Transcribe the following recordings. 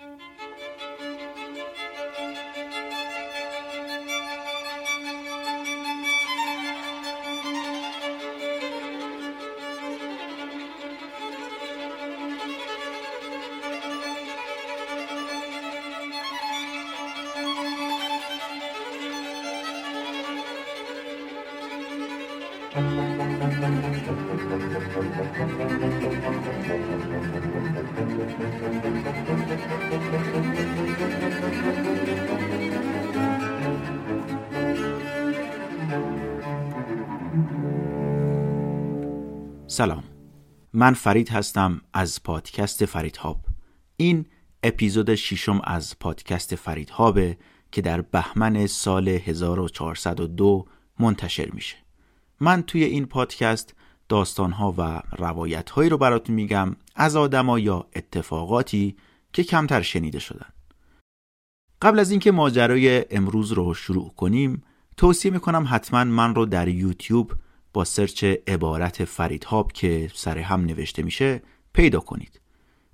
Mm-hmm. سلام. من فرید هستم از پادکست فرید هاب این اپیزود ششم از پادکست فرید هابه که در بهمن سال 1402 منتشر میشه. من توی این پادکست داستانها و روایتهایی رو براتون میگم از آدما یا اتفاقاتی که کمتر شنیده شدن. قبل از اینکه ماجرای امروز رو شروع کنیم توصیه می‌کنم حتما من رو در یوتیوب با سرچ عبارت فریدهاب که سر هم نوشته میشه پیدا کنید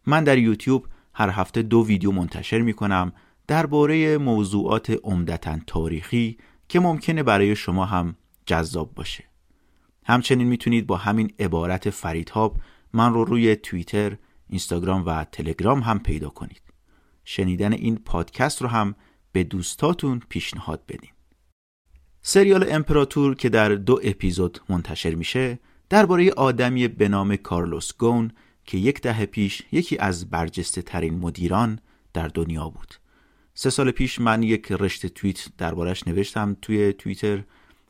من در یوتیوب هر هفته دو ویدیو منتشر می‌کنم درباره موضوعات عمدتا تاریخی که ممکنه برای شما هم جذاب باشه همچنین می‌تونید با همین عبارت فریدهاب من رو روی توییتر، اینستاگرام و تلگرام هم پیدا کنید. شنیدن این پادکست رو هم به دوستاتون پیشنهاد بدین. سریال امپراتور که در دو اپیزود منتشر میشه درباره آدمی به نام کارلوس گون که یک دهه پیش یکی از برجسته ترین مدیران در دنیا بود. سه سال پیش من یک رشته توییت دربارش نوشتم توی توییتر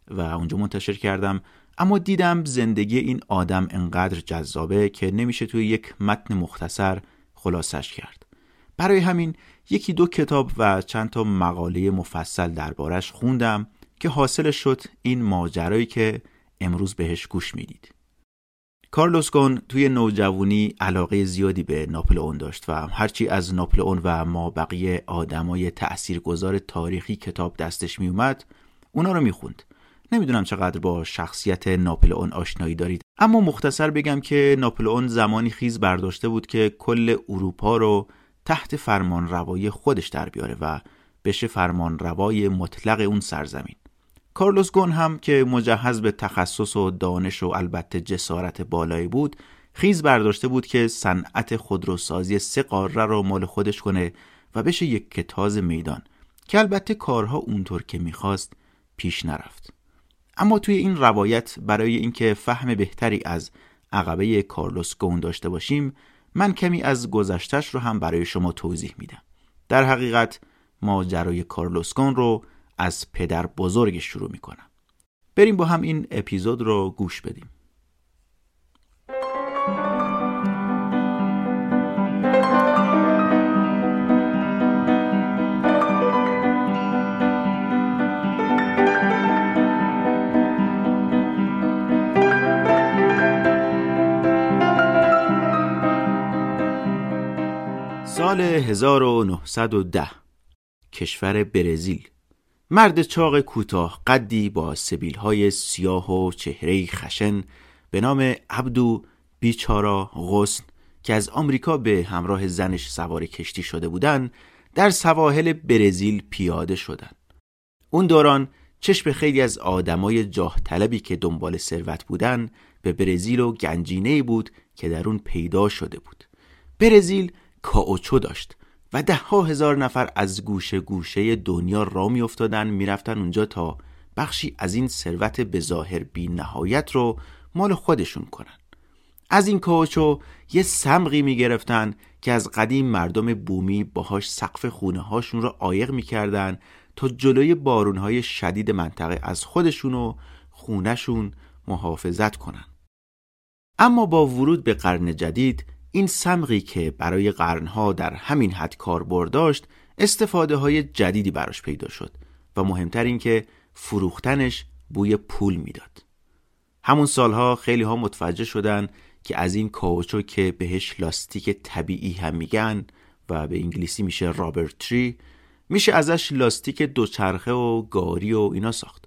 و اونجا منتشر کردم اما دیدم زندگی این آدم انقدر جذابه که نمیشه توی یک متن مختصر خلاصش کرد برای همین یکی دو کتاب و چند تا مقاله مفصل دربارش خوندم که حاصل شد این ماجرایی که امروز بهش گوش می‌دید. کارلوس گون توی نوجوانی علاقه زیادی به ناپلئون داشت و هرچی از ناپلئون و ما بقیه آدمای تأثیرگذار تاریخی کتاب دستش میومد اونا رو می‌خوند. نمی‌دونم چقدر با شخصیت ناپلئون آشنایی دارید. اما مختصر بگم که ناپلئون زمانی خیز برداشته بود که کل اروپا رو تحت فرمان روای خودش در بیاره و بشه فرمان روای مطلق اون سرزمین. کارلوس گون هم که مجهز به تخصص و دانش و البته جسارت بالایی بود خیز برداشته بود که صنعت خودروسازی سه قاره رو مال خودش کنه و بشه یک کتاز میدان که البته کارها اونطور که می‌خواست پیش نرفت. اما توی این روایت برای اینکه فهم بهتری از عقبه کارلوس گون داشته باشیم من کمی از گذشتش رو هم برای شما توضیح میدم. در حقیقت ماجرای کارلوس گون رو از پدر بزرگش شروع می‌کنم. بریم با هم این اپیزود رو گوش بدیم. سال 1910 کشور برزیل. مرد چاق کوتاه قدی با های سیاه و چهره خشن به نام عبدو بیچارا غصن که از آمریکا به همراه زنش سوار کشتی شده بودند در سواحل برزیل پیاده شدند. اون دوران چشم خیلی از آدمای جاه طلبی که دنبال ثروت بودن به برزیل و گنجینه بود که در اون پیدا شده بود. برزیل کاوچو داشت. و ده ها هزار نفر از گوشه گوشه دنیا را می افتادن می رفتن اونجا تا بخشی از این ثروت به ظاهر بی نهایت رو مال خودشون کنن. از این کاوچو یه سمقی می گرفتن که از قدیم مردم بومی باهاش سقف خونه هاشون رو عایق می کردن تا جلوی بارون های شدید منطقه از خودشون و خونشون محافظت کنن. اما با ورود به قرن جدید این سمقی که برای قرنها در همین حد کاربرد داشت استفاده های جدیدی براش پیدا شد و مهمتر این که فروختنش بوی پول می‌داد. همون سالها خیلی ها متوجه شدن که از این کاوچو که بهش لاستیک طبیعی هم میگن و به انگلیسی میشه رابرت تری میشه ازش لاستیک دوچرخه و گاری و اینا ساخت.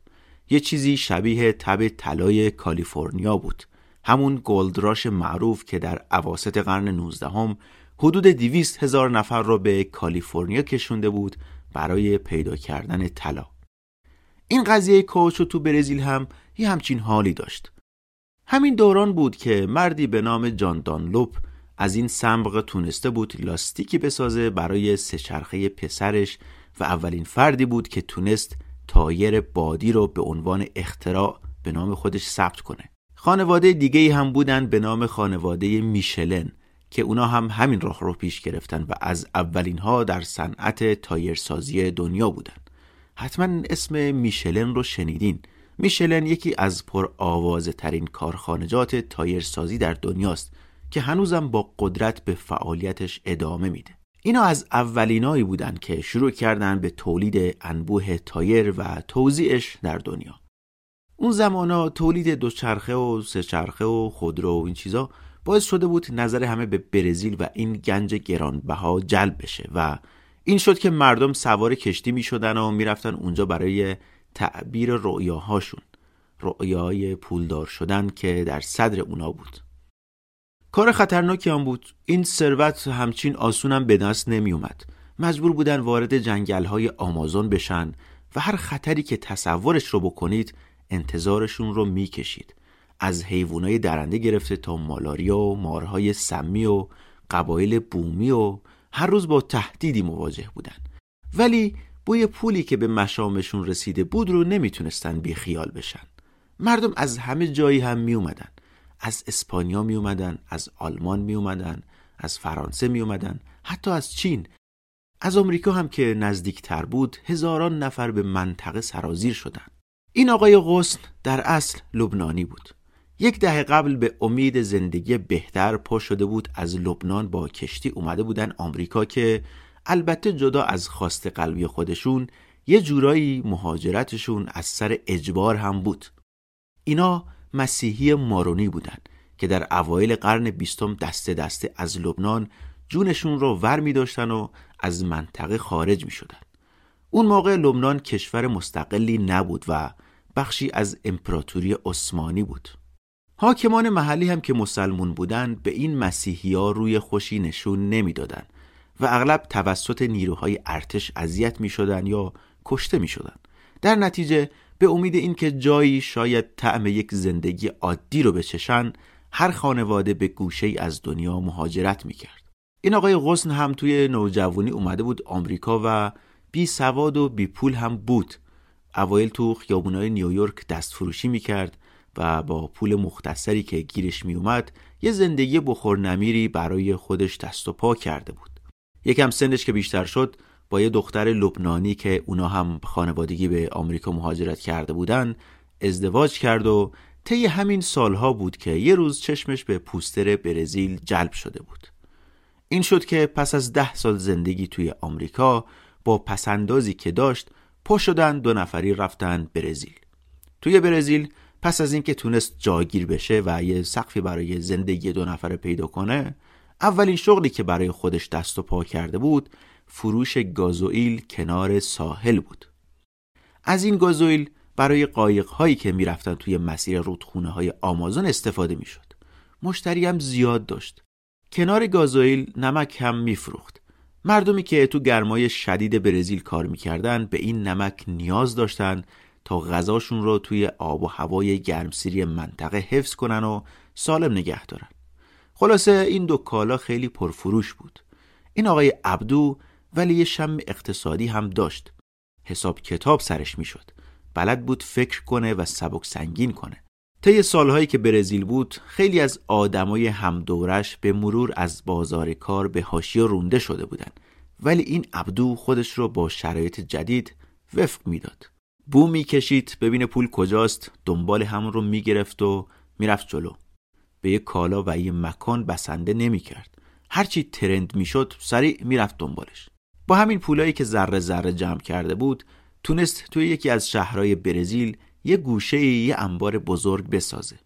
یه چیزی شبیه تب طلای کالیفرنیا بود همون گلدراش معروف که در عواست قرن 19 هم حدود دیویست هزار نفر را به کالیفرنیا کشونده بود برای پیدا کردن طلا. این قضیه کاوچو تو برزیل هم یه همچین حالی داشت. همین دوران بود که مردی به نام جان دانلوپ از این سمبق تونسته بود لاستیکی بسازه برای سهچرخه پسرش و اولین فردی بود که تونست تایر بادی رو به عنوان اختراع به نام خودش ثبت کنه. خانواده دیگه هم بودن به نام خانواده میشلن که اونا هم همین راه رو پیش گرفتن و از اولین ها در صنعت تایرسازی دنیا بودن. حتما اسم میشلن رو شنیدین. میشلن یکی از پر آوازه ترین کارخانجات تایرسازی در دنیاست که هنوزم با قدرت به فعالیتش ادامه میده. اینا از اولینایی بودن که شروع کردن به تولید انبوه تایر و توزیعش در دنیا. اون زمانا تولید دوچرخه و سهچرخه و خودرو و این چیزا باعث شده بود نظر همه به برزیل و این گنج گرانبها جلب بشه و این شد که مردم سوار کشتی می شدن و می‌رفتن اونجا برای تعبیر رؤیاهاشون. رؤیای پولدار شدن که در صدر اونا بود. کار خطرناکی هم بود. این ثروت همچین آسونم به دست نمی اومد مجبور بودن وارد جنگل های آمازون بشن و هر خطری که تصورش رو بکنید انتظارشون رو می‌کشید. از حیوانای درنده گرفته تا مالاریا و مارهای سمی و قبایل بومی و هر روز با تهدیدی مواجه بودن. ولی بوی پولی که به مشامشون رسیده بود رو نمی‌تونستن بی خیال بشن. مردم از همه جایی هم می اومدن از اسپانیا می اومدن از آلمان می اومدن از فرانسه می اومدن حتی از چین. از آمریکا هم که نزدیکتر بود هزاران نفر به منطقه سرازیر شدند این آقای غصن در اصل لبنانی بود یک دهه قبل به امید زندگی بهتر پا شده بود از لبنان با کشتی اومده بودن آمریکا که البته جدا از خواست قلبی خودشون یه جورایی مهاجرتشون از سر اجبار هم بود اینا مسیحی مارونی بودند که در اوایل قرن بیستم دسته دسته از لبنان جونشون رو ور می داشتن و از منطقه خارج می شدن. اون موقع لبنان کشور مستقلی نبود و بخشی از امپراتوری عثمانی بود. حاکمان محلی هم که مسلمون بودند به این مسیحی ها روی خوشی نشون نمی‌دادند و اغلب توسط نیروهای ارتش اذیت می شدن یا کشته می شدن. در نتیجه به امید اینکه جایی شاید طعم یک زندگی عادی رو بچشن هر خانواده به گوشه از دنیا مهاجرت می کرد. این آقای غصن هم توی نوجوانی اومده بود آمریکا و بی سواد و بی پول هم بود. اوایل تو خیابونای نیویورک دست فروشی می کرد و با پول مختصری که گیرش می اومد یه زندگی بخور نمیری برای خودش دست و پا کرده بود. یکم سنش که بیشتر شد با یه دختر لبنانی که اونا هم خانوادگی به آمریکا مهاجرت کرده بودن ازدواج کرد و طی همین سالها بود که یه روز چشمش به پوستر برزیل جلب شده بود. این شد که پس از ده سال زندگی توی آمریکا با پسندازی که داشت پا شدن دو نفری رفتن برزیل. توی برزیل پس از اینکه تونست جاگیر بشه و یه سقفی برای زندگی دو نفره پیدا کنه اولین شغلی که برای خودش دست و پا کرده بود فروش گازوئیل کنار ساحل بود. از این گازوئیل برای قایق هایی که می‌رفتن توی مسیر رودخونه های آمازون استفاده می‌شد. مشتری هم زیاد داشت. کنار گازوئیل نمک هم میفروخت. مردمی که تو گرمای شدید برزیل کار می‌کردن به این نمک نیاز داشتن تا غذاشون رو توی آب و هوای گرمسیری منطقه حفظ کنن و سالم نگه دارن. خلاصه این دو کالا خیلی پرفروش بود. این آقای عبدو ولی یه شم اقتصادی هم داشت. حساب کتاب سرش می‌شد. بلد بود فکر کنه و سبک سنگین کنه. طی سالهایی که برزیل بود خیلی از آدمای همدورش به مرور از بازار کار به حاشیه رونده شده بودن ولی این عبدو خودش رو با شرایط جدید وفق می‌داد. بو می‌کشید ببینه پول کجاست دنبال همون رو می‌گرفت و می‌رفت جلو. به یه کالا و یه مکان بسنده نمی‌کرد. هرچی ترند می‌شد سریع می‌رفت دنبالش. با همین پولایی که ذره ذره جمع کرده بود تونست توی یکی از شهرهای برزیل یه گوشه یه انبار بزرگ بسازه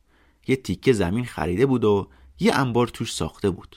یه تیکه زمین خریده بود و یه انبار توش ساخته بود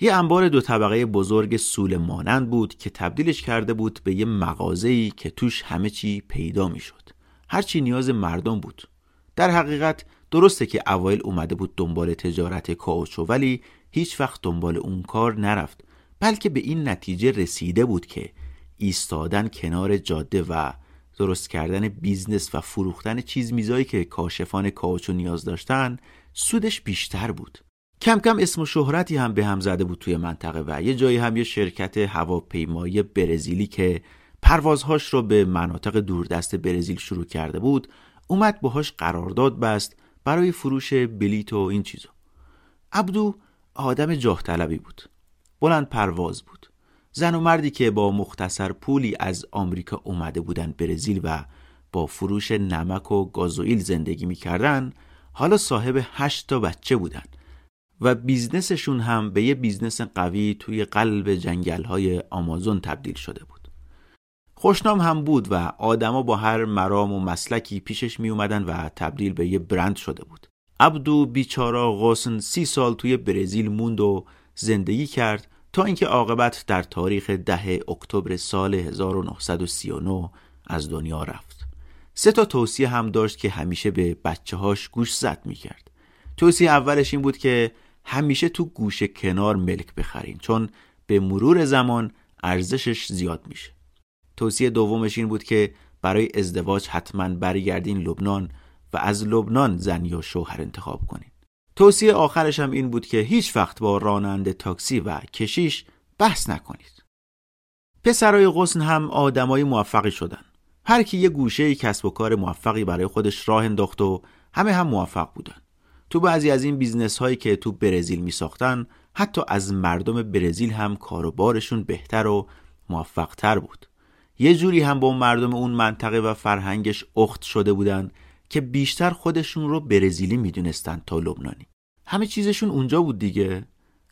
یه انبار دو طبقه بزرگ سوله مانند بود که تبدیلش کرده بود به یه مغازه‌ای که توش همه چی پیدا می‌شد. هرچی نیاز مردم بود. در حقیقت درسته که اوایل اومده بود دنبال تجارت کائوچو ولی هیچ وقت دنبال اون کار نرفت بلکه به این نتیجه رسیده بود که ایستادن کنار جاده و درست کردن business و فروختن چیز میزایی که کاشفان کائوچو نیاز داشتن سودش بیشتر بود. کم کم اسم و شهرتی هم به هم زده بود توی منطقه و یه جایی هم یه شرکت هواپیمایی برزیلی که پروازهاش رو به مناطق دوردست برزیل شروع کرده بود اومد باهاش قرارداد بست برای فروش بلیت و این چیزا. عبدو آدم جاه طلبی بود. بلند پرواز بود. زن و مردی که با مختصر پولی از آمریکا اومده بودن برزیل و با فروش نمک و گازوئیل زندگی می‌کردن حالا صاحب هشت تا بچه بودن و business شون هم به یه business قوی توی قلب جنگل های آمازون تبدیل شده بود. خوشنام هم بود و آدما با هر مرام و مسلکی پیشش می اومدن و تبدیل به یه برند شده بود. عبدو بیچارا غصن سی سال توی برزیل موند و زندگی کرد تا اینکه عاقبت در تاریخ ده اکتبر سال 1939 از دنیا رفت. سه تا توصیه هم داشت که همیشه به بچه هاش گوش زد می کرد. توصیه اولش این بود که همیشه تو گوش کنار ملک بخرین چون به مرور زمان ارزشش زیاد میشه. توصیه دومش این بود که برای ازدواج حتما برگردین لبنان و از لبنان زن یا شوهر انتخاب کنین. توصیه آخرش هم این بود که هیچ وقت با راننده تاکسی و کشیش بحث نکنید. پسرای غصن هم آدمای موفقی شدن. هر کی یه گوشه کسب و کار موفقی برای خودش راه انداخت و همه هم موفق بودن. تو بعضی از این business هایی که تو برزیل می ساختن حتی از مردم برزیل هم کاروبارشون بهتر و موفق تر بود. یه جوری هم با مردم اون منطقه و فرهنگش اخت شده بودن که بیشتر خودشون رو برزیلی می‌دونستن تا لبنانی. همه چیزشون اونجا بود دیگه.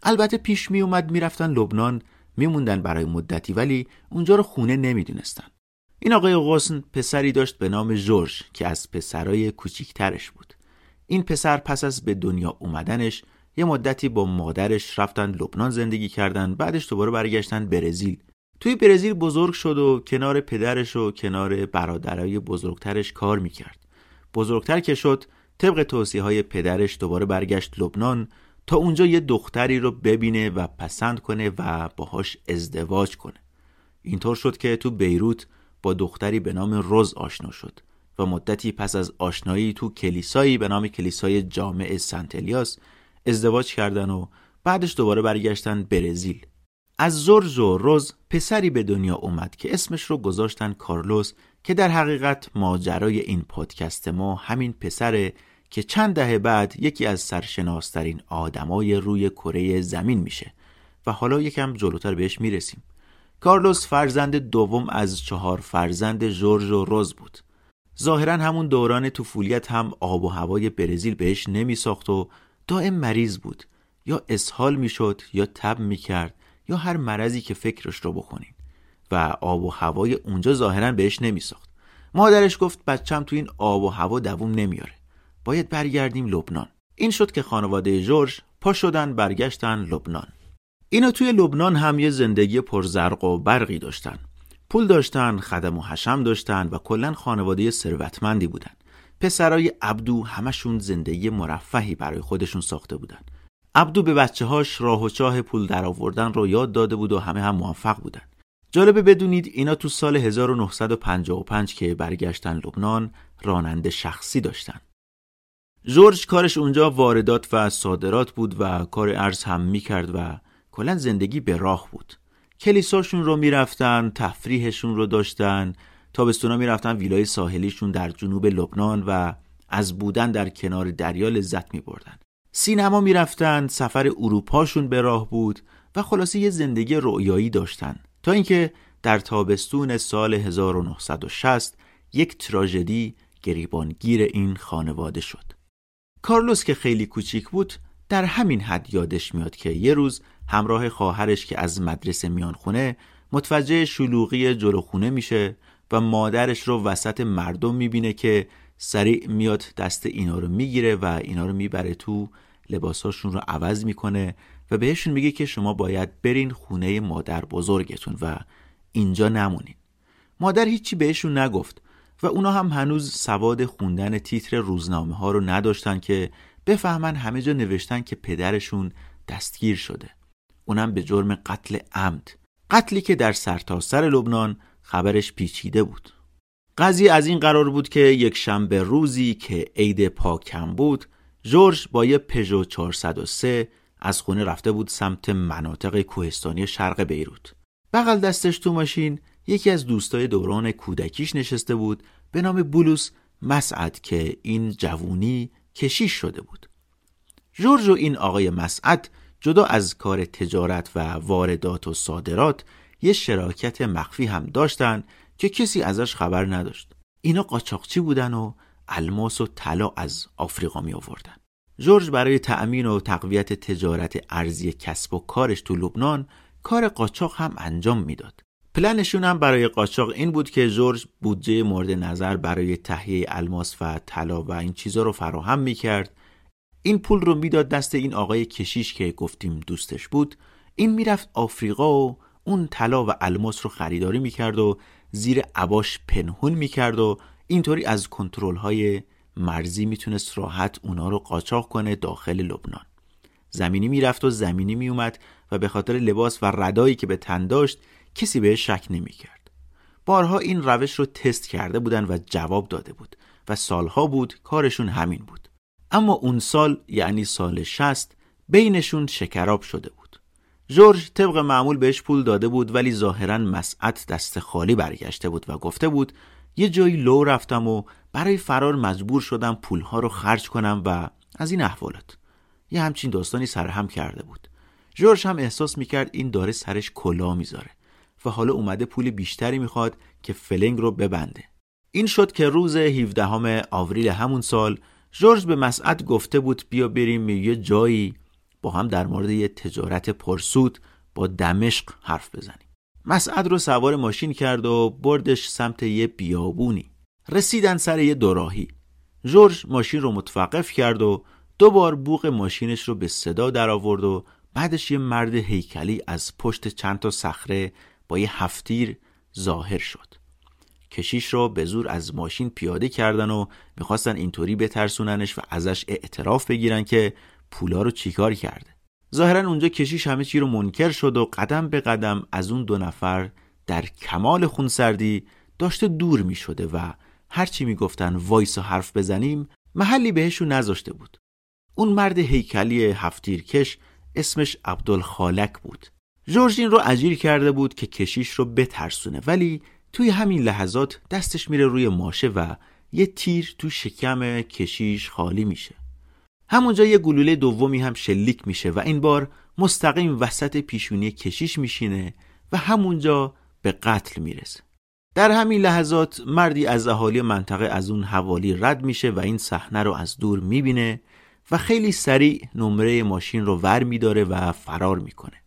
البته پیش می اومد می‌رفتن لبنان میموندن برای مدتی ولی اونجا رو خونه نمی‌دونستن. این آقای غصن پسری داشت به نام جورج که از پسرای کوچیکترش بود. این پسر پس از به دنیا اومدنش یه مدتی با مادرش رفتن لبنان زندگی کردن بعدش دوباره برگشتن برزیل. توی برزیل بزرگ شد و کنار پدرش و کنار برادرای بزرگترش کار می‌کرد. بزرگتر که شد طبق توصیه های پدرش دوباره برگشت لبنان تا اونجا یه دختری رو ببینه و پسند کنه و باهاش ازدواج کنه. اینطور شد که تو بیروت با دختری به نام روز آشنا شد و مدتی پس از آشنایی تو کلیسایی به نام کلیسای جامع سنت الیاس ازدواج کردن و بعدش دوباره برگشتن برزیل. از زرز و روز پسری به دنیا اومد که اسمش رو گذاشتن کارلوس که در حقیقت ماجرای این پادکست ما همین پسره که چند دهه بعد یکی از سرشناسترین آدمای روی کره زمین میشه و حالا یکم جلوتر بهش می‌رسیم. کارلوس فرزند دوم از چهار فرزند جورج و روز بود. ظاهرا همون دوران طفولیت هم آب و هوای برزیل بهش نمیساخت و دائم مریض بود. یا اسهال می‌شد یا تب می‌کرد. یا هر مرضی که فکرش رو بکنین. و آب و هوای اونجا ظاهرا بهش نمیساخت. مادرش گفت بچم تو این آب و هوا دووم نمیاره. باید برگردیم لبنان. این شد که خانواده جورج پا شدن برگشتن لبنان. اینا توی لبنان هم یه زندگی پرزرق و برقی داشتن. پول داشتن خدم و حشم داشتن و کلا خانواده ثروتمندی بودن. پسرای عبدو همشون زندگی مرفهی برای خودشون ساخته بودن. عبدو به بچه هاش راه و چاه پول درآوردن رو یاد داده بود و همه هم موفق بودن جالبه بدونید اینا تو سال 1955 که برگشتن لبنان راننده شخصی داشتن. جورج کارش اونجا واردات و صادرات بود و کار ارز هم می‌کرد و کلا زندگی به راه بود. کلیساشون رو می‌رفتن، تفریحشون رو داشتن، تابستونا می‌رفتن ویلای ساحلیشون در جنوب لبنان و از بودن در کنار دریا لذت میبردن. سینما می‌رفتن، سفر اروپاشون به راه بود و خلاصه یه زندگی رویایی داشتن تا اینکه در تابستون سال 1960 یک تراژدی گریبانگیر این خانواده شد. کارلوس که خیلی کوچیک بود در همین حد یادش میاد که یه روز همراه خواهرش که از مدرسه میان خونه متوجه شلوغی جلو خونه میشه و مادرش رو وسط مردم می‌بینه که سریع میاد دست اینا رو می‌گیره و اینا رو می‌بره تو لباساشون رو عوض می‌کنه و بهشون میگه که شما باید برین خونه مادر بزرگتون و اینجا نمونین. مادر هیچی بهشون نگفت و اونا هم هنوز سواد خوندن تیتر روزنامه ها رو نداشتن که بفهمن همه جا نوشتن که پدرشون دستگیر شده. اونم به جرم قتل عمد. قتلی که در سرتاسر سر لبنان خبرش پیچیده بود. قضیه از این قرار بود که یک شنبه روزی که عید پاکم بود جورج با یه پژو 403 از خونه رفته بود سمت مناطق کوهستانی شرق بیروت. بغل دستش تو ماشین یکی از دوستای دوران کودکیش نشسته بود به نام بولوس مسعد که این جوونی کشیش شده بود. جورج و این آقای مسعد جدا از کار تجارت و واردات و صادرات یه شراکت مخفی هم داشتن که کسی ازش خبر نداشت. اینا قاچاقچی بودن و الماس و طلا از آفریقا می آوردن. جورج برای تأمین و تقویت تجارت ارزی کسب و کارش تو لبنان کار قاچاق هم انجام می‌داد. پلنشون هم برای قاچاق این بود که جورج بودجه مورد نظر برای تهیه الماس و طلا و این چیزا رو فراهم می‌کرد. این پول رو می‌داد دست این آقای کشیش که گفتیم دوستش بود. این می‌رفت آفریقا و اون طلا و الماس رو خریداری می‌کرد و زیر عباش پنهون می‌کرد و اینطوری از کنترل های مرزی می‌تونست راحت اونا رو قاچاق کنه داخل لبنان. زمینی می‌رفت و زمینی میومد و به خاطر لباس و ردایی که به تن داشت کسی به شک نمی‌کرد. بارها این روش رو تست کرده بودن و جواب داده بود و سالها بود کارشون همین بود. اما اون سال یعنی سال شست بینشون شکراب شده بود. جورج طبق معمول بهش پول داده بود ولی ظاهرا مسعد دست خالی برگشته بود و گفته بود یه جایی لو رفتم و برای فرار مجبور شدم پولها رو خرج کنم و از این احوالات. یه همچین داستانی سرهم کرده بود. جورج هم احساس می‌کرد این داره سرش کلا می‌ذاره و حالا اومده پول بیشتری می‌خواد که فلنگ رو ببنده. این شد که روز 17 آوریل همون سال جورج به مسعد گفته بود بیا بریم یه جایی با هم در مورد یه تجارت پرسود با دمشق حرف بزنیم. مسعد رو سوار ماشین کرد و بردش سمت یه بیابونی. رسیدن سر یه دوراهی. جورج ماشین رو متوقف کرد و دو بار بوق ماشینش رو به صدا در آورد و بعدش یه مرد هیکلی از پشت چند تا صخره با یه هفتیر ظاهر شد. کشیش رو به زور از ماشین پیاده کردن و می‌خواستن اینطوری بترسوننش و ازش اعتراف بگیرن که پولا رو چیکار کرده؟ ظاهرا اونجا کشیش همه چی رو منکر شد و قدم به قدم از اون دو نفر در کمال خونسردی داشته دور می شده و هرچی می‌گفتن وایس و حرف بزنیم محلی بهشون نذاشته بود. اون مرد هیکلی هفتیرکش اسمش عبدالخالک بود. جورجین رو اجیر کرده بود که کشیش رو بترسونه ولی توی همین لحظات دستش میره روی ماشه و یه تیر تو شکم کشیش خالی میشه. همونجا یه گلوله دومی هم شلیک میشه و این بار مستقیم وسط پیشونی کشیش میشینه و همونجا به قتل می‌رسه. در همین لحظات مردی از اهالی منطقه از اون حوالی رد میشه و این صحنه رو از دور می‌بینه و خیلی سریع نمره ماشین رو ور میداره و فرار می‌کنه.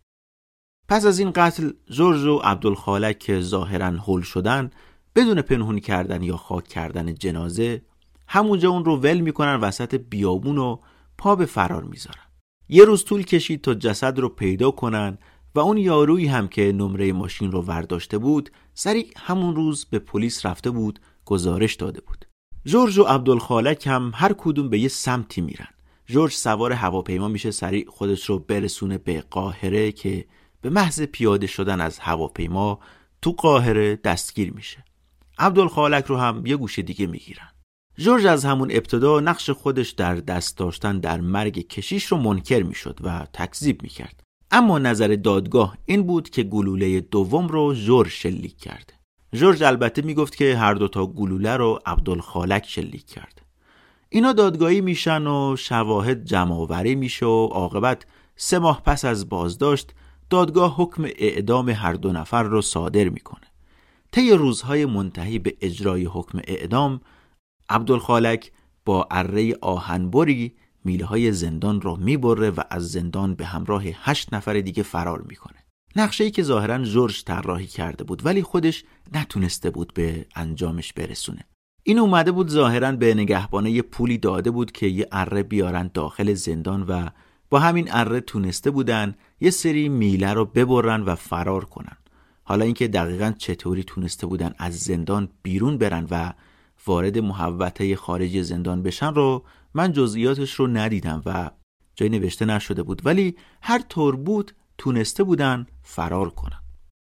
پس از این قتل جورج و عبدالخالک که ظاهرا هل شدن بدون پنهون کردن یا خاک کردن جنازه همونجا اون رو ول می‌کنن وسط بیابون و پا به فرار می‌ذارن. یه روز طول کشید تا جسد رو پیدا کنن و اون یارویی هم که نمره ماشین رو ورداشته بود سریع همون روز به پلیس رفته بود گزارش داده بود. جورج و عبدالخالک هم هر کدوم به یه سمتی میرن. جورج سوار هواپیما میشه سریع خودش رو برسونه به قاهره که به محض پیاده شدن از هواپیما تو قاهره دستگیر میشه. عبدالخالک رو هم یه گوشه دیگه می‌گیرن. جورج از همون ابتدا نقش خودش در دست داشتن در مرگ کشیش رو منکر می‌شد و تکذیب می‌کرد. اما نظر دادگاه این بود که گلوله دوم رو جورج شلیک کرده جورج البته می‌گفت که هر دوتا گلوله رو عبدالخالک شلیک کرده اینا دادگاهی میشن و شواهد جمعآوری میشه و عاقبت سه ماه پس از بازداشت دادگاه حکم اعدام هر دو نفر رو صادر می‌کنه. طی روزهای منتهی به اجرای حکم اعدام عبدالخالک با اره آهنبری میله های زندان را می‌بره و از زندان به همراه هشت نفر دیگه فرار می‌کنه. نقشه ای که ظاهرا جورج طراحی کرده بود ولی خودش نتونسته بود به انجامش برسونه. این اومده بود ظاهرا به نگهبانه یه پولی داده بود که یه اره بیارن داخل زندان و با همین اره تونسته بودن یه سری میله رو ببرن و فرار کنن. حالا اینکه دقیقا چطوری تونسته بودن از زندان بیرون برن و وارد محوطه خارج زندان بشن رو من جزئیاتش رو ندیدم و جای نوشته نشده بود. ولی هر طور بود تونسته بودن فرار کنن.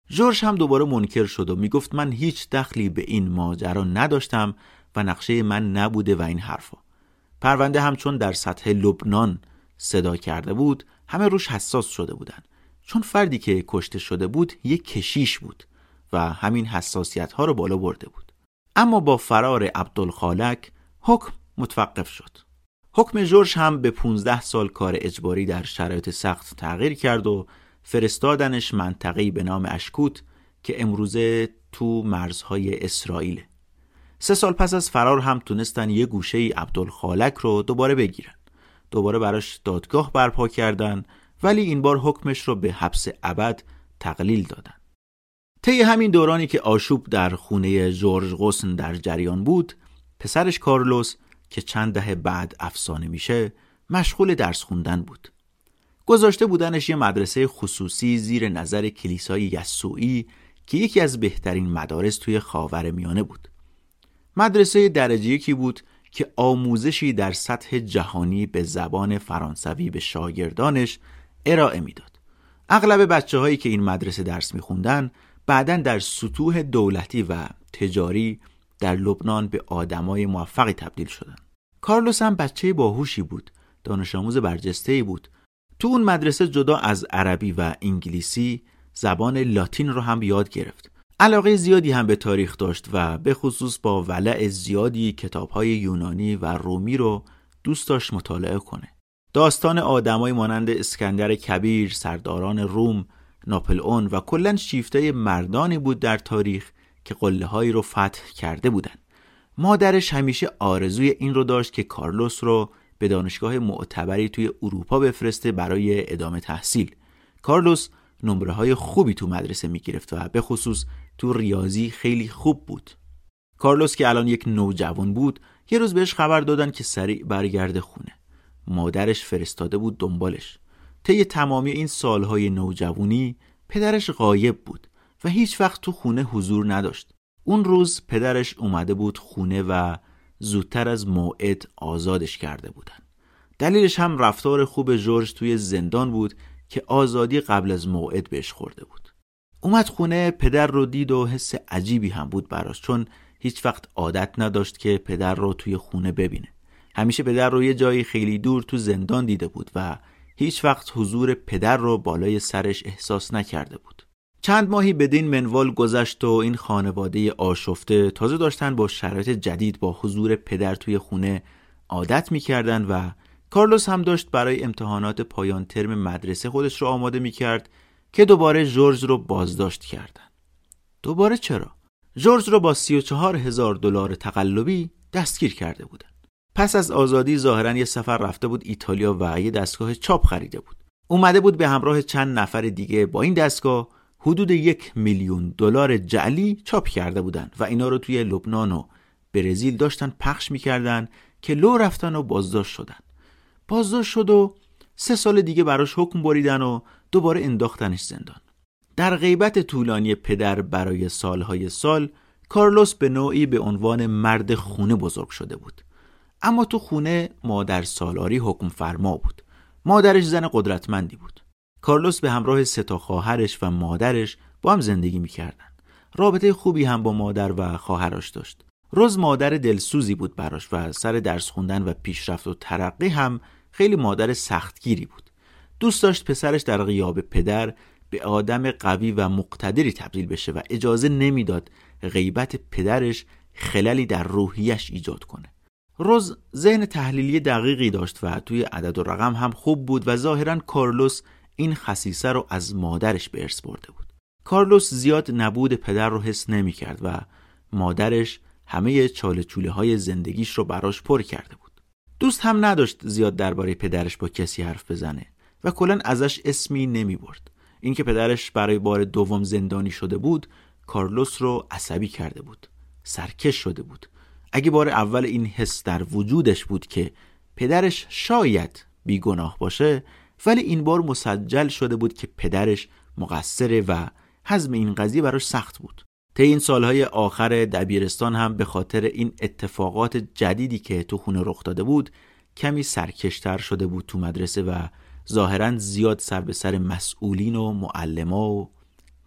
جورج هم دوباره منکر شد و می‌گفت من هیچ دخلی به این ماجرا نداشتم و نقشه من نبوده و این حرفا. پرونده هم چون در سطح لبنان صدا کرده بود همه روش حساس شده بودن. چون فردی که کشته شده بود یک کشیش بود و همین حساسیت ها رو بالا برده بود. اما با فرار عبدالخالک حکم متوقف شد. حکم جورج هم به 15 سال کار اجباری در شرایط سخت تغییر کرد و فرستادنش منطقه‌ای به نام اشکوت که امروزه تو مرزهای اسرائیل. سه سال پس از فرار هم تونستن یه گوشه ای عبدالخالک رو دوباره بگیرن. دوباره براش دادگاه برپا کردن ولی این بار حکمش رو به حبس ابد تقلیل دادن. طی همین دورانی که آشوب در خونه جورج غسن در جریان بود پسرش کارلوس که چند دهه بعد افسانه میشه مشغول درس خوندن بود گذاشته بودنش یه مدرسه خصوصی زیر نظر کلیسای یسوعی که یکی از بهترین مدارس توی خاور میانه بود مدرسه درجه یکی بود که آموزشی در سطح جهانی به زبان فرانسوی به شاگردانش ارائه می‌داد. اغلب بچه هایی که این مدرسه درس میخوندن بعدا در سطوح دولتی و تجاری در لبنان به آدمای موفقی تبدیل شدن. کارلوس هم بچه باهوشی بود، دانش آموز برجسته بود. تو اون مدرسه جدا از عربی و انگلیسی زبان لاتین رو هم یاد گرفت. علاقه زیادی هم به تاریخ داشت و به خصوص با ولع زیادی کتابهای یونانی و رومی رو دوست داشت مطالعه کنه. داستان آدمای مانند اسکندر کبیر، سرداران روم، ناپلئون و کلا شیفته مردانی بود در تاریخ که قله هایی رو فتح کرده بودند. مادرش همیشه آرزوی این رو داشت که کارلوس رو به دانشگاه معتبری توی اروپا بفرسته برای ادامه تحصیل. کارلوس نمره های خوبی تو مدرسه می گرفت و به خصوص تو ریاضی خیلی خوب بود. کارلوس که الان یک نوجوان بود یه روز بهش خبر دادن که سریع برگرده خونه. مادرش فرستاده بود دنبالش. طی تمامی این سالهای نوجوانی پدرش غایب بود و هیچ وقت تو خونه حضور نداشت. اون روز پدرش اومده بود خونه و زودتر از موعد آزادش کرده بودن. دلیلش هم رفتار خوب جورج توی زندان بود که آزادی قبل از موعد بهش خورده بود. اومد خونه پدر رو دید و حس عجیبی هم بود براش چون هیچ وقت عادت نداشت که پدر رو توی خونه ببینه. همیشه پدر رو یه جایی خیلی دور تو زندان دیده بود و هیچ وقت حضور پدر رو بالای سرش احساس نکرده بود. چند ماهی بدین منوال گذشت و این خانواده آشفته تازه داشتن با شرایط جدید با حضور پدر توی خونه عادت می‌کردن و کارلوس هم داشت برای امتحانات پایان ترم مدرسه خودش رو آماده می‌کرد که دوباره جورج رو بازداشت کردن. دوباره چرا؟ جورج رو با 34 هزار دلار تقلبی دستگیر کرده بودن. پس از آزادی ظاهرا یه سفر رفته بود ایتالیا و یه دستگاه چاپ خریده بود. اومده بود به همراه چند نفر دیگه با این دستگاه حدود یک میلیون دلار جعلی چاپ کرده بودن و اینا رو توی لبنان و برزیل داشتن پخش می‌کردن که لو رفتن و بازداشت شدن. بازداشت شد و سه سال دیگه براش حکم بریدن و دوباره انداختنش زندان. در غیبت طولانی پدر برای سالهای سال کارلوس به نوعی به عنوان مرد خونه بزرگ شده بود. اما تو خونه مادر سالاری حکم فرما بود. مادرش زن قدرتمندی بود. کارلوس به همراه سه تا خواهرش و مادرش با هم زندگی می‌کردن. رابطه خوبی هم با مادر و خواهرش داشت. روز مادر دلسوزی بود براش و سر درس خوندن و پیشرفت و ترقی هم خیلی مادر سختگیری بود. دوست داشت پسرش در غیاب پدر به آدم قوی و مقتدری تبدیل بشه و اجازه نمی‌داد غیبت پدرش خللی در روحیش ایجاد کنه. روز ذهن تحلیلی دقیقی داشت و توی عدد و رقم هم خوب بود و ظاهرا کارلوس این خصیصه رو از مادرش به ارث برده بود. کارلوس زیاد نبود پدر رو حس نمی کرد و مادرش همه چاله چوله های زندگیش رو براش پر کرده بود. دوست هم نداشت زیاد درباره پدرش با کسی حرف بزنه و کلا ازش اسمی نمی برد. اینکه پدرش برای بار دوم زندانی شده بود کارلوس رو عصبی کرده بود. سرکش شده بود. اگه بار اول این حس در وجودش بود که پدرش شاید بیگناه باشه ولی این بار مسجل شده بود که پدرش مقصره و حزم این قضیه براش سخت بود. طی این سالهای آخر دبیرستان هم به خاطر این اتفاقات جدیدی که تو خونه رخ داده بود کمی سرکشتر شده بود تو مدرسه و ظاهرا زیاد سر به سر مسئولین و معلما و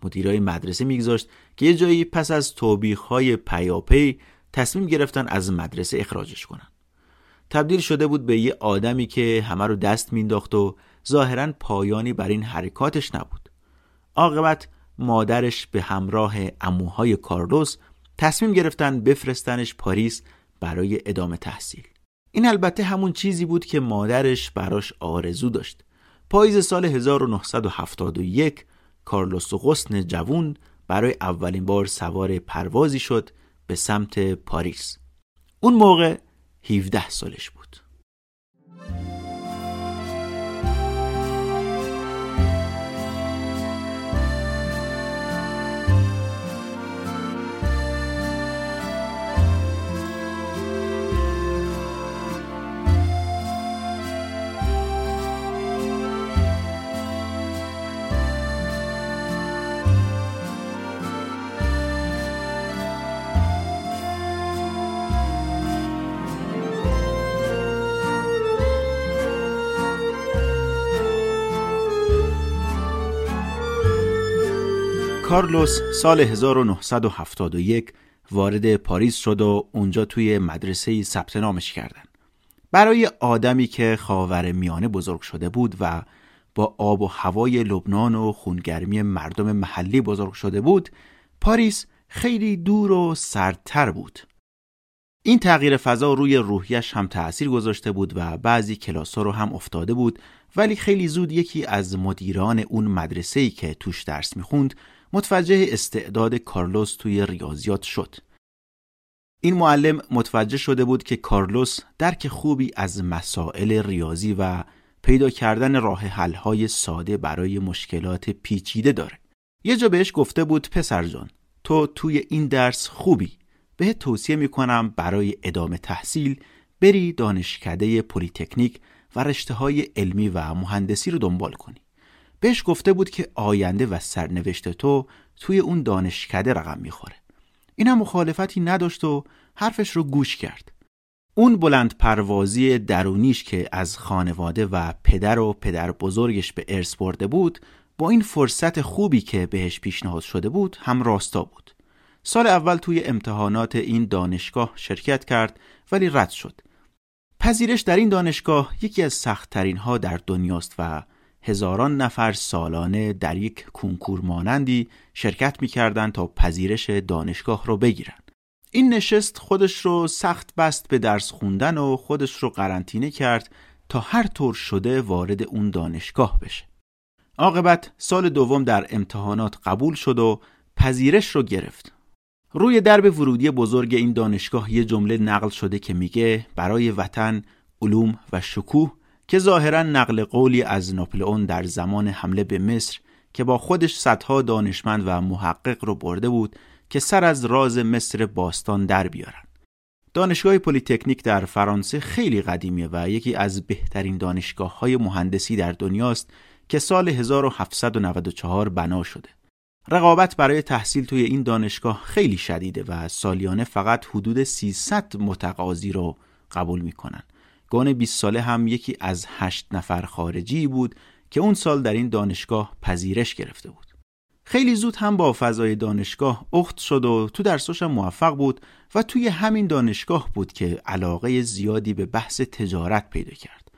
مدیرای مدرسه میگذاشت که یه جایی پس از توبیخ پیاپی تصمیم گرفتن از مدرسه اخراجش کنن. تبدیل شده بود به یه آدمی که همه رو دست مینداخت و ظاهرا پایانی بر این حرکاتش نبود. عاقبت مادرش به همراه اموهای کارلوس تصمیم گرفتن بفرستنش پاریس برای ادامه تحصیل. این البته همون چیزی بود که مادرش براش آرزو داشت. پاییز سال 1971 کارلوس غصن جوون برای اولین بار سوار پروازی شد به سمت پاریس. اون موقع 17 سالش بود. کارلوس سال 1971 وارد پاریس شد و اونجا توی مدرسه ثبت نامش کردن. برای آدمی که خاور میانه بزرگ شده بود و با آب و هوای لبنان و خونگرمی مردم محلی بزرگ شده بود، پاریس خیلی دور و سردتر بود. این تغییر فضا روی روحیش هم تأثیر گذاشته بود و بعضی کلاس ها رو هم افتاده بود ولی خیلی زود یکی از مدیران اون مدرسه‌ای که توش درس می‌خوند متوجه استعداد کارلوس توی ریاضیات شد. این معلم متوجه شده بود که کارلوس درک خوبی از مسائل ریاضی و پیدا کردن راه حل‌های ساده برای مشکلات پیچیده داره. یه جا بهش گفته بود پسر جان تو توی این درس خوبی به توصیه می‌کنم برای ادامه تحصیل بری دانشکده پلیتکنیک و رشته های علمی و مهندسی رو دنبال کنی. بهش گفته بود که آینده و سرنوشت تو توی اون دانشکده رقم می‌خوره. اینم مخالفتی نداشت و حرفش رو گوش کرد. اون بلند پروازی درونیش که از خانواده و پدر و پدر بزرگش به ارث برده بود با این فرصت خوبی که بهش پیشنهاد شده بود هم راستا بود. سال اول توی امتحانات این دانشگاه شرکت کرد ولی رد شد. پذیرش در این دانشگاه یکی از سختترین ها در دنیاست و هزاران نفر سالانه در یک کنکور مانندی شرکت می‌کردند تا پذیرش دانشگاه رو بگیرن. این نشست خودش رو سخت بست به درس خوندن و خودش رو قرنطینه کرد تا هر طور شده وارد اون دانشگاه بشه. عاقبت سال دوم در امتحانات قبول شد و پذیرش رو گرفت. روی درب ورودی بزرگ این دانشگاه یه جمله نقل شده که میگه برای وطن علوم و شکوه که ظاهرا نقل قولی از ناپلئون در زمان حمله به مصر که با خودش صدها دانشمند و محقق رو برده بود که سر از راز مصر باستان در بیارن. دانشگاه پلیتکنیک در فرانسه خیلی قدیمیه و یکی از بهترین دانشگاه های مهندسی در دنیاست که سال 1794 بنا شده. رقابت برای تحصیل توی این دانشگاه خیلی شدیده و سالیانه فقط حدود 300 متقاضی رو قبول می‌کنن. گان 20 ساله هم یکی از هشت نفر خارجی بود که اون سال در این دانشگاه پذیرش گرفته بود. خیلی زود هم با فضای دانشگاه اخت شد و تو درساش موفق بود و توی همین دانشگاه بود که علاقه زیادی به بحث تجارت پیدا کرد.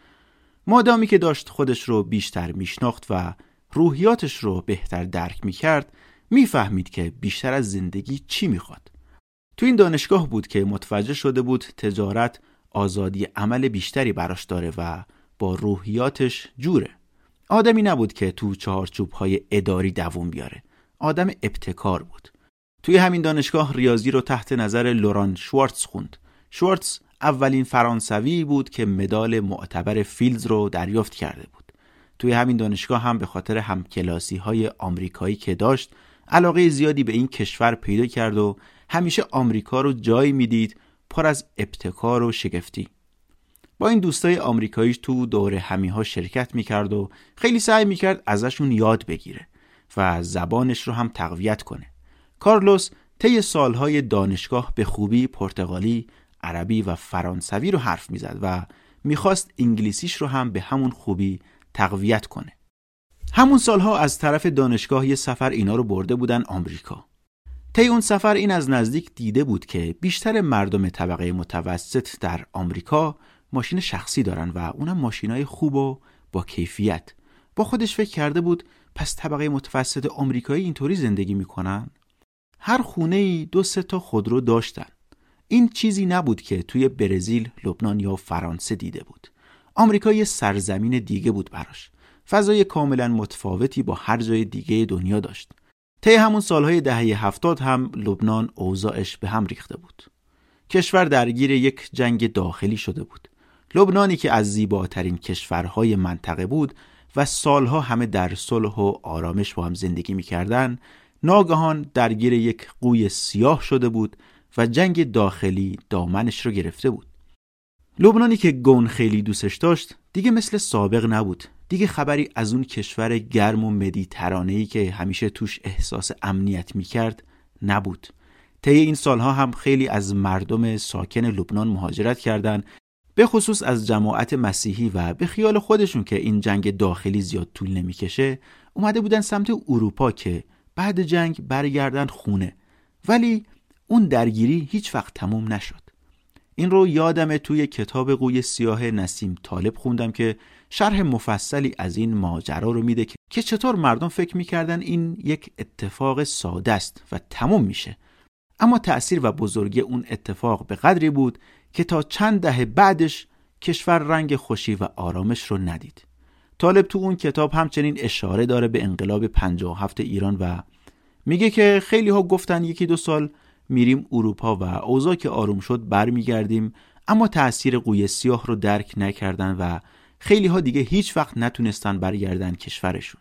مادامی که داشت خودش رو بیشتر میشناخت و روحیاتش رو بهتر درک می‌کرد می‌فهمید که بیشتر از زندگی چی می‌خواد. تو این دانشگاه بود که متوجه شده بود تجارت آزادی عمل بیشتری براش داره و با روحیاتش جوره. آدمی نبود که تو چهارچوب های اداری دووم بیاره. آدم ابتکار بود. توی همین دانشگاه ریاضی رو تحت نظر لوران شوارتز خوند. شوارتز اولین فرانسوی بود که مدال معتبر فیلز رو دریافت کرده بود. توی همین دانشگاه هم به خاطر همکلاسی های آمریکایی که داشت علاقه زیادی به این کشور پیدا کرد و همیشه آمریکا رو جایی می‌دید پر از ابتکار و شگفتی. با این دوستای آمریکاییش تو دور همی ها شرکت می‌کرد و خیلی سعی می‌کرد ازشون یاد بگیره و زبانش رو هم تقویت کنه. کارلوس طی سالهای دانشگاه به خوبی پرتغالی، عربی و فرانسوی رو حرف می‌زد و می‌خواست انگلیسیش رو هم به همون خوبی تقویت کنه. همون سالها از طرف دانشگاه یه سفر اینا رو برده بودن آمریکا. طی اون سفر این از نزدیک دیده بود که بیشتر مردم طبقه متوسط در آمریکا ماشین شخصی دارن و اونم ماشینای خوب و با کیفیت. با خودش فکر کرده بود پس طبقه متوسط آمریکایی اینطوری زندگی می‌کنن؟ هر خونه ای دو سه تا خودرو داشتن. این چیزی نبود که توی برزیل، لبنان یا فرانسه دیده بود. آمریکا یه سرزمین دیگه بود براش. فضای کاملا متفاوتی با هر جای دیگه دنیا داشت. طی همون سالهای دهه هفتاد هم لبنان اوضاعش به هم ریخته بود. کشور درگیر یک جنگ داخلی شده بود. لبنانی که از زیباترین کشورهای منطقه بود و سالها همه در صلح و آرامش با هم زندگی می‌کردن ناگهان درگیر یک قوی سیاه شده بود و جنگ داخلی دامنش رو گرفته بود. لبنانی که گون خیلی دوستش داشت دیگه مثل سابق نبود. دیگه خبری از اون کشور گرم و مدیترانه‌ای که همیشه توش احساس امنیت می‌کرد نبود. طی این سالها هم خیلی از مردم ساکن لبنان مهاجرت کردند به خصوص از جماعت مسیحی و به خیال خودشون که این جنگ داخلی زیاد طول نمی‌کشه اومده بودن سمت اروپا که بعد جنگ برگردن خونه. ولی اون درگیری هیچ وقت تموم نشد. این رو یادم توی کتاب قوی سیاه نسیم طالب خوندم که شرح مفصلی از این ماجرا رو میده که چطور مردم فکر می‌کردن این یک اتفاق ساده است و تموم میشه. اما تأثیر و بزرگی اون اتفاق به قدری بود که تا چند دهه بعدش کشور رنگ خوشی و آرامش رو ندید. طالب تو اون کتاب همچنین اشاره داره به انقلاب 57 ایران و میگه که خیلی ها گفتن یکی دو سال میریم اروپا و اوضاع که آروم شد برمیگردیم اما تأثیر قوی سیاه رو درک نکردن و خیلی ها دیگه هیچ وقت نتونستن برگردن کشورشون.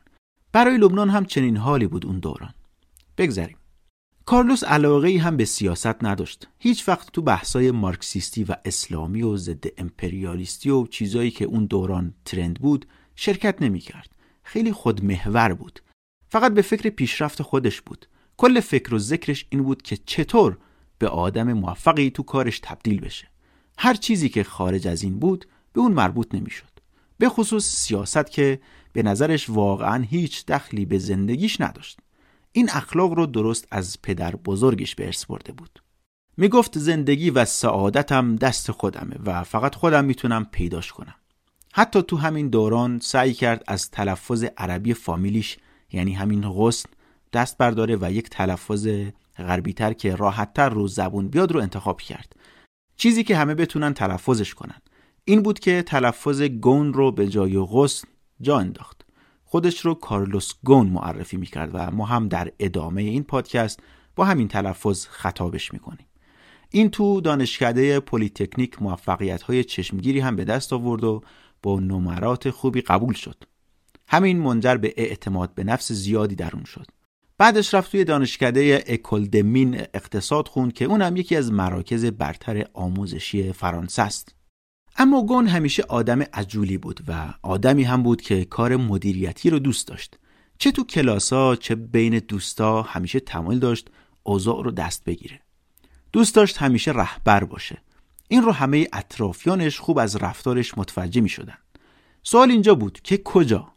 برای لبنان هم چنین حالی بود اون دوران. بگذریم. کارلوس علاقه هم به سیاست نداشت. هیچ وقت تو بحثای مارکسیستی و اسلامی و ضد امپریالیستی و چیزایی که اون دوران ترند بود شرکت نمی کرد. خیلی خودمحور بود. فقط به فکر پیشرفت خودش بود. کل فکر و ذکرش این بود که چطور به آدم موفقی تو کارش تبدیل بشه. هر چیزی که خارج از این بود به اون مربوط نمی‌شد. به خصوص سیاست که به نظرش واقعا هیچ دخلی به زندگیش نداشت. این اخلاق رو درست از پدر بزرگش به ارث برده بود. می گفت زندگی و سعادتم دست خودمه و فقط خودم می‌تونم پیداش کنم. حتی تو همین دوران سعی کرد از تلفظ عربی فامیلیش یعنی همین غصن دست برداره و یک تلفظ غربیتر که راحتتر رو زبون بیاد رو انتخاب کرد. چیزی که همه بتونن تلفظش کنن. این بود که تلفظ گون رو به جای غصن جا انداخت. خودش رو کارلوس گون معرفی می‌کرد و ما هم در ادامه این پادکست با همین تلفظ خطابش می‌کنیم. این تو دانشکده پلیتکنیک موفقیت های چشمگیری هم به دست آورد و با نمرات خوبی قبول شد. همین منجر به اعتماد به نفس زیادی در اون شد. بعدش رفت توی دانشکده École des Mines اقتصاد خوند که اونم یکی از مراکز برتر آموزشی فرانسه است. اما گون همیشه آدم عجولی بود و آدمی هم بود که کار مدیریتی رو دوست داشت. چه تو کلاسا چه بین دوستا همیشه تمایل داشت اوضاع رو دست بگیره. دوست داشت همیشه رهبر باشه. این رو همه اطرافیانش خوب از رفتارش متوجه می شدن. سوال اینجا بود که کجا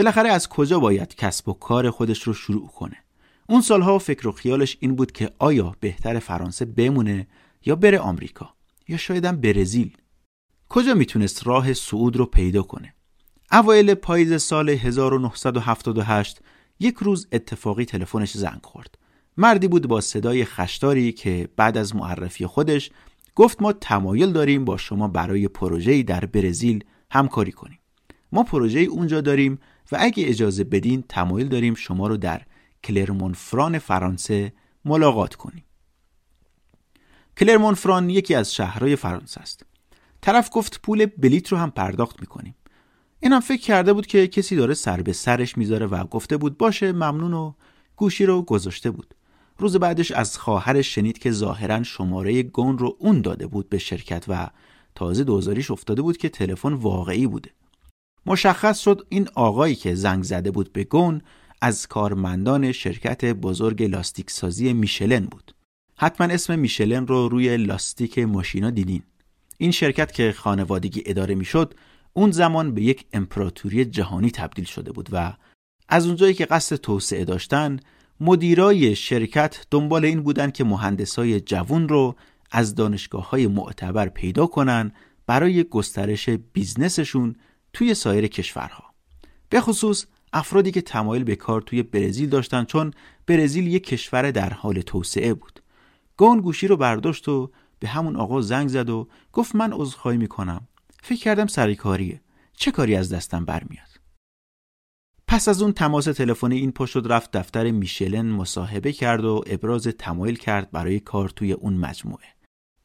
بالاخره از کجا باید کسب و کار خودش رو شروع کنه؟ اون سالها فکر و خیالش این بود که آیا بهتر فرانسه بمونه یا بره آمریکا یا شایدم برزیل. کجا می‌تونست راه صعود رو پیدا کنه؟ اوایل پاییز سال 1978 یک روز اتفاقی تلفنش زنگ خورد. مردی بود با صدای خشداری که بعد از معرفی خودش گفت ما تمایل داریم با شما برای پروژه‌ای در برزیل همکاری کنیم. ما پروژه اونجا داریم و اگه اجازه بدین تمایل داریم شما رو در کلرمون فران فرانسه ملاقات کنیم. کلرمون فران یکی از شهرهای فرانسه است. طرف گفت پول بلیت رو هم پرداخت می‌کنیم. اینم فکر کرده بود که کسی داره سر به سرش می‌ذاره و گفته بود باشه ممنون و گوشی رو گذاشته بود. روز بعدش از خواهرش شنید که ظاهرا شماره گون رو اون داده بود به شرکت و تازه دوزاریش افتاده بود که تلفن واقعی بوده. مشخص شد این آقایی که زنگ زده بود به گون از کارمندان شرکت بزرگ لاستیک سازی میشلن بود. حتما اسم میشلن رو روی لاستیک ماشینا دیدین. این شرکت که خانوادگی اداره می‌شد اون زمان به یک امپراتوری جهانی تبدیل شده بود و از اونجایی که قصد توسعه داشتن مدیرای شرکت دنبال این بودن که مهندسای جوون رو از دانشگاه های معتبر پیدا کنن برای گسترش بیزنسشون توی سایر کشورها. به خصوص افرادی که تمایل به کار توی برزیل داشتن چون برزیل یک کشور در حال توسعه بود. گون گوشی رو برداشت و به همون آقا زنگ زد و گفت من عذرخواهی می‌کنم. فکر کردم سریکاریه چه کاری از دستم برمیاد؟ پس از اون تماس تلفنی این پشت رفت دفتر میشلن مصاحبه کرد و ابراز تمایل کرد برای کار توی اون مجموعه.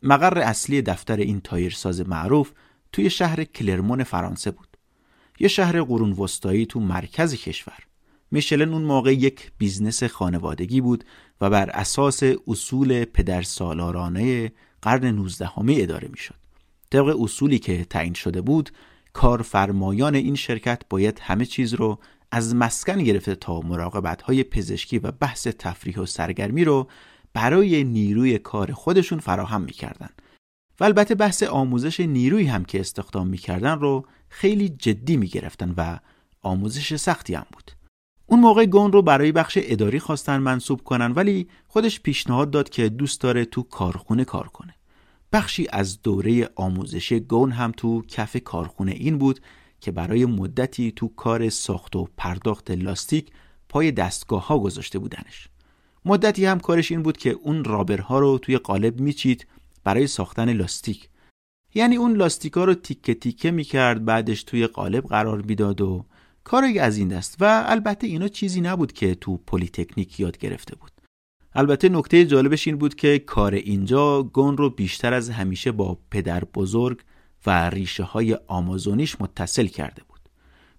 مقر اصلی دفتر این تایرساز معروف توی شهر کلرمون فرانسه بود. یه شهر قرون وسطایی تو مرکز کشور میشلن اون موقع یک business خانوادگی بود و بر اساس اصول پدر سالارانه قرن 19 اداره می‌شد. طبق اصولی که تعیین شده بود کارفرمایان این شرکت باید همه چیز رو از مسکن گرفته تا مراقبت های پزشکی و بحث تفریح و سرگرمی رو برای نیروی کار خودشون فراهم می‌کردن و البته بحث آموزش نیروی هم که استخدام می‌کردن رو خیلی جدی می‌گرفتن و آموزش سختی هم بود. اون موقع گون رو برای بخش اداری خواستن منصوب کنن ولی خودش پیشنهاد داد که دوست داره تو کارخونه کار کنه. بخشی از دوره آموزشی گون هم تو کف کارخونه این بود که برای مدتی تو کار ساخت و پرداخت لاستیک پای دستگاه ها گذاشته بودنش. مدتی هم کارش این بود که اون rubber ها رو توی قالب میچید برای ساختن لاستیک. یعنی اون لاستیکا رو تیکه تیکه می‌کرد بعدش توی قالب قرار می‌داد و کاری از این دست. و البته اینا چیزی نبود که تو پلیتکنیک یاد گرفته بود. البته نکته جالبش این بود که کار اینجا گون رو بیشتر از همیشه با پدر بزرگ و ریشه های آمازونیش متصل کرده بود.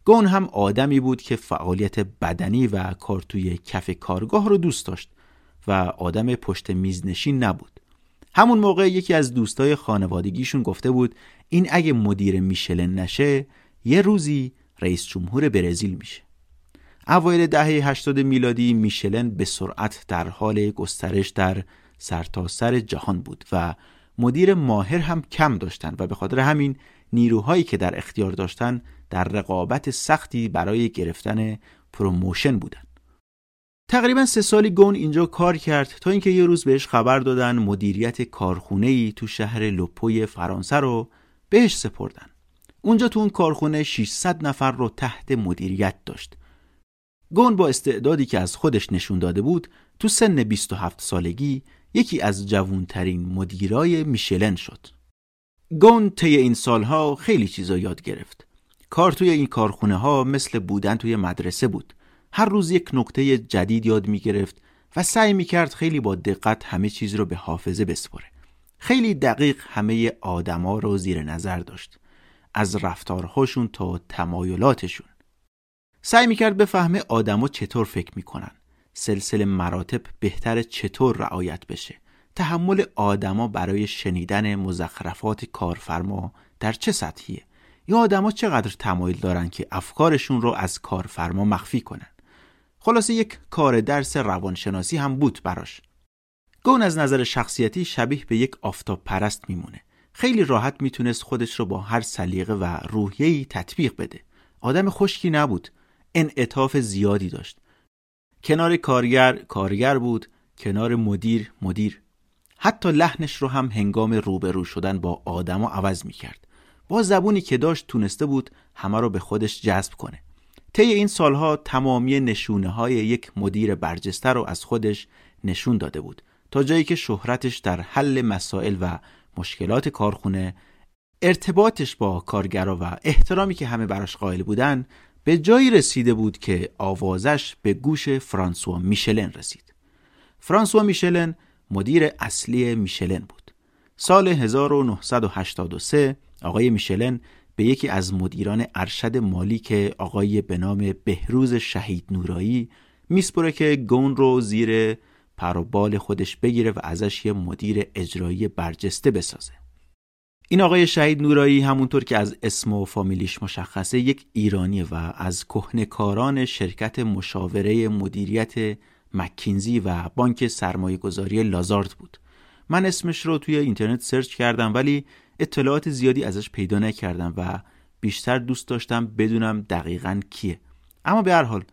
گون هم آدمی بود که فعالیت بدنی و کار توی کف کارگاه رو دوست داشت و آدم پشت میزنشین نبود. همون موقع یکی از دوستای خانوادگیشون گفته بود این اگه مدیر میشلن نشه یه روزی رئیس جمهور برزیل میشه. اوایل دهه 80 میلادی میشلن به سرعت در حال گسترش در سرتاسر سر جهان بود و مدیر ماهر هم کم داشتن و به خاطر همین نیروهایی که در اختیار داشتن در رقابت سختی برای گرفتن promotion بودن. تقریبا سه سالی گون اینجا کار کرد تا اینکه یه روز بهش خبر دادن مدیریت کارخونه ای تو شهر لوپوی فرانسه رو بهش سپردن اونجا تو اون کارخونه 600 نفر رو تحت مدیریت داشت گون با استعدادی که از خودش نشون داده بود تو سن 27 سالگی یکی از جوونترین مدیرای میشلن شد. گون طی این سالها خیلی چیزا یاد گرفت. کار توی این کارخونه ها مثل بودن توی مدرسه بود. هر روز یک نکته جدید یاد می گرفت و سعی می کرد خیلی با دقت همه چیز رو به حافظه بسپره. خیلی دقیق همه آدما رو زیر نظر داشت. از رفتارهاشون تا تمایلاتشون. سعی می کرد بفهمه آدما چطور فکر می‌کنن. سلسله مراتب بهتر چطور رعایت بشه تحمل آدما برای شنیدن مزخرفات کارفرما در چه سطحیه یا آدما چقدر تمایل دارن که افکارشون رو از کارفرما مخفی کنن خلاصه یک کار درس روانشناسی هم بود براش. گون از نظر شخصیتی شبیه به یک آفتاب پرست میمونه. خیلی راحت می‌تونست خودش رو با هر سلیقه و روحیه‌ای تطبیق بده. آدم خشکی نبود. انعطاف زیادی داشت. کنار کارگر کارگر بود کنار مدیر مدیر. حتی لحنش رو هم هنگام روبرو شدن با آدما عوض می کرد با زبونی که داشت تونسته بود همه رو به خودش جذب کنه. طی این سالها تمامی نشونه های یک مدیر برجسته رو از خودش نشون داده بود تا جایی که شهرتش در حل مسائل و مشکلات کارخونه ارتباطش با کارگرا و احترامی که همه براش قائل بودن به جایی رسیده بود که آوازش به گوش فرانسوا میشلن رسید. فرانسوا میشلن مدیر اصلی میشلن بود. سال 1983 آقای میشلن به یکی از مدیران ارشد مالی که آقای به نام بهروز شهید نورایی میسپره که گون رو زیر پروبال خودش بگیره و ازش یه مدیر اجرایی برجسته بسازه. این آقای شهید نورایی همونطور که از اسم و فامیلیش مشخصه یک ایرانی و از کهنکاران شرکت مشاوره مدیریت مکینزی و بانک سرمایه گذاری لازارد بود من اسمش رو توی اینترنت سرچ کردم ولی اطلاعات زیادی ازش پیدا نکردم و بیشتر دوست داشتم بدونم دقیقا کیه. اما به هر حال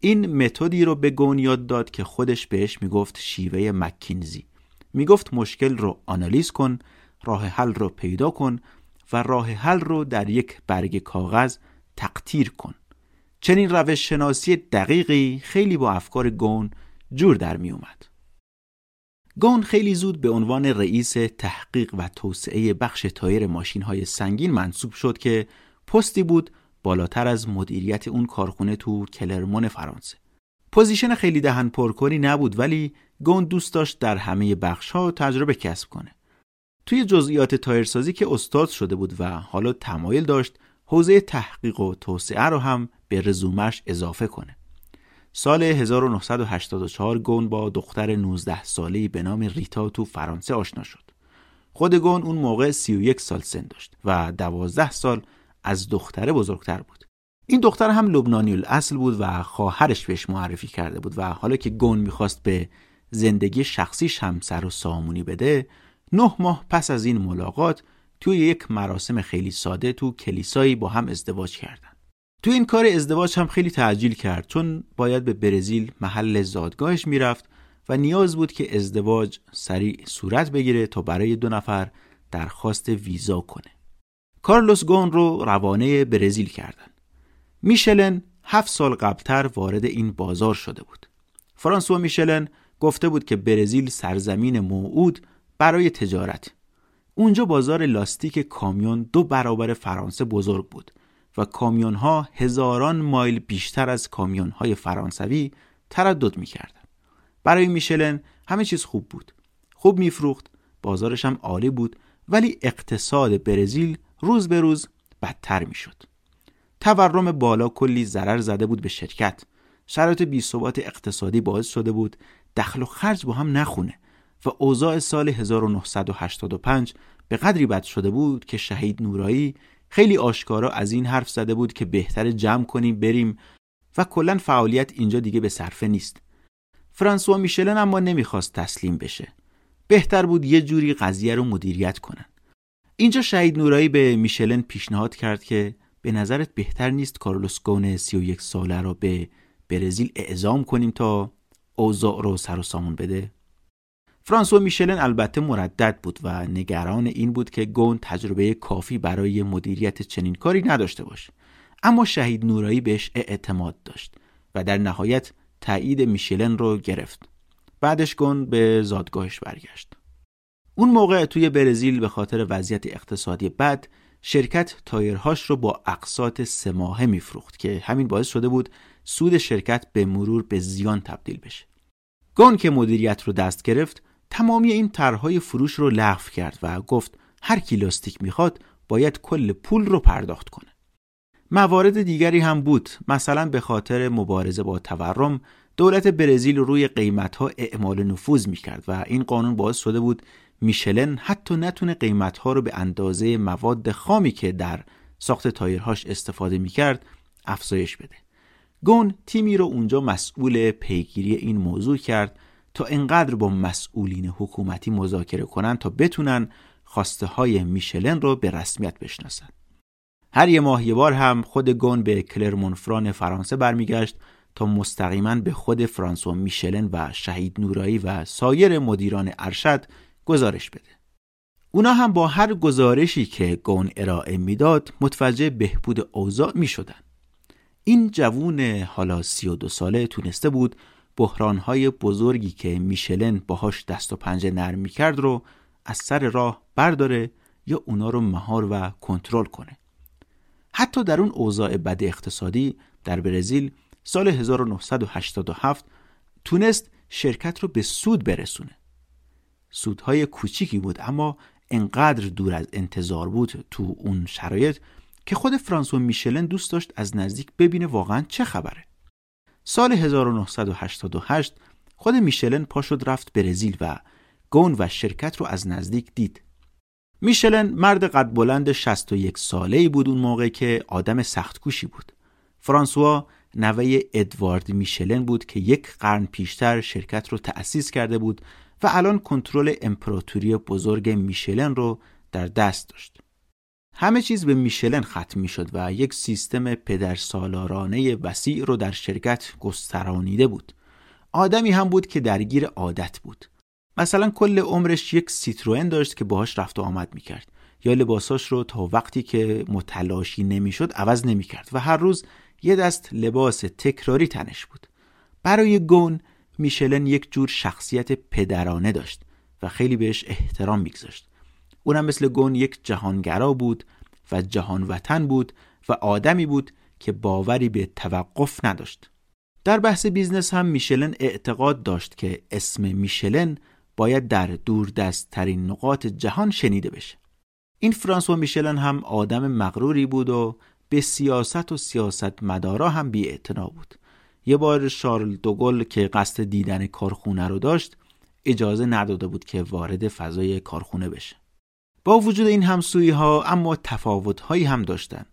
این متدی رو به گون یاد داد که خودش بهش می‌گفت شیوه مکینزی. می‌گفت مشکل رو آنالیز کن راه حل رو پیدا کن و راه حل رو در یک برگ کاغذ تقطیر کن. چنین روش شناسی دقیقی خیلی با افکار گون جور در می اومد. گون خیلی زود به عنوان رئیس تحقیق و توسعه بخش تایر ماشین های سنگین منصوب شد که پستی بود بالاتر از مدیریت اون کارخونه تو کلرمون فرانسه. position خیلی دهن پرکنی نبود ولی گون دوست داشت در همه بخش ها تجربه کسب کنه. توی جزئیات تایرسازی که استاد شده بود و حالا تمایل داشت حوزه تحقیق و توسعه رو هم به رزومش اضافه کنه. سال 1984 گون با دختر 19 ساله‌ای به نام ریتا تو فرانسه آشنا شد. خود گون اون موقع 31 سال سن داشت و 12 سال از دختره بزرگتر بود. این دختر هم لبنانی الاصل بود و خواهرش بهش معرفی کرده بود و حالا که گون می‌خواست به زندگی شخصیش هم سر و سامونی بده نه ماه پس از این ملاقات توی یک مراسم خیلی ساده تو کلیسایی با هم ازدواج کردن تو این کار ازدواج هم خیلی تعجیل کرد چون باید به برزیل محل زادگاهش می‌رفت و نیاز بود که ازدواج سریع صورت بگیره تا برای دو نفر درخواست ویزا کنه. کارلوس گون رو روانه برزیل کردن. میشلن هفت سال قبلتر وارد این بازار شده بود. فرانسوا میشلن گفته بود که برزیل سرزمین موعود برای تجارت. اونجا بازار لاستیک کامیون دو برابر فرانسه بزرگ بود. و کامیون ها هزاران مایل بیشتر از کامیون های فرانسوی تردد می‌کردن برای میشلن همه چیز خوب بود. خوب میفروخت بازارش هم عالی بود ولی اقتصاد برزیل روز به روز بدتر می‌شد. تورم بالا کلی ضرر زده بود به شرکت. شرایط بیثبات اقتصادی باعث شده بود دخل و خرج با هم نخونه و اوضاع سال 1985 به قدری بد شده بود که شهید نورایی خیلی آشکارا از این حرف زده بود که بهتر جمع کنیم بریم و کلا فعالیت اینجا دیگه به صرفه نیست. فرانسوا میشلن اما نمی‌خواست تسلیم بشه. بهتر بود یه جوری قضیه رو مدیریت کنن. اینجا شهید نورایی به میشلن پیشنهاد کرد که به نظرت بهتر نیست کارلوس گون 31 ساله رو به برزیل اعزام کنیم تا اوضاع رو سر و سامون بده؟ فرانسوا میشلن البته مردد بود و نگران این بود که گون تجربه کافی برای مدیریت چنین کاری نداشته باشه. اما شهید نورایی بهش اعتماد داشت و در نهایت تایید میشلن رو گرفت. بعدش گون به زادگاهش برگشت. اون موقع توی برزیل به خاطر وضعیت اقتصادی بد شرکت تایرهاش رو با اقساط سه ماهه میفروخت که همین باعث شده بود سود شرکت به مرور به زیان تبدیل بشه. گون که مدیریت رو دست گرفت تمامی این طرحهای فروش رو لغو کرد و گفت هر کی لاستیک می‌خواد باید کل پول رو پرداخت کنه. موارد دیگری هم بود مثلا به خاطر مبارزه با تورم دولت برزیل روی قیمت ها اعمال نفوذ می‌کرد و این قانون باعث شده بود میشلن حتی نتونه قیمت ها رو به اندازه مواد خامی که در ساخت تایرهاش استفاده می‌کرد افزایش بده. گون تیمی رو اونجا مسئول پیگیری این موضوع کرد تا انقدر با مسئولین حکومتی مذاکره کنند تا بتونن خواسته های میشلن رو به رسمیت بشناسن. هر یه ماه یه بار هم خود گون به کلرمون فران فرانسه برمیگشت تا مستقیما به خود فرانسوا میشلن و شهید نورایی و سایر مدیران ارشد گزارش بده. اونا هم با هر گزارشی که گون ارائه می‌داد متوجه بهبود اوضاع می شدن. این جوون حالا سی و دو ساله تونسته بود بحرانهای بزرگی که میشلن باهاش دست و پنجه نرم می‌کرد رو از سر راه برداره یا اونا رو مهار و کنترل کنه. حتی در اون اوضاع بد اقتصادی در برزیل سال 1987 تونست شرکت رو به سود برسونه. سودهای کوچیکی بود اما انقدر دور از انتظار بود تو اون شرایط که خود فرانسو میشلن دوست داشت از نزدیک ببینه واقعا چه خبره. سال 1988 خود میشلن پا شد رفت برزیل و گون و شرکت رو از نزدیک دید. میشلن مرد قد بلند 61 ساله ای بود اون موقع که آدم سختکوشی بود. فرانسوا نوه ادوارد میشلن بود که یک قرن پیشتر شرکت رو تأسیس کرده بود و الان کنترل امپراتوری بزرگ میشلن رو در دست داشت. همه چیز به میشلن ختم می شد و یک سیستم پدرسالارانه وسیع رو در شرکت گسترانیده بود. آدمی هم بود که درگیر عادت بود. مثلا کل عمرش یک سیتروئن داشت که باهاش رفت و آمد می‌کرد یا لباساش رو تا وقتی که متلاشی نمی‌شد عوض نمی‌کرد و هر روز یه دست لباس تکراری تنش بود. برای گون میشلن یک جور شخصیت پدرانه داشت و خیلی بهش احترام میگذاشت. اونم مثل گون یک جهانگرا بود و جهان وطن بود و آدمی بود که باوری به توقف نداشت. در بحث business هم میشلن اعتقاد داشت که اسم میشلن باید در دوردستترین نقاط جهان شنیده بشه. این فرانسوا میشلن هم آدم مغروری بود و به سیاست و سیاست مدارا هم بی بود. یه بار شارل دوگل که قصد دیدن کارخونه رو داشت اجازه نداده بود که وارد فضای کارخونه بشه. با وجود این همسویی ها اما تفاوت هایی هم داشتن.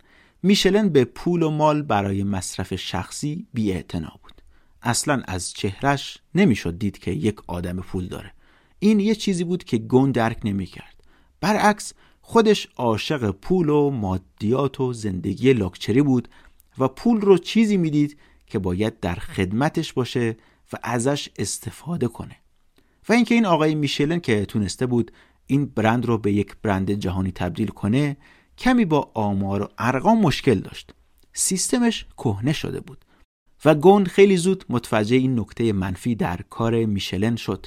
میشلن به پول و مال برای مصرف شخصی بی بود. اصلا از چهرش نمی‌شد دید که یک آدم پول داره. این یه چیزی بود که گون درک نمی‌کرد. برعکس خودش عاشق پول و مادیات و زندگی لاکچری بود و پول رو چیزی می‌دید که باید در خدمتش باشه و ازش استفاده کنه. و اینکه این آقای میشلن که تونسته بود این برند رو به یک برند جهانی تبدیل کنه کمی با آمار و ارقام مشکل داشت. سیستمش کهنه شده بود و گون خیلی زود متوجه این نکته منفی در کار میشلن شد.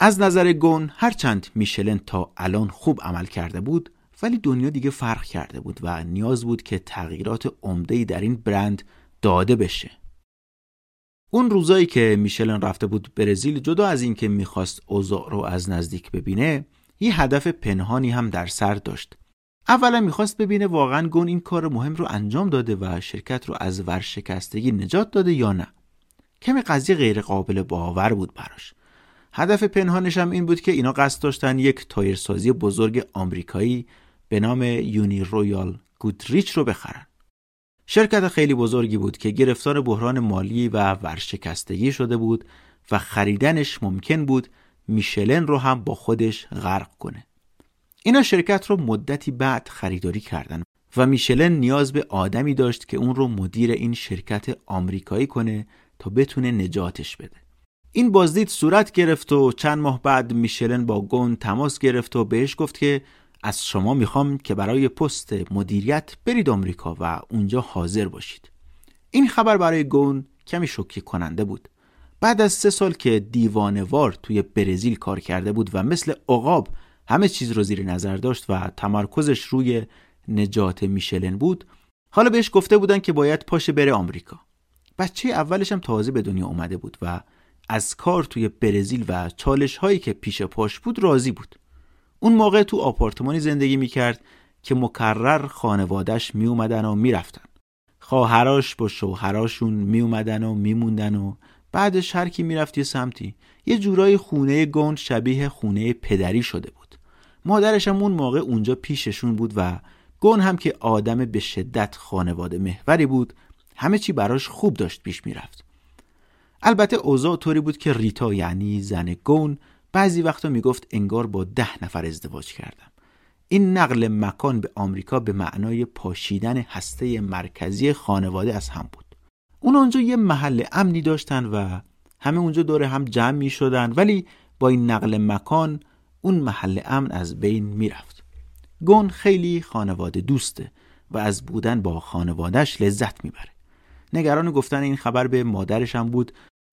از نظر گون هرچند میشلن تا الان خوب عمل کرده بود ولی دنیا دیگه فرق کرده بود و نیاز بود که تغییرات عمده‌ای در این برند داده بشه. اون روزایی که میشلن رفته بود برزیل جدا از اینکه می‌خواست اوضاع رو از نزدیک ببینه یه هدف پنهانی هم در سر داشت. اولا می‌خواست ببینه واقعا گون این کار مهم رو انجام داده و شرکت رو از ورشکستگی نجات داده یا نه. کمی قضیه غیر قابل باور بود براش. هدف پنهانش هم این بود که اینا قصد داشتن یک تایرسازی بزرگ آمریکایی به نام یونی رویال گودریچ رو بخرن. شرکت خیلی بزرگی بود که گرفتار بحران مالی و ورشکستگی شده بود و خریدنش ممکن بود میشلن رو هم با خودش غرق کنه. اینا شرکت رو مدتی بعد خریداری کردن و میشلن نیاز به آدمی داشت که اون رو مدیر این شرکت آمریکایی کنه تا بتونه نجاتش بده. این بازدید صورت گرفت و چند ماه بعد میشلن با گون تماس گرفت و بهش گفت که از شما می‌خوام که برای پست مدیریت برید آمریکا و اونجا حاضر باشید. این خبر برای گون کمی شوکه کننده بود. بعد از سه سال که دیوانوار توی برزیل کار کرده بود و مثل عقاب همه چیز رو زیر نظر داشت و تمرکزش روی نجات میشلن بود حالا بهش گفته بودن که باید پاشه بره آمریکا. بچه اولش هم تازه به دنیا اومده بود و از کار توی برزیل و چالش هایی که پیش پاش بود راضی بود. اون موقع تو آپارتمانی زندگی می‌کرد که مکرر خانوادش می اومدن و می‌رفتن. خواهراش با شوهراشون می اومدن و میموندن و بعدش هر کی می‌رفت یه سمتی. یه جورای خونه گند شبیه خونه پدری شده بود. مادرش هم اون موقع اونجا پیششون بود و گون هم که آدم به شدت خانواده محوری بود همه چی براش خوب داشت پیش می‌رفت. البته اوضاع طوری بود که ریتا یعنی زن گون بعضی وقتا می‌گفت انگار با ده نفر ازدواج کردم. این نقل مکان به آمریکا به معنای پاشیدن هسته مرکزی خانواده از هم بود. اون اونجا یه محل امنی داشتن و همه اونجا دور هم جمع می شدن ولی با این نقل مکان اون محل امن از بین می‌رفت. گون خیلی خانواده دوسته و از بودن با خانوادهش لذت می‌بره. نگران گفتن این خبر به مادرش هم بود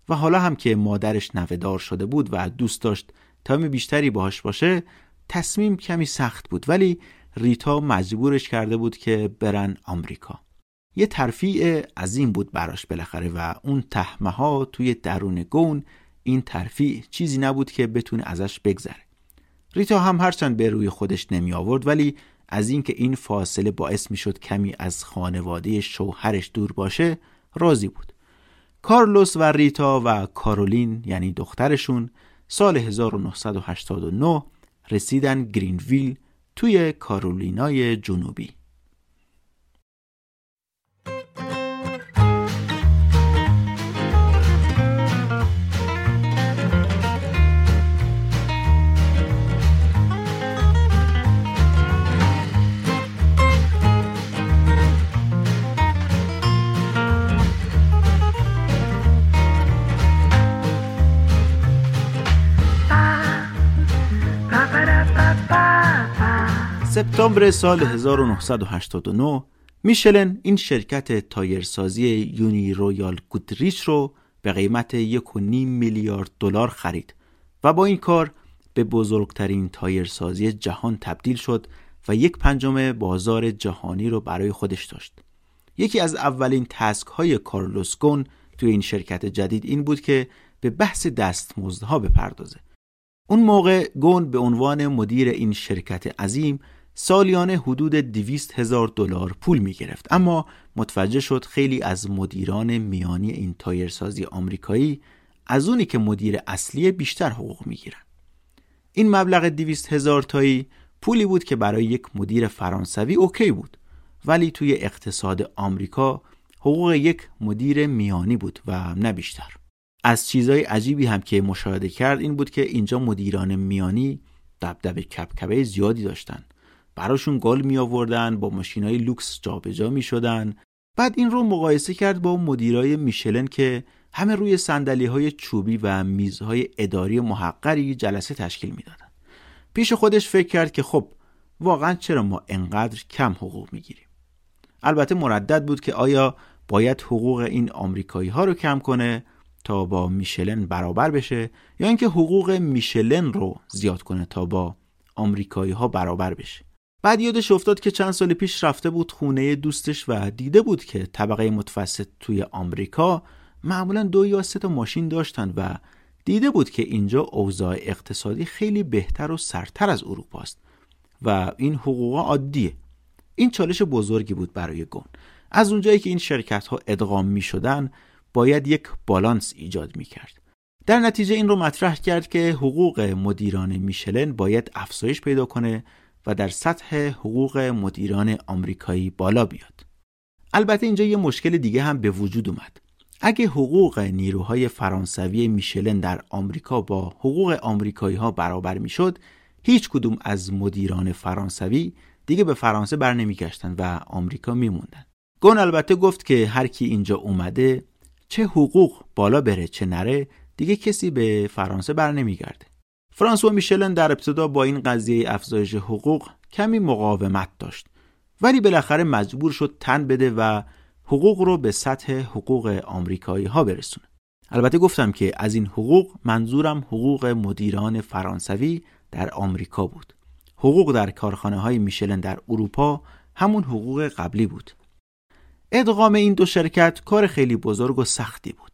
و حالا هم که مادرش نوهدار شده بود و دوست داشت تایم بیشتری باهاش باشه تصمیم کمی سخت بود ولی ریتا مجبورش کرده بود که برن آمریکا. یه ترفیع عظیم بود براش بالاخره و اون تحمه ها توی درون گون این ترفیع چیزی نبود که بتونه ازش بگذره. ریتا هم هرچند به روی خودش نمی آورد ولی از اینکه این فاصله باعث می شد کمی از خانواده شوهرش دور باشه راضی بود. کارلوس و ریتا و کارولین یعنی دخترشون سال 1989 رسیدن گرینویل توی کارولینای جنوبی. سپتامبر سال 1989 میشلن این شرکت تایرسازی Uniroyal Goodrich رو به قیمت 1.5 میلیارد دلار خرید و با این کار به بزرگترین تایرسازی جهان تبدیل شد و یک پنجم بازار جهانی رو برای خودش داشت. یکی از اولین task های کارلوس گون توی این شرکت جدید این بود که به بحث دستمزدها بپردازه. اون موقع گون به عنوان مدیر این شرکت عظیم سالیانه حدود 200 هزار دلار پول می گرفت. اما متوجه شد خیلی از مدیران میانی این تایرسازی آمریکایی از اونی که مدیر اصلی بیشتر حقوق می گیرن. این مبلغ 200 هزار تایی پولی بود که برای یک مدیر فرانسوی اوکی بود ولی توی اقتصاد آمریکا حقوق یک مدیر میانی بود و نه بیشتر. از چیزای عجیبی هم که مشاهده کرد این بود که اینجا مدیران میانی دبدب کپکبه زیادی داشتن. براشون گل می آوردن با ماشینای لوکس جابجا می شدن بعد این رو مقایسه کرد با مدیرای میشلن که همه روی سندلی های چوبی و میزهای اداری محقری جلسه تشکیل می‌دادن. پیش خودش فکر کرد که خب واقعا چرا ما انقدر کم حقوق می‌گیریم؟ البته مردد بود که آیا باید حقوق این آمریکایی ها رو کم کنه تا با میشلن برابر بشه یا اینکه حقوق میشلن رو زیاد کنه تا با آمریکایی ها برابر بشه. بعد یادش افتاد که چند سال پیش رفته بود خونه دوستش و دیده بود که طبقه متوسط توی آمریکا معمولا دو یا سه تا ماشین داشتن و دیده بود که اینجا اوضاع اقتصادی خیلی بهتر و سرتر از اروپا است و این حقوق عادیه. این چالش بزرگی بود برای گون. از اونجایی که این شرکت ها ادغام می شدن باید یک بالانس ایجاد می کرد در نتیجه این رو مطرح کرد که حقوق مدیران میشلن باید افزایش پیدا کنه و در سطح حقوق مدیران آمریکایی بالا بیاد. البته اینجا یه مشکل دیگه هم به وجود اومد. اگه حقوق نیروهای فرانسوی میشلن در آمریکا با حقوق آمریکایی ها برابر می‌شد هیچ کدوم از مدیران فرانسوی دیگه به فرانسه بر نمیگشتن و آمریکا میموندن. گون البته گفت که هر کی اینجا اومده چه حقوق بالا بره چه نره دیگه کسی به فرانسه بر نمیگرده. فرانسوا میشلن در ابتدا با این قضیه افزایش حقوق کمی مقاومت داشت. ولی بالاخره مجبور شد تن بده و حقوق رو به سطح حقوق آمریکایی ها برسونه. البته گفتم که از این حقوق منظورم حقوق مدیران فرانسوی در آمریکا بود. حقوق در کارخانه های میشلن در اروپا همون حقوق قبلی بود. ادغام این دو شرکت کار خیلی بزرگ و سختی بود.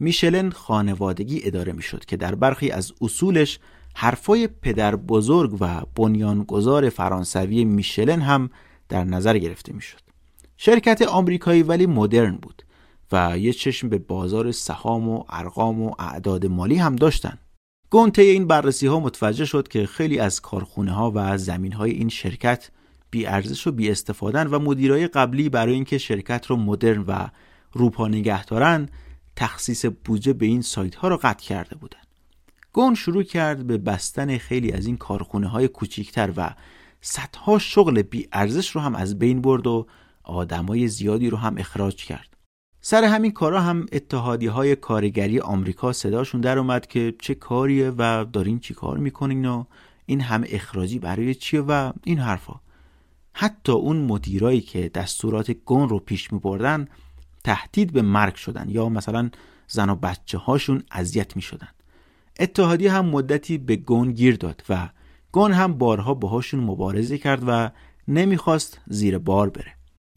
میشلن خانوادگی اداره می‌شد که در برخی از اصولش حرفای پدر بزرگ و بنیانگذار فرانسوی میشلن هم در نظر گرفته می‌شد شرکت آمریکایی ولی مدرن بود و یه چشم به بازار سهام و ارقام و اعداد مالی هم داشتن. گونته این بررسی ها متوجه شد که خیلی از کارخونه ها و زمین های این شرکت بی ارزش و بی استفادن و مدیرای قبلی برای اینکه شرکت رو مدرن و روپا نگه دارن تخصیص بودجه به این سایت ها رو قطع کرده بودن. گون شروع کرد به بستن خیلی از این کارخونه های کوچیکتر و صدها شغل بی ارزش رو هم از بین برد و آدمای زیادی رو هم اخراج کرد سر همین کارا هم اتحادی های کارگری آمریکا صداشون در اومد که چه کاریه و دارین چی کار می‌کنین و این هم اخراجی برای چیه و این حرفا حتی اون مدیرایی که دستورات گون رو پیش می بردن تهدید به مرگ شدن یا مثلا زن و بچه هاشون اذیت می شدن اتحادی هم مدتی به گون گیر داد و گون هم بارها باهاشون مبارزه کرد و نمی‌خواست زیر بار بره.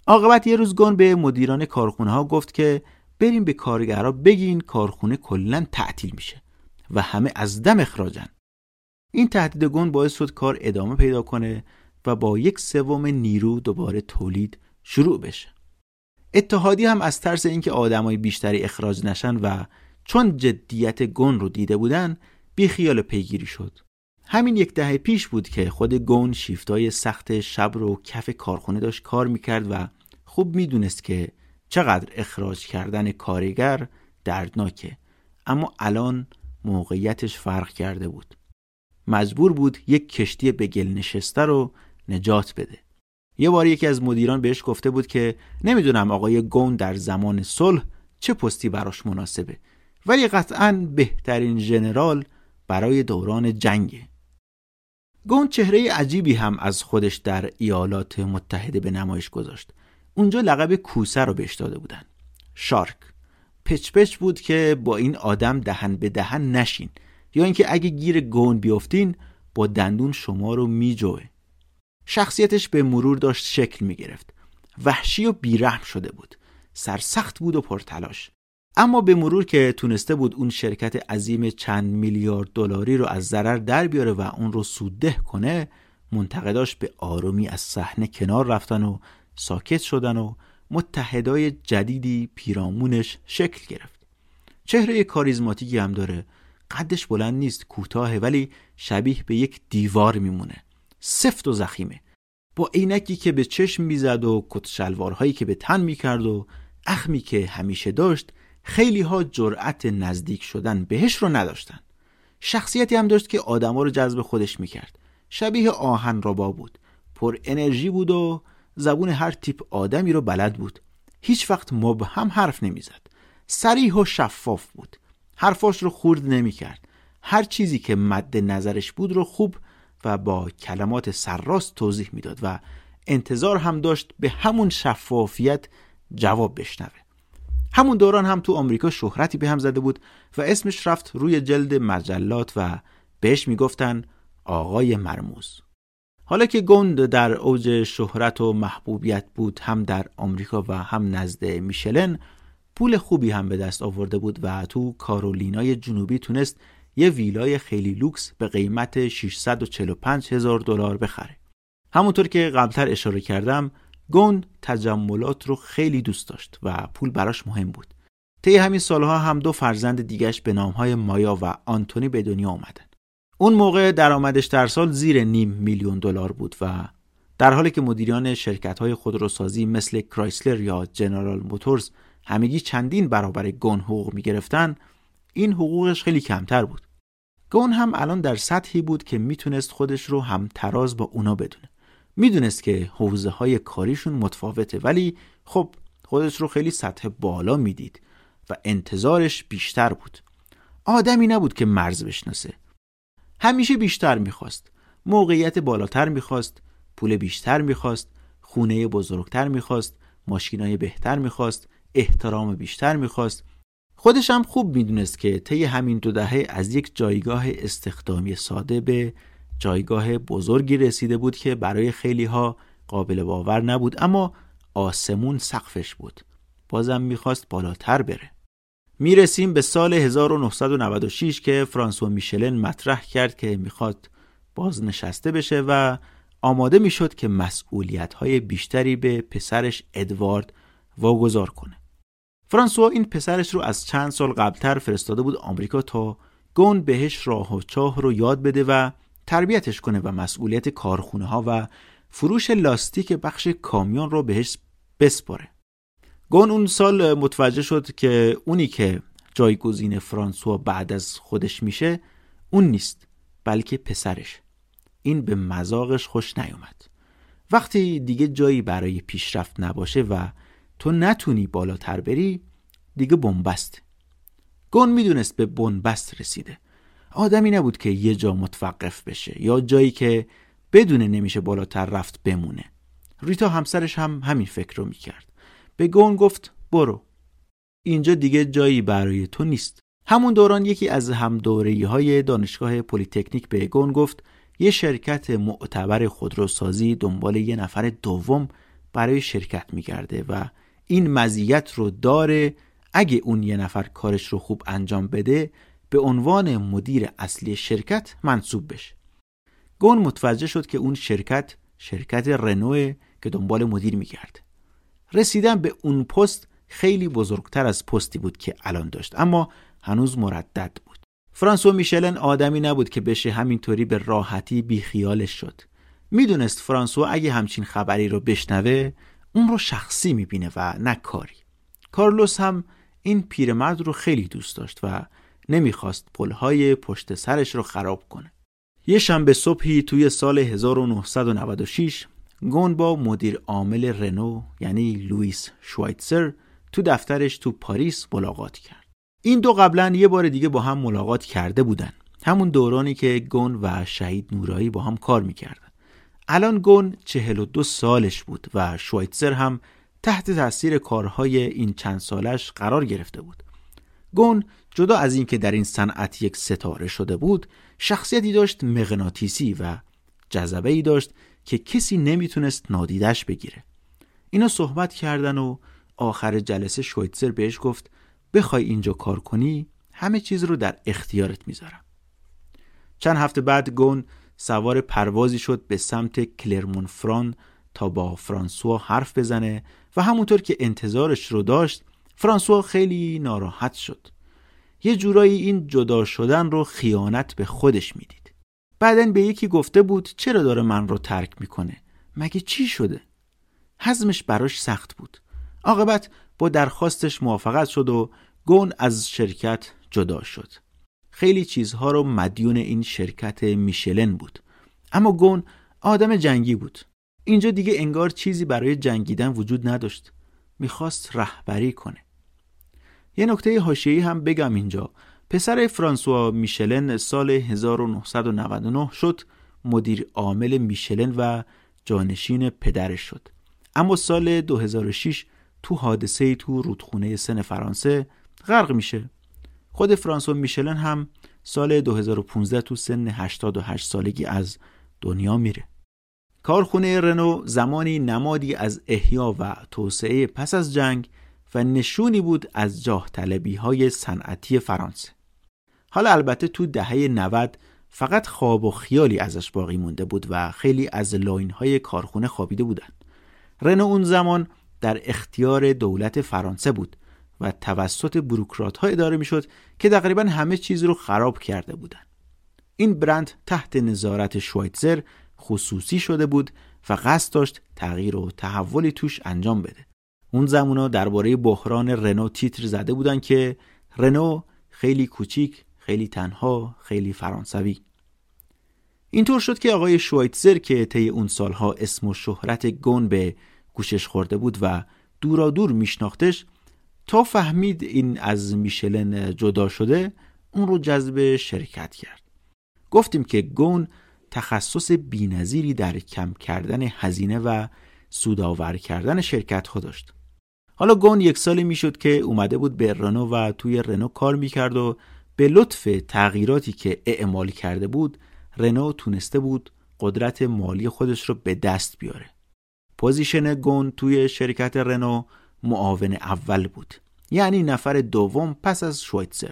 عاقبت یه روز گون به مدیران کارخونه ها گفت که بریم به کارگرها بگین کارخونه کلا تعطیل میشه و همه از دم اخراجن. این تهدید گون باعث شد کار ادامه پیدا کنه و با یک سوم نیرو دوباره تولید شروع بشه. اتحادی هم از ترس اینکه آدمای بیشتری اخراج نشن و چون جدیت گون رو دیده بودن بی خیال پیگیری شد. همین یک دهه پیش بود که خود گون شیفتای سخت شب رو کف کارخونه داشت کار می‌کرد و خوب می‌دونست که چقدر اخراج کردن کارگر دردناکه. اما الان موقعیتش فرق کرده بود. مجبور بود یک کشتی به گل نشسته رو نجات بده. یه بار یکی از مدیران بهش گفته بود که نمی‌دونم آقای گون در زمان صلح چه پستی براش مناسبه ولی قطعا بهترین ژنرال برای دوران جنگه. گون چهره عجیبی هم از خودش در ایالات متحده به نمایش گذاشت. اونجا لقب کوسه رو بهش داده بودن. شارک. پچ پچ بود که با این آدم دهن به دهن نشین یا اینکه اگه گیر گون بیفتین با دندون شما رو میجوه. شخصیتش به مرور داشت شکل می‌گرفت وحشی و بیرحم شده بود. سرسخت بود و پرتلاش. اما به مرور که تونسته بود اون شرکت عظیم چند میلیارد دلاری رو از ضرر در بیاره و اون رو سودده کنه منتقداش به آرومی از صحنه کنار رفتن و ساکت شدن و متحدای جدیدی پیرامونش شکل گرفت. چهره کاریزماتیکی هم داره. قدش بلند نیست کوتاه ولی شبیه به یک دیوار میمونه. سفت و زخیمه. با عینکی که به چشم می‌زد و کت شلوارهایی که به تن می‌کرد و اخمی که همیشه داشت خیلی ها جرأت نزدیک شدن بهش رو نداشتن. شخصیتی هم داشت که آدما رو جذب خودش می‌کرد. شبیه آهن ربا بود. پر انرژی بود و زبون هر تیپ آدمی رو بلد بود. هیچ وقت مبهم حرف نمی‌زد. سریح و شفاف بود. حرفاش رو خورد نمی‌کرد. هر چیزی که مد نظرش بود رو خوب و با کلمات سرراست توضیح می‌داد و انتظار هم داشت به همون شفافیت جواب بشنوه. همون دوران هم تو آمریکا شهرتی به هم زده بود و اسمش رفت روی جلد مجلات و بهش می‌گفتن آقای مرموز. حالا که گوند در اوج شهرت و محبوبیت بود هم در آمریکا و هم نزد میشلن پول خوبی هم به دست آورده بود و تو کارولینای جنوبی تونست یه ویلای خیلی لوکس به قیمت 645 هزار دلار بخره. همونطور که قبلتر اشاره کردم گوند تجملات رو خیلی دوست داشت و پول براش مهم بود. طی همین سالها هم دو فرزند دیگش به نامهای مایا و آنتونی به دنیا آمدن. اون موقع درآمدش در سال زیر نیم میلیون دلار بود و در حالی که مدیریان شرکت های خودروسازی مثل کرایسلر یا جنرال موتورز همگی چندین برابر گون حقوق می گرفتن این حقوقش خیلی کمتر بود. گون هم الان در سطحی بود که می‌تونست خودش رو هم تراز با اونا بدونه. می‌دونست که حوزه های کاریشون متفاوته ولی خب خودش رو خیلی سطح بالا می‌دید و انتظارش بیشتر بود. آدمی نبود که مرز بشناسه. همیشه بیشتر می‌خواست. موقعیت بالاتر می‌خواست پول بیشتر می‌خواست خونه بزرگتر می‌خواست ماشینای بهتر می‌خواست احترام بیشتر می‌خواست. خودش هم خوب می‌دونست که طی همین دو دهه از یک جایگاه استخدامی ساده به جایگاه بزرگی رسیده بود که برای خیلی ها قابل باور نبود اما آسمون سقفش بود. بازم می‌خواست بالاتر بره. می‌رسیم به سال 1996 که فرانسوا میشلن مطرح کرد که می‌خواد بازنشسته بشه و آماده می‌شد که مسئولیت های بیشتری به پسرش ادوارد واگذار کنه. فرانسوا این پسرش رو از چند سال قبلتر فرستاده بود آمریکا تا گون بهش راه و چاه رو یاد بده و تربیتش کنه و مسئولیت کارخونه ها و فروش لاستیک بخش کامیون رو بهش بسپاره. گون اون سال متوجه شد که اونی که جایگزین فرانسوا بعد از خودش میشه اون نیست بلکه پسرش. این به مزاقش خوش نیومد. وقتی دیگه جایی برای پیشرفت نباشه و تو نتونی بالاتر بری دیگه بنبست. گون می‌دونست به بنبست رسیده. آدمی نبود که یه جا متوقف بشه یا جایی که بدونه نمیشه بالاتر رفت بمونه. ریتا همسرش هم همین فکر رو می‌کرد. به گون گفت برو. اینجا دیگه جایی برای تو نیست. همون دوران یکی از هم های دانشگاه پلیتکنیک به گون گفت یه شرکت معتبر خودروسازی دنبال یه نفر دوم برای شرکت میگرده و این مزیت رو داره اگه اون یه نفر کارش رو خوب انجام بده به عنوان مدیر اصلی شرکت منصوب بشه. گون متوجه شد که اون شرکت شرکت رنوه که دنبال مدیر میگرده رسیدن به اون پست خیلی بزرگتر از پستی بود که الان داشت اما هنوز مردد بود. فرانسوا میشلن آدمی نبود که بشه همینطوری به راحتی بیخیالش شد. می‌دونست فرانسوا اگه همچین خبری رو بشنوه اون رو شخصی می‌بینه و نه کاری. کارلوس هم این پیرمرد رو خیلی دوست داشت و نمی‌خواست پلهای پشت سرش رو خراب کنه. یه شنبه صبحی توی سال 1996 گون با مدیر عامل رنو یعنی لوئیس شوایتسر تو دفترش تو پاریس ملاقات کرد. این دو قبلا یه بار دیگه با هم ملاقات کرده بودن. همون دورانی که گون و شهید نورایی با هم کار می‌کردن. الان گون چهل و دو سالش بود و شوایتزر هم تحت تاثیر کارهای این چند سالش قرار گرفته بود. گون جدا از اینکه در این صنعت یک ستاره شده بود شخصیتی داشت مغناطیسی و جذبه ای داشت که کسی نمی‌تونست نادیدش بگیره. اینا صحبت کردن و آخر جلسه شویتزر بهش گفت بخوای اینجا کار کنی همه چیز رو در اختیارت می‌ذارم. چند هفته بعد گون سوار پروازی شد به سمت کلرمون فران تا با فرانسوا حرف بزنه و همونطور که انتظارش رو داشت فرانسوا خیلی ناراحت شد. یه جورایی این جدا شدن رو خیانت به خودش می‌دید. بعدن به یکی گفته بود چرا داره من رو ترک می‌کنه؟ مگه چی شده؟ حزمش براش سخت بود. عاقبت با درخواستش موافقت شد و گون از شرکت جدا شد. خیلی چیزها رو مدیون این شرکت میشلن بود. اما گون آدم جنگی بود. اینجا دیگه انگار چیزی برای جنگیدن وجود نداشت. می‌خواست رهبری کنه. یه نکته حاشیه‌ای هم بگم اینجا. پسر فرانسوا میشلن سال 1999 شد مدیر عامل میشلن و جانشین پدرش شد. اما سال 2006 تو حادثه تو رودخونه سن فرانسه غرق میشه. خود فرانسوا میشلن هم سال 2015 تو سن 88 سالگی از دنیا میره. کارخونه رنو زمانی نمادی از احیا و توسعه پس از جنگ و نشونی بود از جاه طلبی های صنعتی فرانسه. حالا البته تو دهه 90 فقط خواب و خیالی ازش باقی مونده بود و خیلی از لاین های کارخونه خوابیده بودند. رنو اون زمان در اختیار دولت فرانسه بود. و توسط بروکرات ها اداره می‌شد که تقریبا همه چیز رو خراب کرده بودند. این برند تحت نظارت شوایتزر خصوصی شده بود و قصد داشت تغییر و تحولی توش انجام بده. اون زمونا درباره بحران رنو تیتر زده بودن که رنو خیلی کوچیک، خیلی تنها، خیلی فرانسوی. اینطور شد که آقای شوایتزر که طی اون سالها اسم و شهرت گون به گوشش خورده بود و دورا دور میشناختش تا فهمید این از میشلن جدا شده اون رو جذب شرکت کرد. گفتیم که گون تخصص بینظیری در کم کردن هزینه و سودآور کردن شرکت ها داشت. حالا گون یک سالی می‌شد که اومده بود به رنو و توی رنو کار می‌کرد و به لطف تغییراتی که اعمال کرده بود رنو تونسته بود قدرت مالی خودش رو به دست بیاره. position گون توی شرکت رنو معاون اول بود. یعنی نفر دوم پس از شویتزر.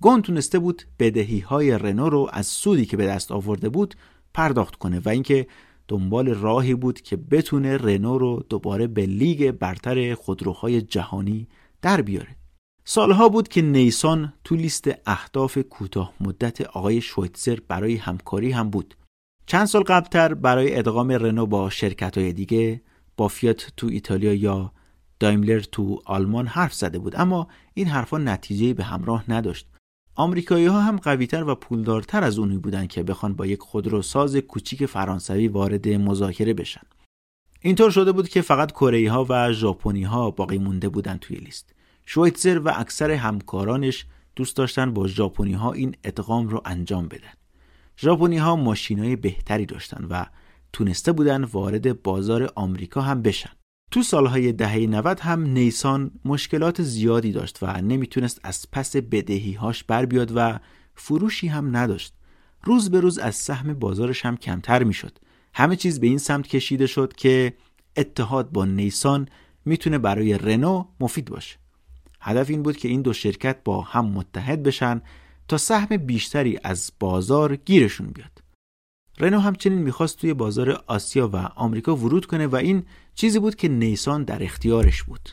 گون تونسته بود بدهی های رنو رو از سودی که به دست آورده بود پرداخت کنه و اینکه دنبال راهی بود که بتونه رنو رو دوباره به لیگ برتر خودروهای جهانی در بیاره. سالها بود که نیسان تو لیست اهداف کوتاه مدت آقای شویتزر برای همکاری هم بود. چند سال قبلتر برای ادغام رنو با شرکت های دیگه با فیات تو ایتالیا یا دایملر تو آلمان حرف زده بود اما این حرفها نتیجه به همراه نداشت. آمریکایی ها هم قویتر و پولدارتر از اونی بودن که بخوان با یک خودروساز کوچیک فرانسوی وارد مذاکره بشن. اینطور شده بود که فقط کره ها و ژاپنی ها باقی مونده بودن توی لیست. شویتزر و اکثر همکارانش دوست داشتن با ژاپنی ها این ادغام رو انجام بدن. ژاپنی ها ماشینای بهتری داشتن و تونسته بودن وارد بازار آمریکا هم بشن. تو سالهای دهه 90 هم نیسان مشکلات زیادی داشت و نمی‌تونست از پس بدهیهاش بر بیاد و فروشی هم نداشت. روز به روز از سهم بازارش هم کمتر می‌شد. همه چیز به این سمت کشیده شد که اتحاد با نیسان می‌تونه برای رنو مفید باشه. هدف این بود که این دو شرکت با هم متحد بشن تا سهم بیشتری از بازار گیرشون بیاد. رنو همچنین می‌خواست توی بازار آسیا و آمریکا ورود کنه و این چیزی بود که نیسان در اختیارش بود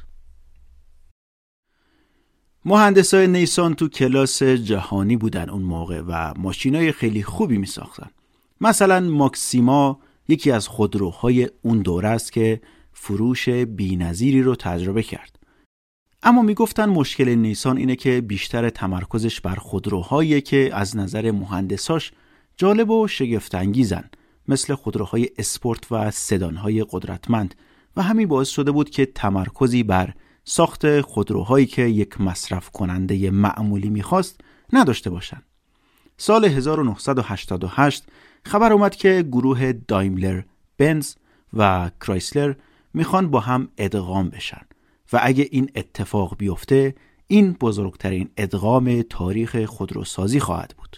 مهندسای نیسان تو کلاس جهانی بودن اون موقع و ماشینای خیلی خوبی می ساختن. مثلا ماکسیما یکی از خودروهای اون دوره است که فروش بینظیری رو تجربه کرد. اما می‌گفتن مشکل نیسان اینه که بیشتر تمرکزش بر خودروهایی که از نظر مهندساش جالب و شگفتانگیزن مثل خودروهای اسپورت و سدانهای قدرتمند و همین باعث شده بود که تمرکزی بر ساخت خودروهایی که یک مصرف کننده معمولی می‌خواست نداشته باشند. سال 1988 خبر اومد که گروه دایملر بنز و کرایسلر می‌خوان با هم ادغام بشن و اگه این اتفاق بیفته این بزرگترین ادغام تاریخ خودروسازی خواهد بود.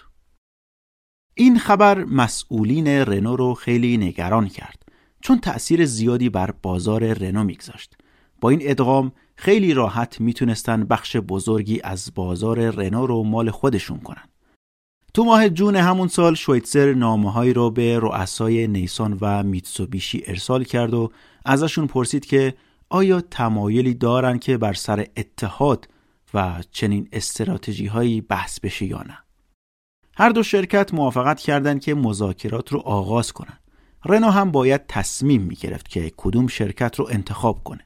این خبر مسئولین رنو رو خیلی نگران کرد چون تأثیر زیادی بر بازار رنو میگذاشت. با این ادغام خیلی راحت می‌تونستن بخش بزرگی از بازار رنو رو مال خودشون کنن. تو ماه جون همون سال شویتزر نامه رو به رؤسای نیسان و میتسوبیشی ارسال کرد و ازشون پرسید که آیا تمایلی دارن که بر سر اتحاد و چنین استراتژی هایی بحث بشه یا نه هر دو شرکت موافقت کردند که مذاکرات رو آغاز کنن رنو هم باید تصمیم می گرفت که کدوم شرکت رو انتخاب کنه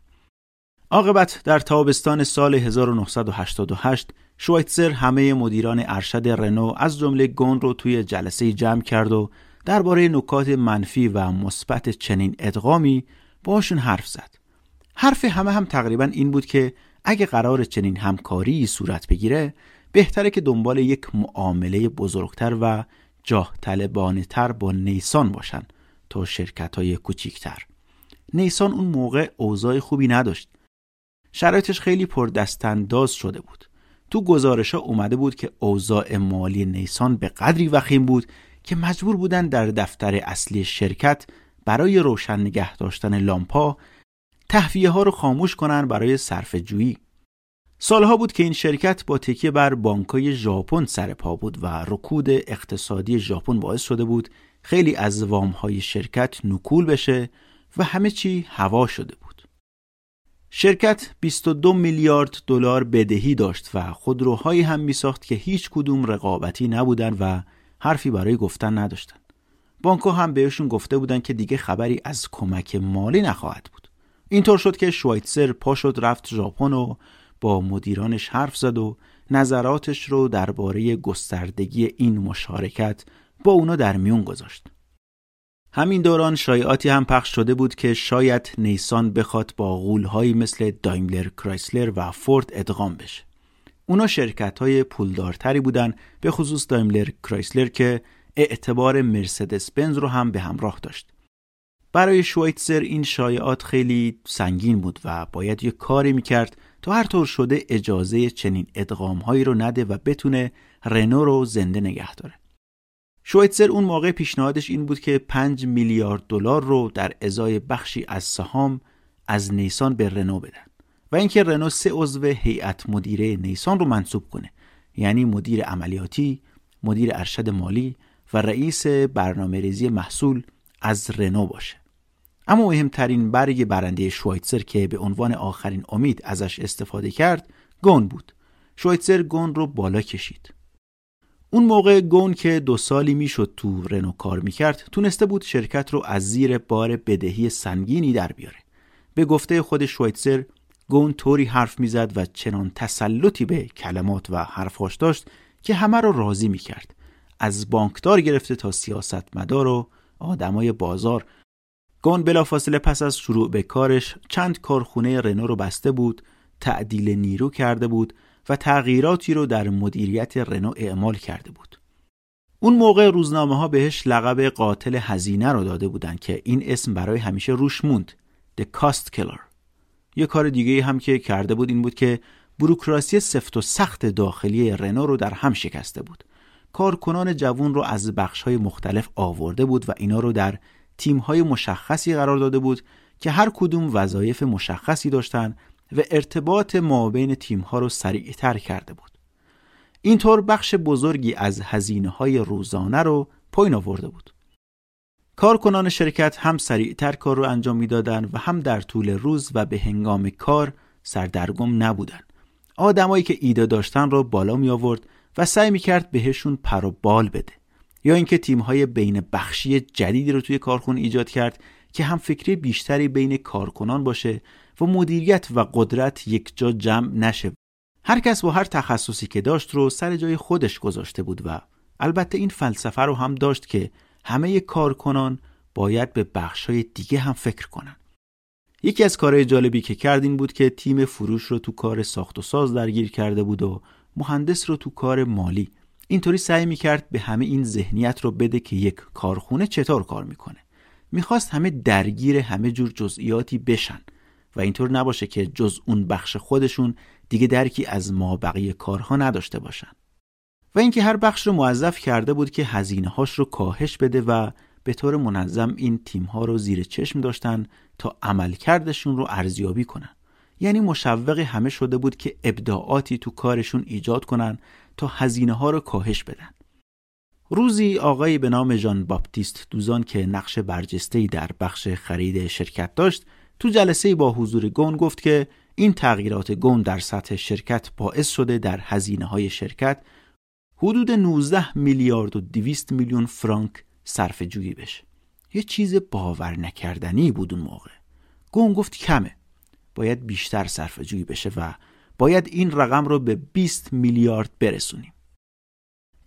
عاقبت در تابستان سال 1988 شویتزر همه مدیران ارشد رنو از جمله گون رو توی جلسه جمع کرد و درباره نکات منفی و مثبت چنین ادغامی باشون حرف زد. حرف همه هم تقریبا این بود که اگه قرار چنین همکاری صورت بگیره بهتره که دنبال یک معامله بزرگتر و جاه تر با نیسان باشن تا شرکت های کوچیکتر. نیسان اون موقع اوضاع خوبی نداشت. شرایطش خیلی پر دستانداز شده بود. تو گزارش ها اومده بود که اوضاع مالی نیسان به قدری وخیم بود که مجبور بودن در دفتر اصلی شرکت برای روشن نگه داشتن لامپا تهویه ها رو خاموش کنن برای صرف جویی. سالها بود که این شرکت با تکیه بر بانکای ژاپن سر پا بود و رکود اقتصادی ژاپن باعث شده بود خیلی از وام های شرکت نکول بشه و همه چی هوا شده بود. شرکت 22 میلیارد دلار بدهی داشت و خودروهایی هم می ساخت که هیچ کدوم رقابتی نبودن و حرفی برای گفتن نداشتن. بانکو هم بهشون گفته بودن که دیگه خبری از کمک مالی نخواهد بود. اینطور شد که شوایتسر پا شد رفت ژاپن و با مدیرانش حرف زد و نظراتش رو درباره گستردگی این مشارکت با اونا در میون گذاشت. همین دوران شایعاتی هم پخش شده بود که شاید نیسان بخواد با غولهایی مثل دایملر کرایسلر و فورد ادغام بشه. اونا شرکت های پولدارتری بودن به خصوص دایملر کرایسلر که اعتبار مرسدس بنز رو هم به همراه داشت. برای شویتزر این شایعات خیلی سنگین بود و باید یه کاری می‌کرد تا هر طور شده اجازه چنین ادغام هایی رو نده و بتونه رنو رو زنده نگه داره. شویتزر اون موقع پیشنهادش این بود که 5 میلیارد دلار رو در ازای بخشی از سهام از نیسان به رنو بدن و اینکه رنو سه عضو هیئت مدیره نیسان رو منصوب کنه یعنی مدیر عملیاتی، مدیر ارشد مالی و رئیس برنامه ریزی محصول از رنو باشه. اما مهمترین برگ برنده شویتزر که به عنوان آخرین امید ازش استفاده کرد گون بود. شویتزر گون رو بالا کشید. اون موقع گون که دو سالی می‌شد تو رنو کار می‌کرد تونسته بود شرکت رو از زیر بار بدهی سنگینی در بیاره. به گفته خود شویتزر گون طوری حرف می‌زد و چنان تسلطی به کلمات و حرفاش داشت که همه رو راضی می‌کرد. از بانکدار گرفته تا سیاستمدار و آدمای بازار. گون بلافاصله پس از شروع به کارش چند کارخونه رنو رو بسته بود تعدیل نیرو کرده بود و تغییراتی رو در مدیریت رنو اعمال کرده بود. اون موقع روزنامه ها بهش لقب قاتل هزینه رو داده بودن که این اسم برای همیشه روش موند. The Cost Killer. یه کار دیگه هم که کرده بود این بود که بروکراسی سفت و سخت داخلی رنو رو در هم شکسته بود. کارکنان جوون رو از بخش های مختلف آورده بود و اینا رو در تیم های مشخصی قرار داده بود که هر کدوم وظایف مشخصی داشتن و ارتباط ما بین تیم ها رو سریعتر کرده بود. اینطور بخش بزرگی از هزینه های روزانه رو پایین آورده بود. کارکنان شرکت هم سریعتر کار رو انجام می‌دادند و هم در طول روز و به هنگام کار سردرگم نبودن. آدمایی که ایده داشتن رو بالا می آورد و سعی می کرد بهشون پر و بال بده. یا اینکه تیم های بین بخشی جدیدی رو توی کارخونه ایجاد کرد که هم فکری بیشتری بین کارکنان باشه و مدیریت و قدرت یک جا جمع نشه. هر کس با هر تخصصی که داشت رو سر جای خودش گذاشته بود و البته این فلسفه رو هم داشت که همه کارکنان باید به بخشای دیگه هم فکر کنن. یکی از کارهای جالبی که کرد این بود که تیم فروش رو تو کار ساخت و ساز درگیر کرده بود و مهندس رو تو کار مالی. اینطوری سعی می‌کرد به همه این ذهنیت رو بده که یک کارخونه چطور کار می‌کنه. می‌خواست همه درگیر همه جور جزئیاتی بشن. و اینطور نباشه که جز اون بخش خودشون دیگه درکی از ما بقیه کارها نداشته باشن. و اینکه هر بخش رو موظف کرده بود که هزینه هاش رو کاهش بده و به طور منظم این تیم ها رو زیر چشم داشتن تا عملکردشون رو ارزیابی کنن. یعنی مشوق همه شده بود که ابداعاتی تو کارشون ایجاد کنن تا هزینه ها رو کاهش بدن. روزی آقایی به نام ژان باپتیست دوزان که نقش برجسته در بخش خرید شرکت داشت تو جلسه با حضور گون گفت که این تغییرات گون در سطح شرکت باعث شده در هزینه های شرکت حدود 19 میلیارد و 200 میلیون فرانک صرف جویی بشه. یه چیز باور نکردنی بود اون موقع. گون گفت کمه. باید بیشتر صرف جویی بشه و باید این رقم رو به 20 میلیارد برسونیم.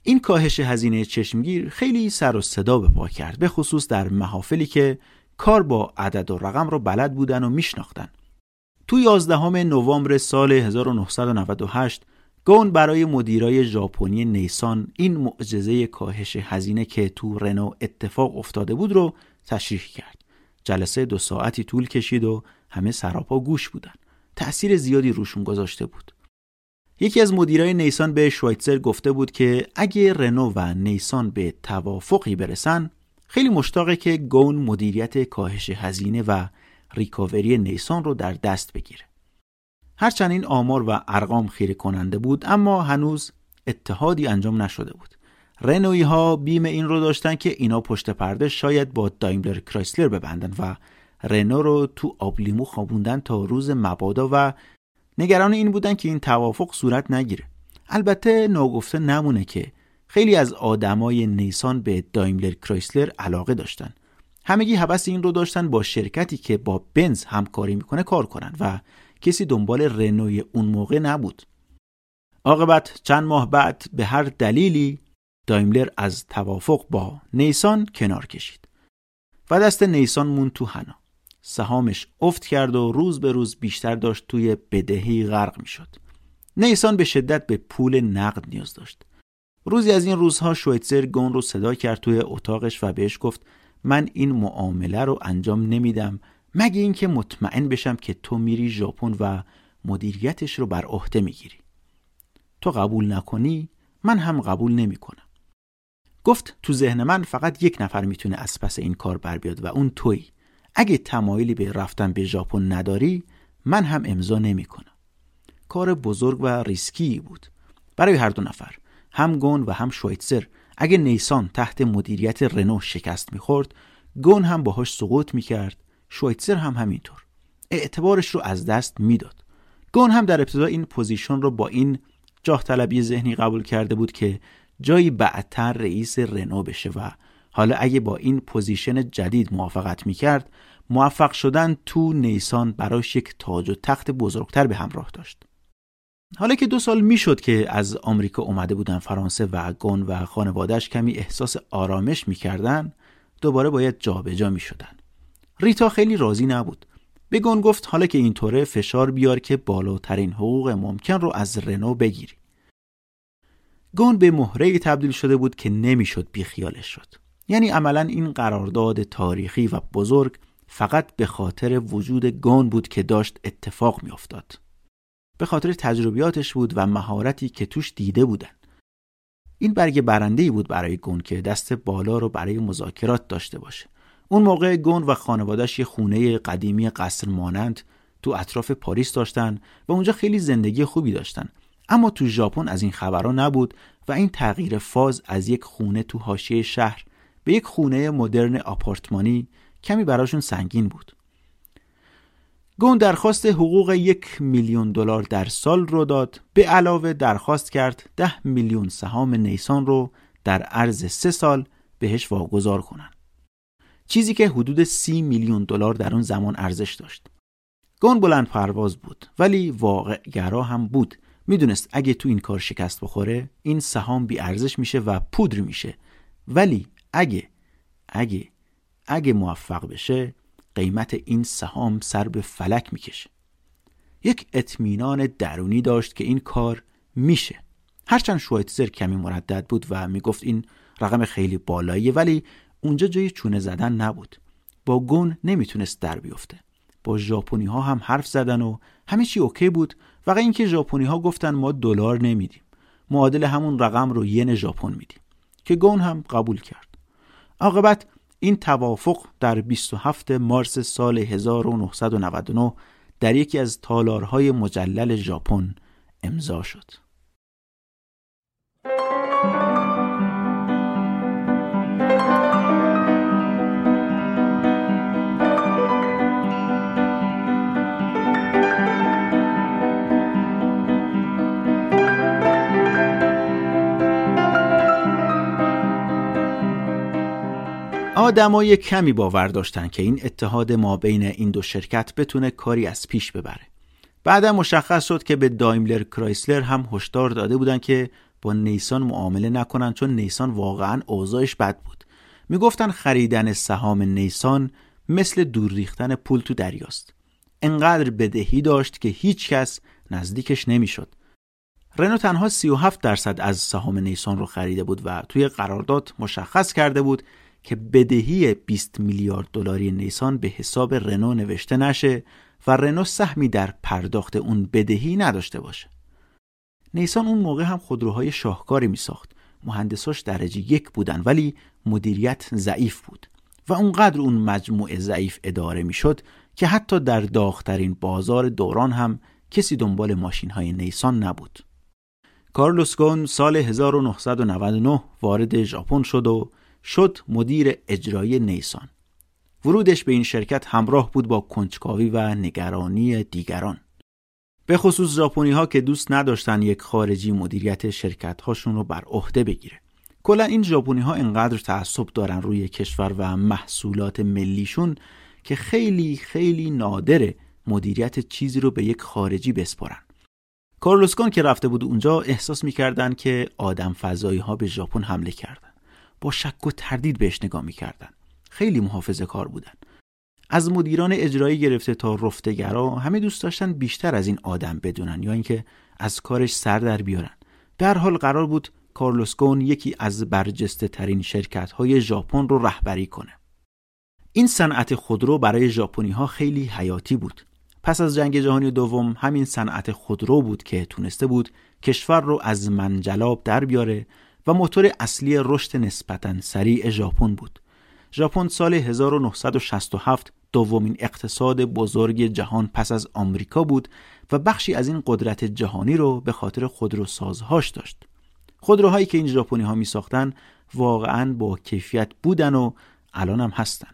این کاهش هزینه چشمگیر خیلی سر و صدا به پا کرد به خصوص در محافلی که کار با عدد و رقم رو بلد بودن و میشناختن تو 11 نوامبر سال 1998 گون برای مدیرای ژاپنی نیسان این معجزه کاهش هزینه که تو رنو اتفاق افتاده بود رو تشریح کرد. جلسه دو ساعتی طول کشید و همه سراپا گوش بودن. تأثیر زیادی روشون گذاشته بود. یکی از مدیرای نیسان به شوایتزر گفته بود که اگه رنو و نیسان به توافقی برسن خیلی مشتاقه که گون مدیریت کاهش هزینه و ریکاوری نیسان رو در دست بگیره. هرچند این آمار و ارقام خیره کننده بود اما هنوز اتحادی انجام نشده بود رنوی ها بیم این رو داشتن که اینا پشت پرده شاید با دایملر کرایسلر ببندن و رنو رو تو آبلیمو خوابوندن تا روز مبادا و نگران این بودن که این توافق صورت نگیره البته ناگفته نمونه که خیلی از آدمای نیسان به دایملر کرایسلر علاقه داشتن همگی حبس این رو داشتن با شرکتی که با بنز همکاری می‌کنه کار کنن و کسی دنبال رنوی اون موقع نبود عاقبت چند ماه بعد به هر دلیلی دایملر از توافق با نیسان کنار کشید و دست نیسان مون تو حنا سهامش افت کرد و روز به روز بیشتر داشت توی بدهی غرق می شد. نیسان به شدت به پول نقد نیاز داشت. روزی از این روزها شویتزر گون رو صدا کرد توی اتاقش و بهش گفت من این معامله رو انجام نمیدم مگه اینکه مطمئن بشم که تو میری ژاپن و مدیریتش رو بر عهده می‌گیری. تو قبول نکنی؟ من هم قبول نمی‌کنم. گفت تو ذهن من فقط یک نفر می‌تونه از پس این کار بر بیاد و اون تویی. اگه تمایلی به رفتن به ژاپن نداری من هم امضا نمی‌کنم. کار بزرگ و ریسکی بود. برای هر دو نفر. هم گون و هم شویتزر. اگه نیسان تحت مدیریت رنو شکست می‌خورد گون هم باهاش سقوط می‌کرد. شویتزر هم همینطور. اعتبارش رو از دست می‌داد. گون هم در ابتدا این position رو با این جاه طلبی ذهنی قبول کرده بود که جایی بعدتر رئیس رنو بشه و حالا اگه با این position جدید موافقت می‌کرد موفق شدن تو نیسان براش یک تاج و تخت بزرگتر به همراه داشت. حالا که دو سال می‌شد که از آمریکا اومده بودن فرانسه و گون و خانوادهش کمی احساس آرامش می‌کردن دوباره باید جابجا می‌شدن. ریتا خیلی راضی نبود. به گون گفت حالا که اینطوره فشار بیار که بالاترین حقوق ممکن رو از رنو بگیری. گون به مهره تبدیل شده بود که نمی‌شد بیخیالش شد. یعنی عملا این قرارداد تاریخی و بزرگ فقط به خاطر وجود گون بود که داشت اتفاق میافتاد. به خاطر تجربیاتش بود و مهارتی که توش دیده بودن. این برگ برنده بود برای گون که دست بالا رو برای مذاکرات داشته باشه. اون موقع گون و خانوادش یه خونه قدیمی قصر مانند تو اطراف پاریس داشتن و اونجا خیلی زندگی خوبی داشتن. اما تو ژاپن از این خبرها نبود و این تغییر فاز از یک خونه تو حاشیه شهر به یک خونه مدرن آپارتمانی کمی براشون سنگین بود. گون درخواست حقوق یک میلیون دلار در سال رو داد. به علاوه درخواست کرد ده میلیون سهام نیسان رو در عرض سه سال بهش واگذار کنن چیزی که حدود سی میلیون دلار در اون زمان ارزش داشت. گون بلند پرواز بود ولی واقع گرا هم بود. می‌دونست اگه تو این کار شکست بخوره این سهام بی ارزش میشه و پودر میشه. ولی اگه اگه اگه موفق بشه قیمت این سهام سر به فلک می‌کشه. یک اطمینان درونی داشت که این کار میشه. هرچند شوایتزر کمی مردد بود و می‌گفت این رقم خیلی بالاییه ولی اونجا جای چونه زدن نبود. با گون نمی‌تونست در بیفته. با ژاپنی ها هم حرف زدن و همه چی اوکی بود. فقط اینکه ژاپنی ها گفتن ما دلار نمیدیم. معادل همون رقم رو ین ژاپن میدیم. که گون هم قبول کرد. عاقبت این توافق در 27 مارس سال 1999 در یکی از تالارهای مجلل ژاپن امضا شد. آدمای کمی باور داشتن که این اتحاد ما بین این دو شرکت بتونه کاری از پیش ببره. بعدا مشخص شد که به دایملر کرایسلر هم هشدار داده بودن که با نیسان معامله نکنن چون نیسان واقعا اوضاعش بد بود. می‌گفتن خریدن سهام نیسان مثل دور ریختن پول تو دریاست. انقدر بدهی داشت که هیچ کس نزدیکش نمی‌شد. رنو تنها 37 درصد از سهام نیسان رو خریده بود و توی قرارداد مشخص کرده بود که بدهی 20 میلیارد دلاری نیسان به حساب رنو نوشته نشه و رنو سهمی در پرداخت اون بدهی نداشته باشه. نیسان اون موقع هم خودروهای شاهکاری می ساخت. مهندساش درجه یک بودن ولی مدیریت ضعیف بود و اونقدر اون مجموعه ضعیف اداره می شد که حتی در داغترین بازار دوران هم کسی دنبال ماشین های نیسان نبود. کارلوس گون سال 1999 وارد ژاپن شد و شد مدیر اجرایی نیسان. ورودش به این شرکت همراه بود با کنجکاوی و نگرانی دیگران. به خصوص ژاپنی ها که دوست نداشتن یک خارجی مدیریت شرکت هاشون رو بر عهده بگیره. کلا این ژاپنی ها انقدر تعصب دارن روی کشور و محصولات ملیشون که خیلی خیلی نادره مدیریت چیزی رو به یک خارجی بسپارن کارلوسکان که رفته بود اونجا احساس می‌کردن که آدم فضایی ها به ژاپن حمله کردن با شک و تردید بهش نگاه می‌کردن. خیلی محافظه کار بودن. از مدیران اجرایی گرفته تا رفتگرا همه دوست داشتن بیشتر از این آدم بدونن یا اینکه از کارش سر در بیارن. در حال قرار بود کارلوس گون یکی از برجسته ترین شرکت های ژاپن رو رهبری کنه. این صنعت خودرو برای ژاپنی ها خیلی حیاتی بود. پس از جنگ جهانی دوم همین صنعت خودرو بود که تونسته بود کشور رو از منجلاب در بیاره و موتور اصلی رشد نسبتا سریع ژاپن بود. ژاپن سال 1967 دومین اقتصاد بزرگ جهان پس از آمریکا بود و بخشی از این قدرت جهانی رو به خاطر خودروسازهاش داشت. خودروهایی که این ژاپنی ها می ساختن واقعا با کیفیت بودن و الان هم هستن.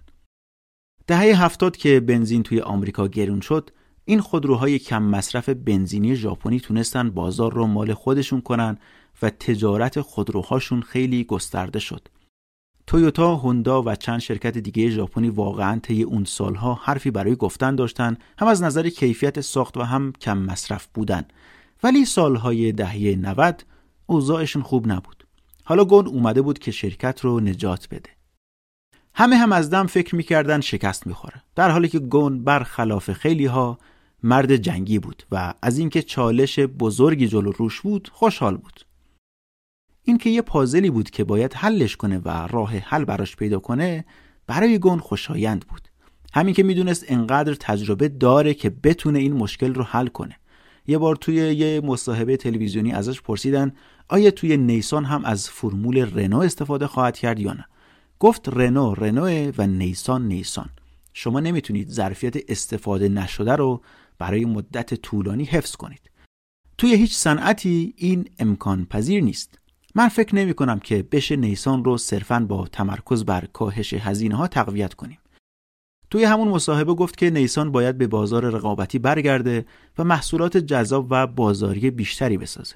دهه هفتاد که بنزین توی آمریکا گرون شد این خودروهای کم مصرف بنزینی ژاپنی تونستن بازار رو مال خودشون کنن و تجارت خودروهاشون خیلی گسترده شد. تویوتا، هوندا و چند شرکت دیگه ژاپنی واقعا طی اون سالها حرفی برای گفتن داشتن هم از نظر کیفیت ساخت و هم کم مصرف بودن ولی سالهای دهه 90 اوضاعشون خوب نبود. حالا گون اومده بود که شرکت رو نجات بده. همه هم از دم فکر می‌کردن شکست می‌خوره در حالی که گون برخلاف خیلی ها مرد جنگی بود و از اینکه چالش بزرگی جلو روش بود خوشحال بود این که یه پازلی بود که باید حلش کنه و راه حل براش پیدا کنه برای گون خوشایند بود. همین که می‌دونست انقدر تجربه داره که بتونه این مشکل رو حل کنه. یه بار توی یه مصاحبه تلویزیونی ازش پرسیدن آیا توی نیسان هم از فرمول رنو استفاده خواهد کرد یا نه؟ گفت رنو رنو و نیسان نیسان. شما نمی‌تونید ظرفیت استفاده نشده رو برای مدت طولانی حفظ کنید. توی هیچ صنعتی این امکان پذیر نیست. من فکر نمی کنم که بشه نیسان رو صرفا با تمرکز بر کاهش هزینه ها تقویت کنیم. توی همون مصاحبه گفت که نیسان باید به بازار رقابتی برگرده و محصولات جذاب و بازاری بیشتری بسازه.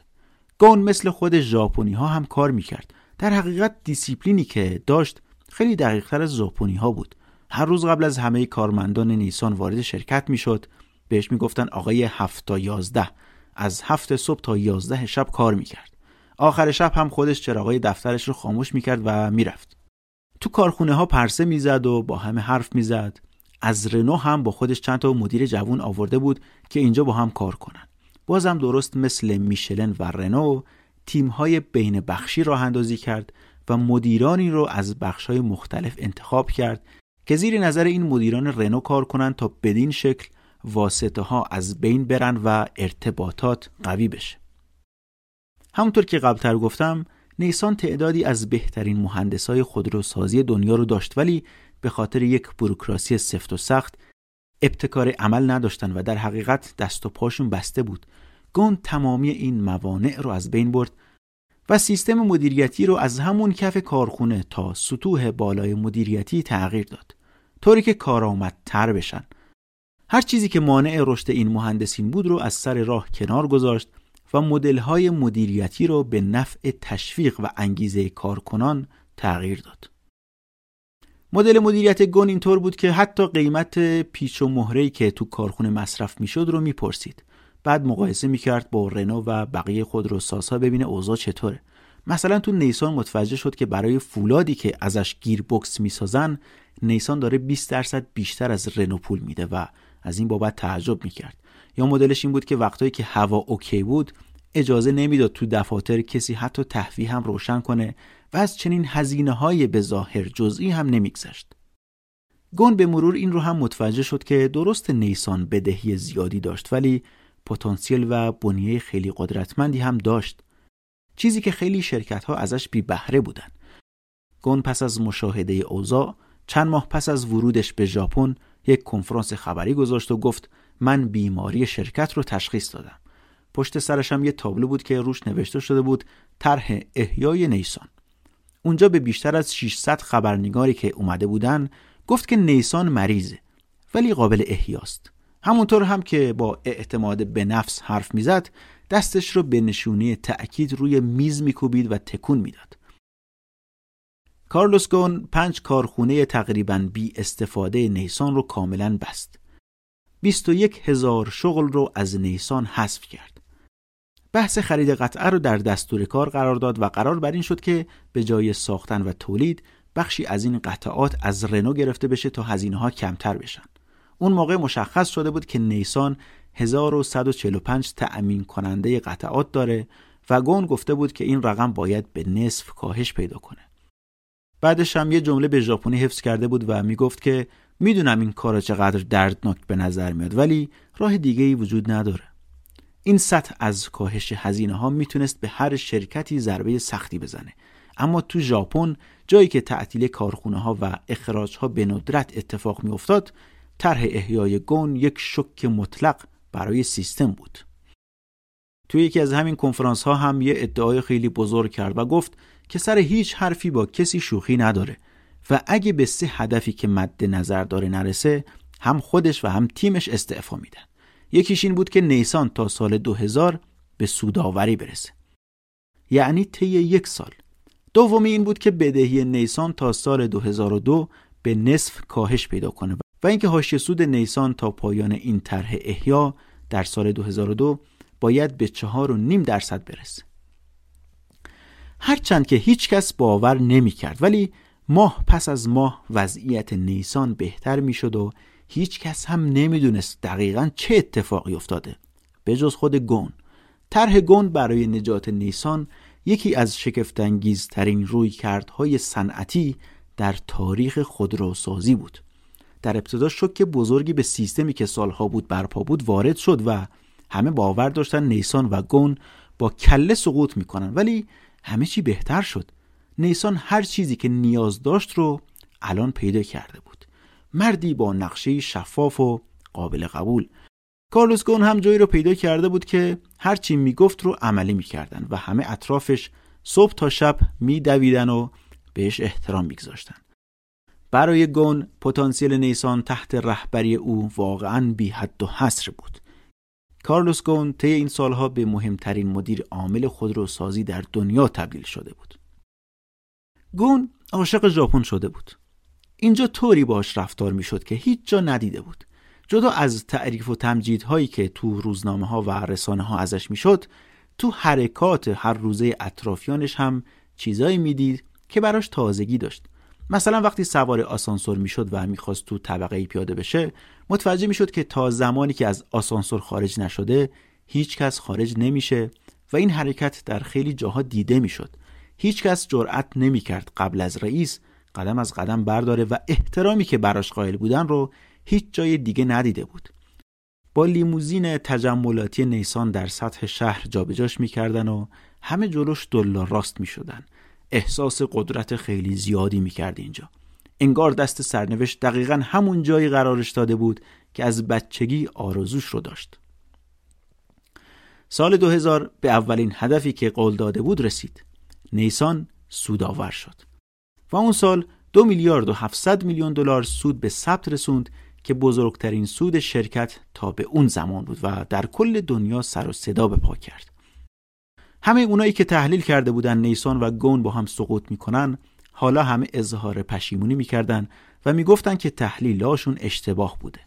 گون مثل خود ژاپنی ها هم کار می‌کرد. در حقیقت دیسیپلینی که داشت خیلی دقیقتر از ژاپنی ها بود. هر روز قبل از همه کارمندان نیسان وارد شرکت می‌شد بهش می‌گفتن آقای هفت تا یازده از هفت صبح تا یازده شب کار می‌کرد آخر شب هم خودش چراغای دفترش رو خاموش می‌کرد و می‌رفت. تو کارخونه ها پرسه می‌زد و با همه حرف می‌زد. از رنو هم با خودش چند تا مدیر جوون آورده بود که اینجا با هم کار کنن. بازم درست مثل میشلن و رنو تیمهای بین بخشی راه اندازی کرد و مدیرانی رو از بخشهای مختلف انتخاب کرد که زیر نظر این مدیران رنو کار کنند تا بدین شکل واسطه ها از بین برن و ارتباطات قوی بشه. همونطور که قبلتر گفتم نیسان تعدادی از بهترین مهندسای خودروسازی دنیا رو داشت ولی به خاطر یک بروکراسی سفت و سخت ابتکار عمل نداشتن و در حقیقت دست و پاشون بسته بود. گون تمامی این موانع رو از بین برد و سیستم مدیریتی رو از همون کف کارخونه تا سطوح بالای مدیریتی تغییر داد طوری که کارآمدتر بشن هر چیزی که مانع رشد این مهندسین بود رو از سر راه کنار گذاشت و مدل‌های مدیریتی رو به نفع تشویق و انگیزه کارکنان تغییر داد. مدل مدیریت گون اینطور بود که حتی قیمت پیچ و مهره‌ای که تو کارخونه مصرف می‌شد رو می‌پرسید. بعد مقایسه می‌کرد با رنو و بقیه خودروسازها ببینه اوضاع چطوره. مثلا تو نیسان متوجه شد که برای فولادی که ازش گیر بوکس می‌سازن نیسان داره 20 درصد بیشتر از رنو پول میده و از این بابت تعجب می‌کرد یا مدلش این بود که وقتایی که هوا اوکی بود اجازه نمی‌داد تو دفاتر کسی حتی تهویه هم روشن کنه و از چنین هزینه های به ظاهر جزئی هم نمیگذشت. گون به مرور این رو هم متوجه شد که درست نیسان بدهی زیادی داشت ولی پتانسیل و بنیه خیلی قدرتمندی هم داشت چیزی که خیلی شرکت ها ازش بی بهره بودن گون پس از مشاهده اوضاع چند ماه پس از ورودش به ژاپن یک کنفرانس خبری گذاشت و گفت من بیماری شرکت رو تشخیص دادم. پشت سرش هم یه تابلو بود که روش نوشته شده بود طرح احیای نیسان. اونجا به بیشتر از 600 خبرنگاری که اومده بودن گفت که نیسان مریضه ولی قابل احیاست همونطور هم که با اعتماد به نفس حرف می‌زد دستش رو به نشونه تأکید روی میز میکوبید و تکون می‌داد. کارلوس گون پنج کارخونه تقریبا بی استفاده نیسان رو کاملا بست. 21 هزار شغل رو از نیسان حذف کرد بحث خرید قطعه رو در دستور کار قرار داد و قرار بر این شد که به جای ساختن و تولید بخشی از این قطعات از رنو گرفته بشه تا هزینه ها کمتر بشن اون موقع مشخص شده بود که نیسان 1145 تأمین کننده قطعات داره و گون گفته بود که این رقم باید به نصف کاهش پیدا کنه. بعدش هم یه جمله به ژاپنی حفظ کرده بود و می‌گفت که می‌دونم این کار چقدر دردناک به نظر میاد ولی راه دیگه ای وجود نداره. این سطح از کاهش هزینه ها می‌تونست به هر شرکتی ضربه سختی بزنه. اما تو ژاپن جایی که تعطیل کارخونه ها و اخراج ها به ندرت اتفاق میافتاد طرح احیای گون یک شک مطلق برای سیستم بود. توی یکی از همین کنفرانس ها هم یه ادعای خیلی بزرگ کرد و گفت که سر هیچ حرفی با کسی شوخی نداره. و اگه به سه هدفی که مد نظر داره نرسه هم خودش و هم تیمش استعفا میدن. یکیش این بود که نیسان تا سال 2000 به سوداوری برسه. یعنی طی یک سال. دومی این بود که بدهی نیسان تا سال 2002 به نصف کاهش پیدا کنه و اینکه حاشیه سود نیسان تا پایان این طرح احیا در سال 2002 باید به چهار و نیم درصد برسه. هرچند که هیچ کس باور نمی کرد ولی ماه پس از ماه وضعیت نیسان بهتر می شد و هیچ کس هم نمی‌دونست دقیقا چه اتفاقی افتاده. به جز خود گون. طرح گون برای نجات نیسان یکی از شگفتانگیزترین رویکردهای صنعتی در تاریخ خودروسازی بود. در ابتدا شک بزرگی به سیستمی که سالها بود برپا بود وارد شد و همه باور داشتن نیسان و گون با کله سقوط می‌کنن ولی همه چی بهتر شد. نیسان هر چیزی که نیاز داشت رو الان پیدا کرده بود مردی با نقشه شفاف و قابل قبول کارلوس گون هم جایی رو پیدا کرده بود که هر چی می‌گفت رو عملی می‌کردن و همه اطرافش صبح تا شب میدویدن و بهش احترام میگذاشتن برای گون پتانسیل نیسان تحت رهبری او واقعا بی حد و حصر بود. کارلوس گون طی این سالها به مهمترین مدیر عامل خودروسازی در دنیا تبدیل شده بود. گون عاشق ژاپن شده بود. اینجا طوری باش رفتار می‌شد که هیچ جا ندیده بود. جدا از تعریف و تمجیدهایی که تو روزنامه ها و رسانه ها ازش می‌شد، تو حرکات هر روزه اطرافیانش هم چیزایی می‌دید که براش تازگی داشت. مثلا وقتی سوار آسانسور می‌شد و می‌خواست تو طبقه پیاده بشه متوجه می‌شد که تا زمانی که از آسانسور خارج نشده هیچ کس خارج نمیشه و این حرکت در خیلی جاها دیده می‌شد هیچکس جرأت نمی‌کرد قبل از رئیس قدم از قدم برداره و احترامی که براش قائل بودن رو هیچ جای دیگه ندیده بود. با لیموزین تجملاتی نیسان در سطح شهر جابجاش می‌کردن و همه جلوش دلار راست می‌شدن. احساس قدرت خیلی زیادی می‌کرد اینجا. انگار دست سرنوشت دقیقا همون جایی قرارش داده بود که از بچگی آرزوش رو داشت. سال 2000 به اولین هدفی که قول داده بود رسید. نیسان سودآور شد. و اون سال دو میلیارد و 700 میلیون دلار سود به ثبت رسوند که بزرگترین سود شرکت تا به اون زمان بود و در کل دنیا سر و صدا به پا کرد. همه اونایی که تحلیل کرده بودن نیسان و گون با هم سقوط می‌کنن حالا همه اظهار پشیمونی می‌کردن و می‌گفتن که تحلیلاشون اشتباه بوده.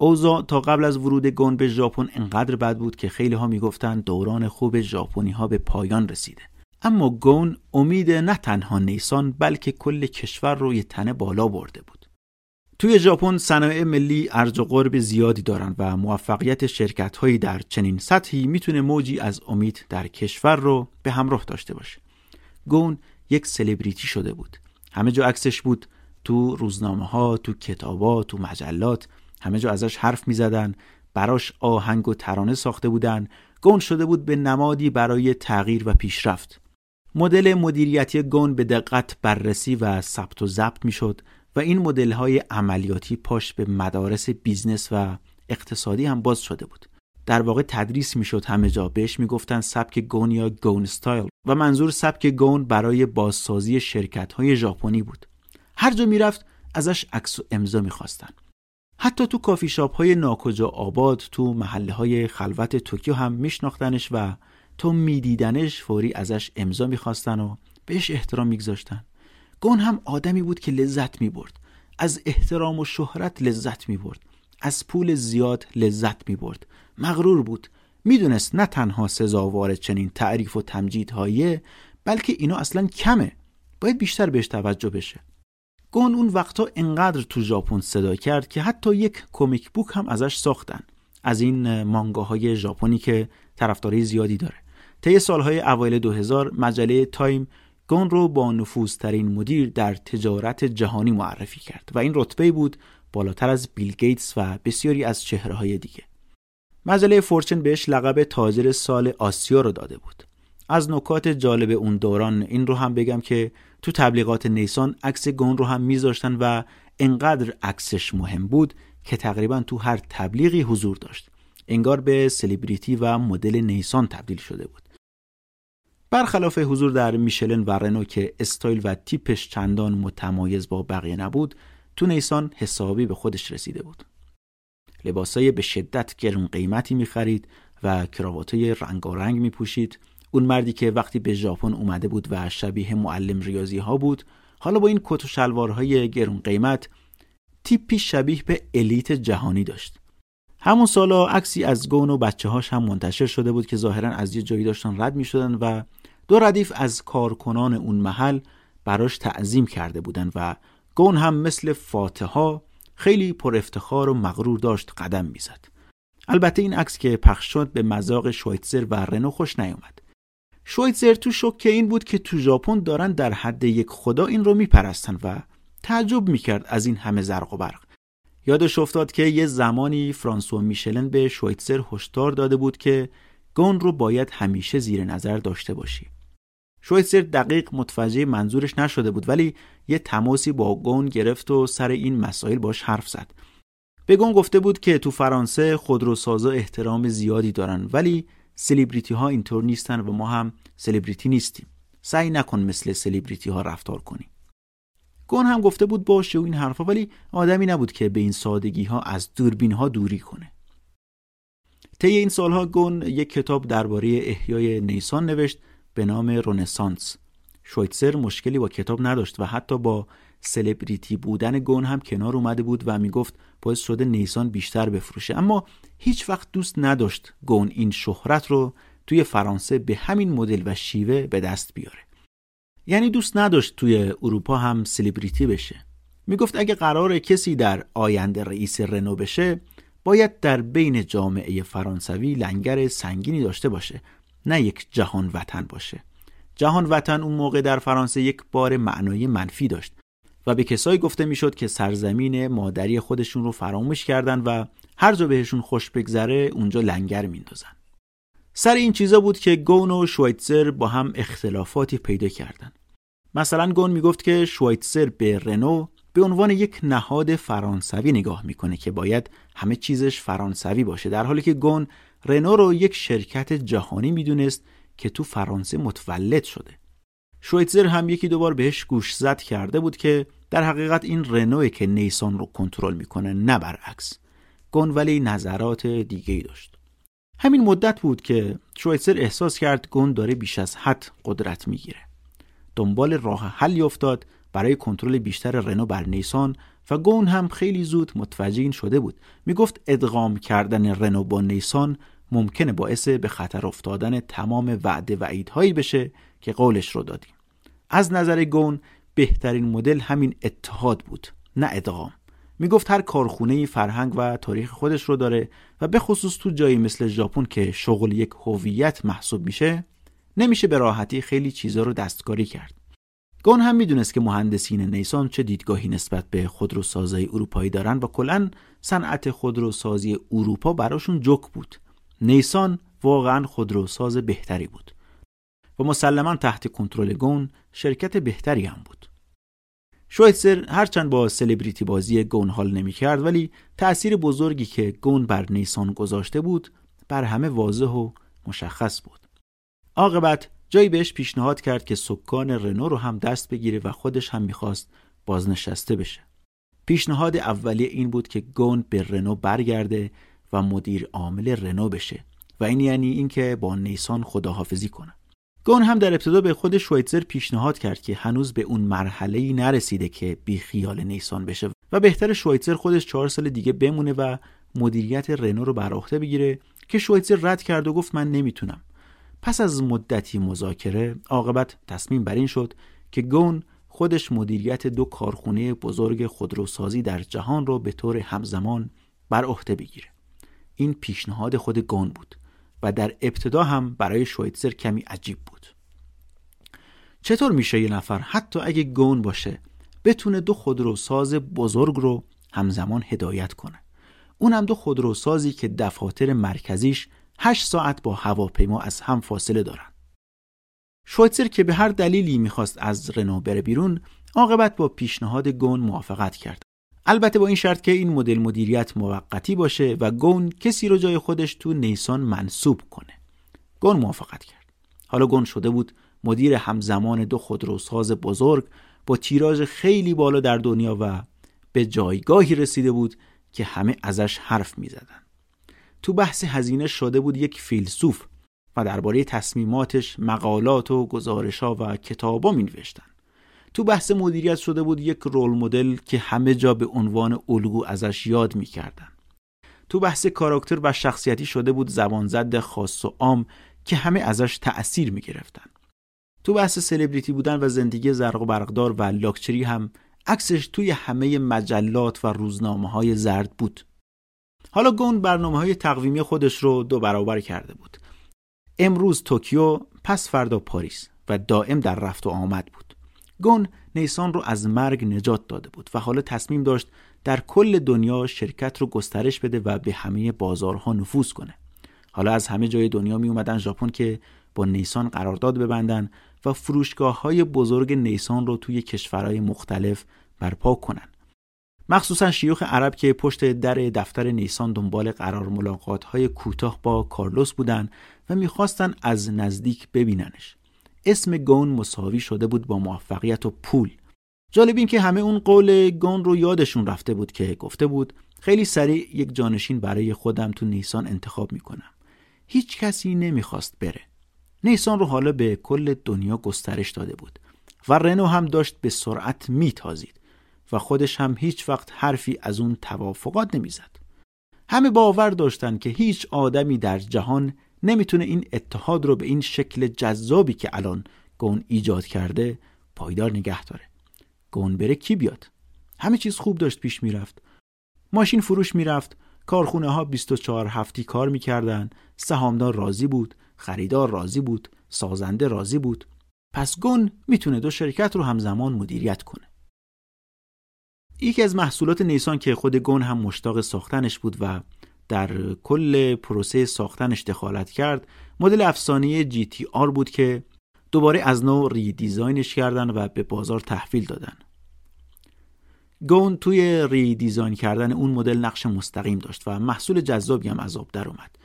اوضاع تا قبل از ورود گون به ژاپن انقدر بد بود که خیلی ها می‌گفتن دوران خوب ژاپنی ها به پایان رسیده. اما گون امید نه تنها نیسان بلکه کل کشور رو یه تنه بالا برده بود. توی ژاپن صنایع ملی ارج و قرب زیادی دارن و موفقیت شرکت هایی در چنین سطحی می‌تونه موجی از امید در کشور رو به همراه داشته باشه. گون یک سلبریتی شده بود. همه جا عکسش بود. تو روزنامه ها تو کتابا تو مجلات. همه جا ازش حرف می زدن براش آهنگ و ترانه ساخته بودن. گون شده بود به نمادی برای تغییر و پیشرفت. مدل مدیریتی گون به دقت بررسی و ثبت و ضبط می‌شد و این مدل های عملیاتی پاش به مدارس business و اقتصادی هم باز شده بود. در واقع تدریس می‌شد همه جا. بهش می‌گفتن سبک گون یا گون استایل و منظور سبک گون برای بازسازی شرکت های ژاپنی بود. هر جا می‌رفت ازش عکس و امضا می‌خواستن. حتی تو کافی شاپ های ناکجا آباد تو محله های خلوت توکیو هم میشناختنش و تو میدیدنش فوری ازش امضا می‌خواستن و بهش احترام میگذاشتن. گون هم آدمی بود که لذت می‌برد. از احترام و شهرت لذت می‌برد. از پول زیاد لذت می‌برد. مغرور بود. می‌دونست نه تنها سزاوار چنین تعریف و تمجیدهایی بلکه اینا اصلا کمه. باید بیشتر بهش توجه بشه. گون اون وقتا انقدر تو ژاپن صدا کرد که حتی یک comic book هم ازش ساختن. از این مانگاهای ژاپنی که طرفدارای زیادی داره. طی سالهای اوایل 2000 مجله تایم گون رو با نفوذترین مدیر در تجارت جهانی معرفی کرد و این رتبه بود بالاتر از بیل گیتس و بسیاری از چهره های دیگه. مجله فورچن بهش لقب تاجر سال آسیا رو داده بود. از نکات جالب اون دوران این رو هم بگم که تو تبلیغات نیسان عکس گون رو هم میذاشتن و انقدر عکسش مهم بود که تقریبا تو هر تبلیغی حضور داشت. انگار به سلیبریتی و مدل نیسان تبدیل شده بود. برخلاف حضور در میشلن و رنو که استایل و تیپش چندان متمایز با بقیه نبود تو نیسان حسابی به خودش رسیده بود. لباسای به شدت گرون قیمتی می‌خرید و کراواتای رنگارنگ میپوشید. اون مردی که وقتی به ژاپن اومده بود و شبیه معلم ریاضی ها بود حالا با این کت و شلوارهای گرون قیمت تیپی شبیه به الیت جهانی داشت. همون سالا عکسی از گون و بچه هاش هم منتشر شده بود که ظاهرا از یه جایی داشتن رد می شدن و دو ردیف از کارکنان اون محل براش تعظیم کرده بودن و گون هم مثل فاتحا خیلی پر افتخار و مغرور داشت قدم می‌زد. البته این عکس که پخش شد به مذاق شویتزر و رنو خوش نیومد. شویتزر تو شک این بود که تو ژاپن دارن در حد یک خدا این رو میپرستن و تعجب می‌کرد از این همه زرق و برق. یادش افتاد که یه زمانی فرانسوا میشلن به شویتزر هشدار داده بود که گون رو باید همیشه زیر نظر داشته باشی. شویتزر دقیق متوجه منظورش نشده بود ولی یه تماسی با گون گرفت و سر این مسائل باش حرف زد. به گون گفته بود که تو فرانسه خودروسازا احترام زیادی دارن ولی سلیبریتی ها اینطور نیستن و ما هم سلیبریتی نیستیم. سعی نکن مثل سلیبریتی ها رفتار کنی. گون هم گفته بود باشه و این حرفا ولی آدمی نبود که به این سادگی ها از دوربین ها دوری کنه. طی این سالها گون یک کتاب درباره احیای نیسان نوشت به نام رونسانس شویتزر مشکلی با کتاب نداشت و حتی با سلبریتی بودن گون هم کنار اومده بود و می‌گفت باعث شده نیسان بیشتر بفروشه. اما هیچ وقت دوست نداشت گون این شهرت رو توی فرانسه به همین مدل و شیوه به دست بیاره. یعنی دوست نداشت توی اروپا هم سلبریتی بشه. می‌گفت اگه قرار کسی در آینده رئیس رنو بشه باید در بین جامعه فرانسوی لنگر سنگینی داشته باشه نه یک جهان وطن باشه. جهان وطن اون موقع در فرانسه یک بار معنای منفی داشت و به کسایی گفته می‌شد که سرزمین مادری خودشون رو فراموش کردن و هر جا بهشون خوش بگذره اونجا لنگر میندازن. سر این چیزا بود که گون و شوایتزر با هم اختلافاتی پیدا کردن. مثلا گون می‌گفت که شوایتزر به رنو به عنوان یک نهاد فرانسوی نگاه می‌کنه که باید همه چیزش فرانسوی باشه در حالی که گون رنو رو یک شرکت جهانی می‌دونست که تو فرانسه متولد شده. شویتزر هم یکی دوبار بهش گوش زد کرده بود که در حقیقت این رنوی که نیسان رو کنترل می‌کنه نه برعکس. گون ولی نظرات دیگه ای داشت. همین مدت بود که شویتزر احساس کرد گون داره بیش از حد قدرت می‌گیره. دنبال راه حلی افتاد برای کنترل بیشتر رنو بر نیسان و گون هم خیلی زود متوجه این شده بود. می‌گفت ادغام کردن رنو با نیسان ممکنه باعث به خطر افتادن تمام وعده و عیدهایی بشه که قولش رو دادیم. از نظر گون بهترین مدل همین اتحاد بود نه ادغام. می‌گفت هر کارخونه فرهنگ و تاریخ خودش رو داره و به خصوص تو جایی مثل ژاپن که شغل یک هویت محسوب میشه نمیشه به راحتی خیلی چیزا رو دستکاری کرد. گون هم می‌دونست که مهندسین نیسان چه دیدگاهی نسبت به خودروسازی اروپایی دارن و کلا صنعت خودروسازی اروپا براشون جک بود. نیسان واقعا خودروساز بهتری بود. و مسلما تحت کنترل گون شرکت بهتری هم بود. شویتزر هرچند با سلبریتی بازی گون حال نمی کرد ولی تأثیر بزرگی که گون بر نیسان گذاشته بود بر همه واضح و مشخص بود. عاقبت جایی بهش پیشنهاد کرد که سکان رنو رو هم دست بگیره و خودش هم می‌خواست بازنشسته بشه. پیشنهاد اولیه این بود که گون به رنو برگرده و مدیر عامل رنو بشه و این یعنی اینکه با نیسان خداحافظی کنه. گون هم در ابتدا به خود شویتزر پیشنهاد کرد که هنوز به اون مرحله ای نرسیده که بی خیال نیسان بشه و بهتر شویتزر خودش چهار سال دیگه بمونه و مدیریت رنو رو بر عهده بگیره که شویتزر رد کرد و گفت من نمی‌تونم. پس از مدتی مذاکره عاقبت تصمیم بر این شد که گون خودش مدیریت دو کارخونه بزرگ خودروسازی در جهان رو به طور همزمان بر عهده بگیره. این پیشنهاد خود گون بود و در ابتدا هم برای شویتزر کمی عجیب بود. چطور میشه یه نفر حتی اگه گون باشه بتونه دو خودروساز بزرگ رو همزمان هدایت کنه؟ اونم دو خودروسازی که دفاتر مرکزیش 8 ساعت با هواپیما از هم فاصله دارن. شویتزر که به هر دلیلی می‌خواست از رنو بره بیرون عاقبت با پیشنهاد گون موافقت کرد. البته با این شرط که این مدل مدیریت موقتی باشه و گون کسی رو جای خودش تو نیسان منصوب کنه. گون موافقت کرد. حالا گون شده بود مدیر همزمان دو خودروساز بزرگ با تیراژ خیلی بالا در دنیا و به جایگاهی رسیده بود که همه ازش حرف می زدن. تو بحث هزینه شده بود یک فیلسوف و درباره تصمیماتش مقالات و گزارشها و کتابا می نوشتن. تو بحث مدیریت شده بود یک رول مدل که همه جا به عنوان الگو ازش یاد می‌کردن. تو بحث کاراکتر و شخصیتی شده بود زبان زد خاص و عام که همه ازش تأثیر می‌گرفتن. تو بحث سلبریتی بودن و زندگی زرق و برقدار و لاکچری هم عکسش توی همه مجلات و روزنامه های زرد بود. حالا گون برنامه های تقویمی خودش رو دو برابر کرده بود. امروز توکیو، پس فردا پاریس و دائم در رفت و آمد بود. گون نیسان رو از مرگ نجات داده بود و حالا تصمیم داشت در کل دنیا شرکت رو گسترش بده و به همه بازارها نفوذ کنه حالا از همه جای دنیا می اومدن ژاپن که با نیسان قرارداد ببندن و فروشگاه های بزرگ نیسان رو توی کشورهای مختلف برپا کنن. مخصوصا شیوخ عرب که پشت در دفتر نیسان دنبال قرار ملاقات های کوتاه با کارلوس بودن و می‌خواستن از نزدیک ببیننش. اسم گون مساوی شده بود با موفقیت و پول. جالب این که همه اون قول گون رو یادشون رفته بود که گفته بود خیلی سریع یک جانشین برای خودم تو نیسان انتخاب می‌کنم. هیچ کسی نمی‌خواست بره. نیسان رو حالا به کل دنیا گسترش داده بود و رنو هم داشت به سرعت میتازید و خودش هم هیچ وقت حرفی از اون توافقات نمی‌زد. همه باور داشتن که هیچ آدمی در جهان نمی‌تونه این اتحاد رو به این شکل جذابی که الان گون ایجاد کرده پایدار نگه داره. گون بره کی بیاد؟ همه چیز خوب داشت پیش می‌رفت. ماشین فروش می‌رفت. کارخونه ها 24 هفتی کار می‌کردن. سهامدار راضی بود. خریدار راضی بود سازنده راضی بود. پس گون می‌تونه دو شرکت رو همزمان مدیریت کنه. یکی از محصولات نیسان که خود گون هم مشتاق ساختنش بود و در کل پروسه ساختنش دخالت کرد مدل افسانه جی تی آر بود که دوباره از نو ری دیزاینش کردن و به بازار تحویل دادن. گون توی ری دیزاین کردن اون مدل نقش مستقیم داشت و محصول جذابی هم از آب در اومد.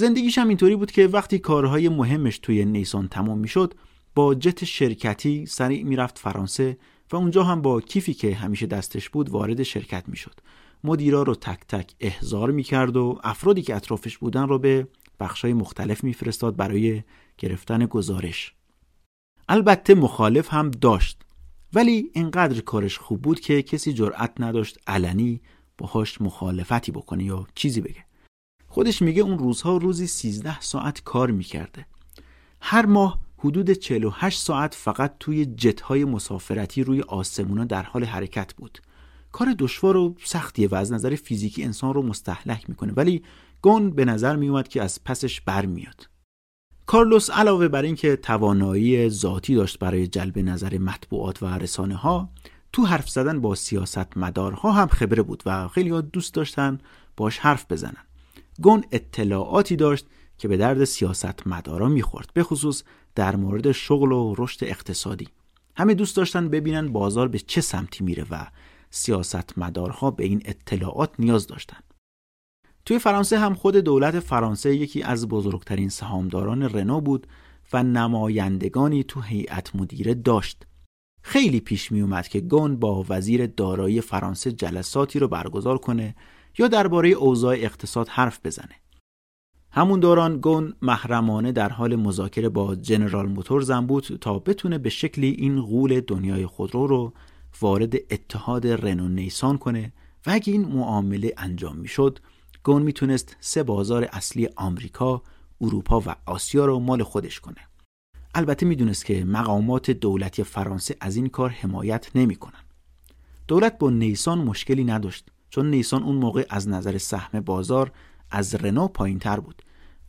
زندگیش هم اینطوری بود که وقتی کارهای مهمش توی نیسان تمام می‌شد با جت شرکتی سریع می‌رفت فرانسه و اونجا هم با کیفی که همیشه دستش بود وارد شرکت می‌شد. مدیرا رو تک تک احضار می‌کرد و افرادی که اطرافش بودن رو به بخشای مختلف میفرستاد برای گرفتن گزارش. البته مخالف هم داشت ولی اینقدر کارش خوب بود که کسی جرأت نداشت علنی باهاش مخالفتی بکنه یا چیزی بگه. خودش میگه اون روزها روزی 13 ساعت کار می‌کرده. هر ماه حدود 48 ساعت فقط توی جتهای مسافرتی روی آسمونا در حال حرکت بود. کار دشوار و سختیه و از نظر فیزیکی انسان رو مستحلک می‌کنه. ولی گون به نظر میومد که از پسش برمیاد. کارلوس علاوه بر اینکه توانایی ذاتی داشت برای جلب نظر مطبوعات و رسانه ها تو حرف زدن با سیاست مدارها هم خبره بود و خیلی دوست داشتن باش حرف بزنن. گون اطلاعاتی داشت که به درد سیاست مدارا می‌خورد به خصوص در مورد شغل و رشد اقتصادی همه دوست داشتن ببینن بازار به چه سمتی میره و سیاست مدارها به این اطلاعات نیاز داشتند. توی فرانسه هم خود دولت فرانسه یکی از بزرگترین سهامداران رنو بود و نمایندگانی تو هیئت مدیره داشت. خیلی پیش می اومد که گون با وزیر دارایی فرانسه جلساتی رو برگزار کنه یا درباره اوضاع اقتصاد حرف بزنه. همون دوران گون محرمانه در حال مذاکره با جنرال موتورزم بود تا بتونه به شکلی این غول دنیای خودرو رو وارد اتحاد رنو نیسان کنه و اگه این معامله انجام می‌شد گون می‌تونست سه بازار اصلی آمریکا، اروپا و آسیا رو مال خودش کنه. البته می‌دونست که مقامات دولتی فرانسه از این کار حمایت نمی‌کنن. دولت با نیسان مشکلی نداشت چون نیسان اون موقع از نظر سهم بازار از رنو پایین تر بود.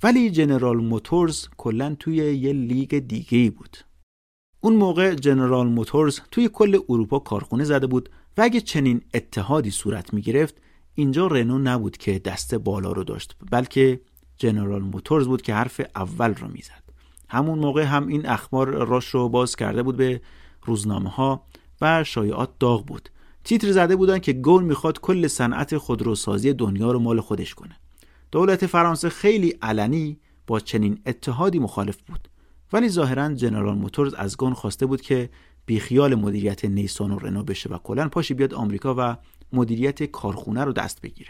ولی جنرال موتورز کلا توی یه لیگ دیگه ای بود. اون موقع جنرال موتورز توی کل اروپا کارخونه زده بود و اگه چنین اتحادی صورت می گرفت اینجا رنو نبود که دست بالا رو داشت بلکه جنرال موتورز بود که حرف اول رو می‌زد. همون موقع هم این اخبار راش رو باز کرده بود به روزنامه ها و شایعات داغ بود. تیتر زده بودن که گول می‌خواد کل صنعت خودروسازی دنیا رو مال خودش کنه. دولت فرانسه خیلی علنی با چنین اتحادی مخالف بود. ولی ظاهرا جنرال موتورز از گون خواسته بود که بیخیال مدیریت نیسان و رنو بشه و کلا پاشی بیاد آمریکا و مدیریت کارخونه رو دست بگیره.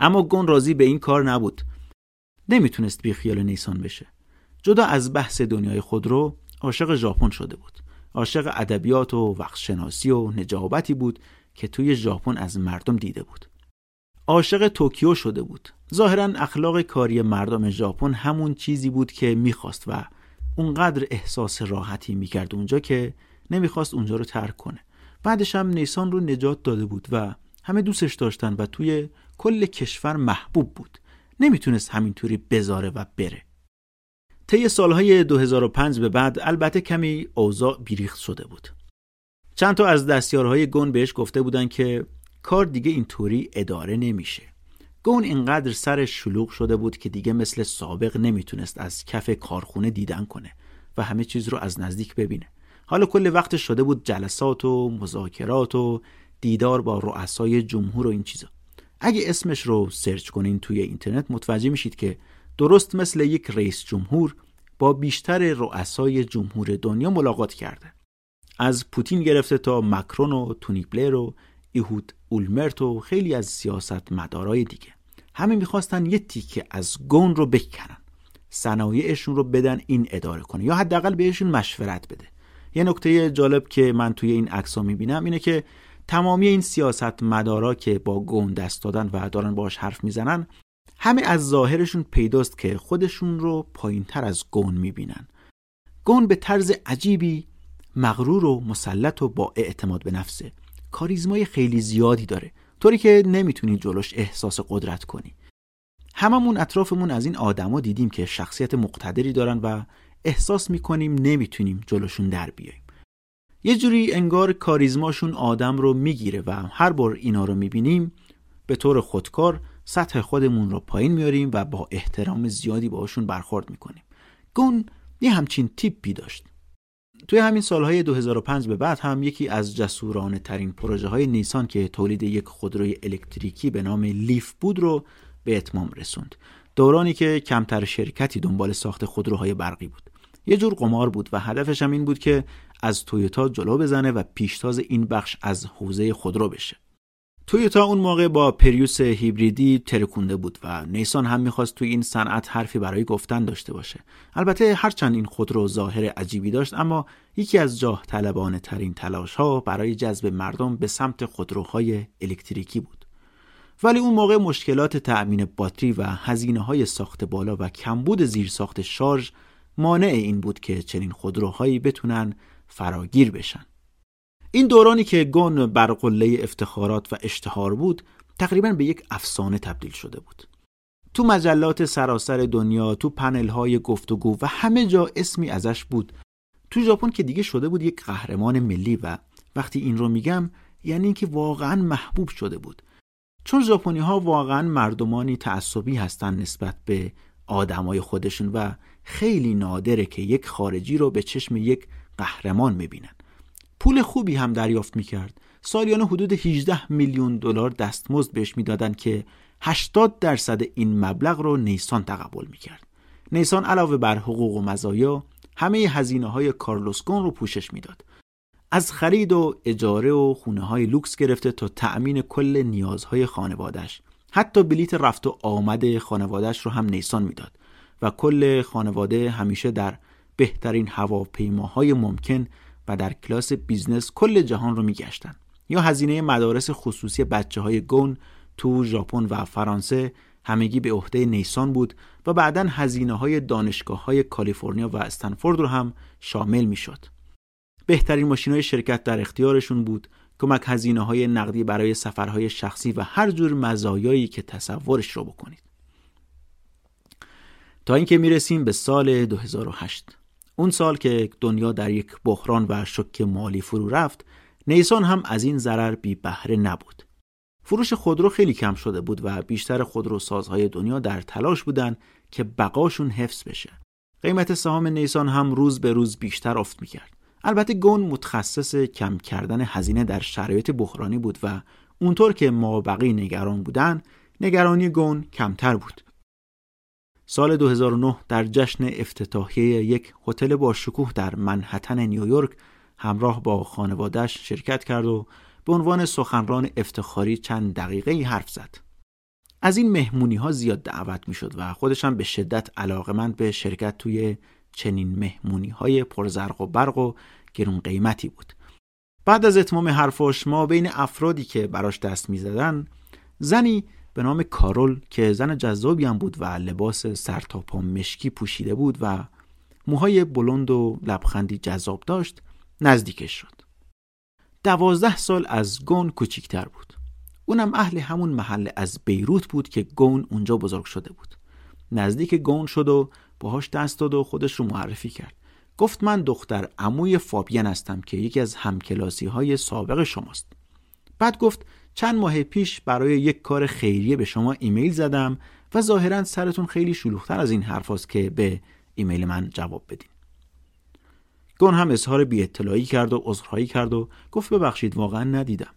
اما گون راضی به این کار نبود. نمی‌تونست بیخیال نیسان بشه. جدا از بحث دنیای خودرو عاشق ژاپن شده بود. عاشق ادبیات و وقتشناسی و نجابتی بود که توی ژاپن از مردم دیده بود. عاشق توکیو شده بود. ظاهرا اخلاق کاری مردم ژاپن همون چیزی بود که می‌خواست و اونقدر احساس راحتی می‌کرد اونجا که نمی‌خواست اونجا رو ترک کنه. بعدش هم نیسان رو نجات داده بود و همه دوستش داشتن و توی کل کشور محبوب بود. نمی‌تونست همینطوری بذاره و بره. طی سالهای 2005 به بعد البته کمی اوضاع بیریخت شده بود. چند تا از دستیارهای گون بهش گفته بودن که کار دیگه اینطوری اداره نمیشه. گون اینقدر سرش شلوغ شده بود که دیگه مثل سابق نمی‌تونست از کف کارخونه دیدن کنه و همه چیز رو از نزدیک ببینه. حالا کل وقت شده بود جلسات و مذاکرات و دیدار با رؤسای جمهور و این چیزا. اگه اسمش رو سرچ کنین توی اینترنت متوجه میشید که درست مثل یک رئیس جمهور با بیشتر رؤسای جمهور دنیا ملاقات کرده. از پوتین گرفته تا مکرون و تونی بلر و ایهود اولمرت و خیلی از سیاست مدارای دیگه. همه می‌خواستن یه تیکه از گون رو بکنن. صنایعشون رو بدن این اداره کنه یا حداقل بهشون مشورت بده. یه نکته جالب که من توی این عکس می‌بینم اینه که تمامی این سیاست مدارا که با گون دست دادن و دارن باش حرف می‌زنن همه از ظاهرشون پیداست که خودشون رو پایین تر از گون می‌بینن. گون به طرز عجیبی مغرور و مسلط و با اعتماد به نفسه. کاریزمای خیلی زیادی داره. طوری که نمی‌تونی جلوش احساس قدرت کنی. هممون اطرافمون از این آدما دیدیم که شخصیت مقتدری دارن و احساس می‌کنیم نمی‌تونیم جلوشون در بیاییم. یه جوری انگار کاریزماشون آدم رو می‌گیره و هر بار اینا رو می‌بینیم به طور خودکار سطح خودمون رو پایین میاریم و با احترام زیادی باشون برخورد می‌کنیم. گون یه همچین تیپی داشت. توی همین سالهای 2005 به بعد هم یکی از جسورانه ترین پروژه های نیسان که تولید یک خودروی الکتریکی به نام لیف بود رو به اتمام رسوند. دورانی که کمتر شرکتی دنبال ساخت خودروهای برقی بود. یه جور قمار بود و هدفش هم این بود که از تویوتا جلو بزنه و پیشتاز این بخش از حوزه خودرو بشه. تویوتا اون موقع با پریوس هیبریدی ترکونده بود و نیسان هم می‌خواست توی این صنعت حرفی برای گفتن داشته باشه. البته هرچند این خودرو ظاهر عجیبی داشت اما یکی از جاه طلبانه ترین تلاش ها برای جذب مردم به سمت خودروهای الکتریکی بود. ولی اون موقع مشکلات تأمین باتری و هزینه های ساخت بالا و کمبود زیرساخت شارژ مانع این بود که چنین خودروهایی بتونن فراگیر بشن. این دورانی که گون بر قله افتخارات و اشتهار بود تقریبا به یک افسانه تبدیل شده بود. تو مجلات سراسر دنیا تو پنل های گفتگو و همه جا اسمی ازش بود. تو ژاپن که دیگه شده بود یک قهرمان ملی و وقتی این رو میگم یعنی اینکه واقعا محبوب شده بود. چون ژاپنی ها واقعا مردمانی تعصبی هستن نسبت به آدمای خودشون و خیلی نادره که یک خارجی رو به چشم یک قهرمان می‌بینن. پول خوبی هم دریافت می‌کرد. سالیانه حدود 18 میلیون دلار دستمزد بهش می‌دادند که 80 درصد این مبلغ رو نیسان تقبل می‌کرد. نیسان علاوه بر حقوق و مزایا همه هزینه های کارلوسکون رو پوشش می‌داد. از خرید و اجاره و خونه های لوکس گرفته تا تأمین کل نیازهای خانوادش حتی بلیت رفت و آمد خانوادش رو هم نیسان می‌داد و کل خانواده همیشه در بهترین هواپیماهای ممکن و در کلاس business کل جهان رو میگشتن یا هزینه مدارس خصوصی بچه های گون تو ژاپن و فرانسه همگی به عهده نیسان بود و بعدا هزینه های دانشگاه های کالیفرنیا و استنفورد رو هم شامل می‌شد. بهترین ماشین های شرکت در اختیارشون بود کمک هزینه های نقدی برای سفرهای شخصی و هر جور مزایایی که تصورش رو بکنید. تا اینکه می‌رسیم به سال 2008 اون سال که دنیا در یک بحران و شک مالی فرو رفت نیسان هم از این ضرر بی بهره نبود. فروش خودرو خیلی کم شده بود و بیشتر خودروسازهای دنیا در تلاش بودند که بقاشون حفظ بشه. قیمت سهام نیسان هم روز به روز بیشتر افت می‌کرد. البته گون متخصص کم کردن هزینه در شرایط بحرانی بود و اونطور که ما بقی نگران بودن نگرانی گون کمتر بود. سال 2009 در جشن افتتاحیه یک هتل با شکوه در منحتن نیویورک همراه با خانوادهش شرکت کرد و به عنوان سخنران افتخاری چند دقیقه حرف زد. از این مهمونی ها زیاد دعوت می شد و خودش هم به شدت علاقمند به شرکت توی چنین مهمونی های پرزرق و برق و گرون قیمتی بود. بعد از اتمام حرفاش ما بین افرادی که براش دست می زدن زنی به نام کارول که زن جذابی هم بود و لباس سرتاپا مشکی پوشیده بود و موهای بلند و لبخندی جذاب داشت نزدیکش شد. دوازده سال از گون کوچیکتر بود. اونم اهل همون محله از بیروت بود که گون اونجا بزرگ شده بود. نزدیک گون شد و باهاش دست داد و خودش رو معرفی کرد. گفت من دختر عموی فابین هستم که یکی از همکلاسی های سابق شماست. بعد گفت چند ماه پیش برای یک کار خیریه به شما ایمیل زدم و ظاهرا سرتون خیلی شلوغتر از این حرف که به ایمیل من جواب بدین. گون هم اظهار بی اطلاعی کرد و عذرخواهی کرد و گفت ببخشید واقعا ندیدم.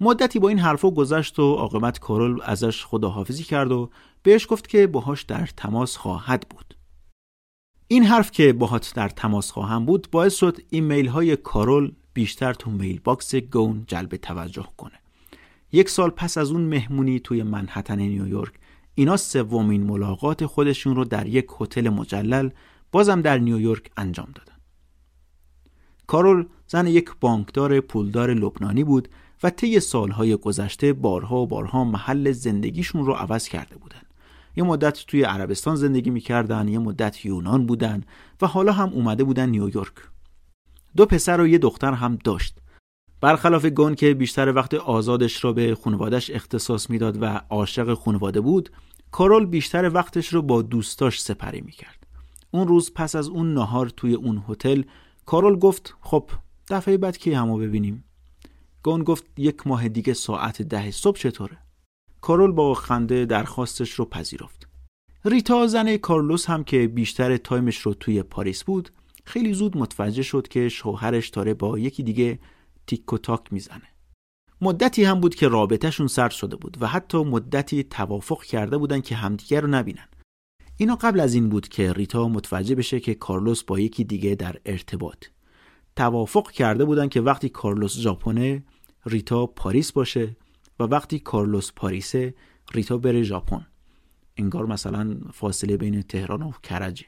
مدتی با این حرفا گذشت و عاقبت کارول ازش خداحافظی کرد و بهش گفت که باهاش در تماس خواهد بود. این حرف که باهات در تماس خواهم بود باعث شد ایمیل های کارول بیشتر تو mailbox گون جلب توجه کنه. یک سال پس از اون مهمونی توی منهتن نیویورک اینا سومین ملاقات خودشون رو در یک هتل مجلل بازم در نیویورک انجام دادن. کارول زن یک بانکدار پولدار لبنانی بود و طی سالهای گذشته بارها و بارها محل زندگیشون رو عوض کرده بودن. یه مدت توی عربستان زندگی می‌کردن، یه مدت یونان بودن و حالا هم اومده بودن نیویورک. دو پسر و یه دختر هم داشت برخلاف گون که بیشتر وقت آزادش را به خانوادش اختصاص می‌داد و عاشق خانواده بود کارول بیشتر وقتش رو با دوستاش سپری می‌کرد. اون روز پس از اون نهار توی اون هتل کارول گفت خب دفعه بعد کی همو ببینیم؟ گون گفت یک ماه دیگه ساعت ده صبح چطوره؟ کارول با خنده درخواستش رو پذیرفت. ریتا زن کارلوس هم که بیشتر time ش رو توی پاریس بود خیلی زود متوجه شد که شوهرش داره با یکی دیگه تیک و تاک می‌زنه. مدتی هم بود که رابطهشون سرد شده بود و حتی مدتی توافق کرده بودن که همدیگه رو نبینن. اینا قبل از این بود که ریتا متوجه بشه که کارلوس با یکی دیگه در ارتباطه. توافق کرده بودن که وقتی کارلوس ژاپنه ریتا پاریس باشه و وقتی کارلوس پاریسه ریتا بره ژاپن. انگار مثلا فاصله بین تهران و کرجه.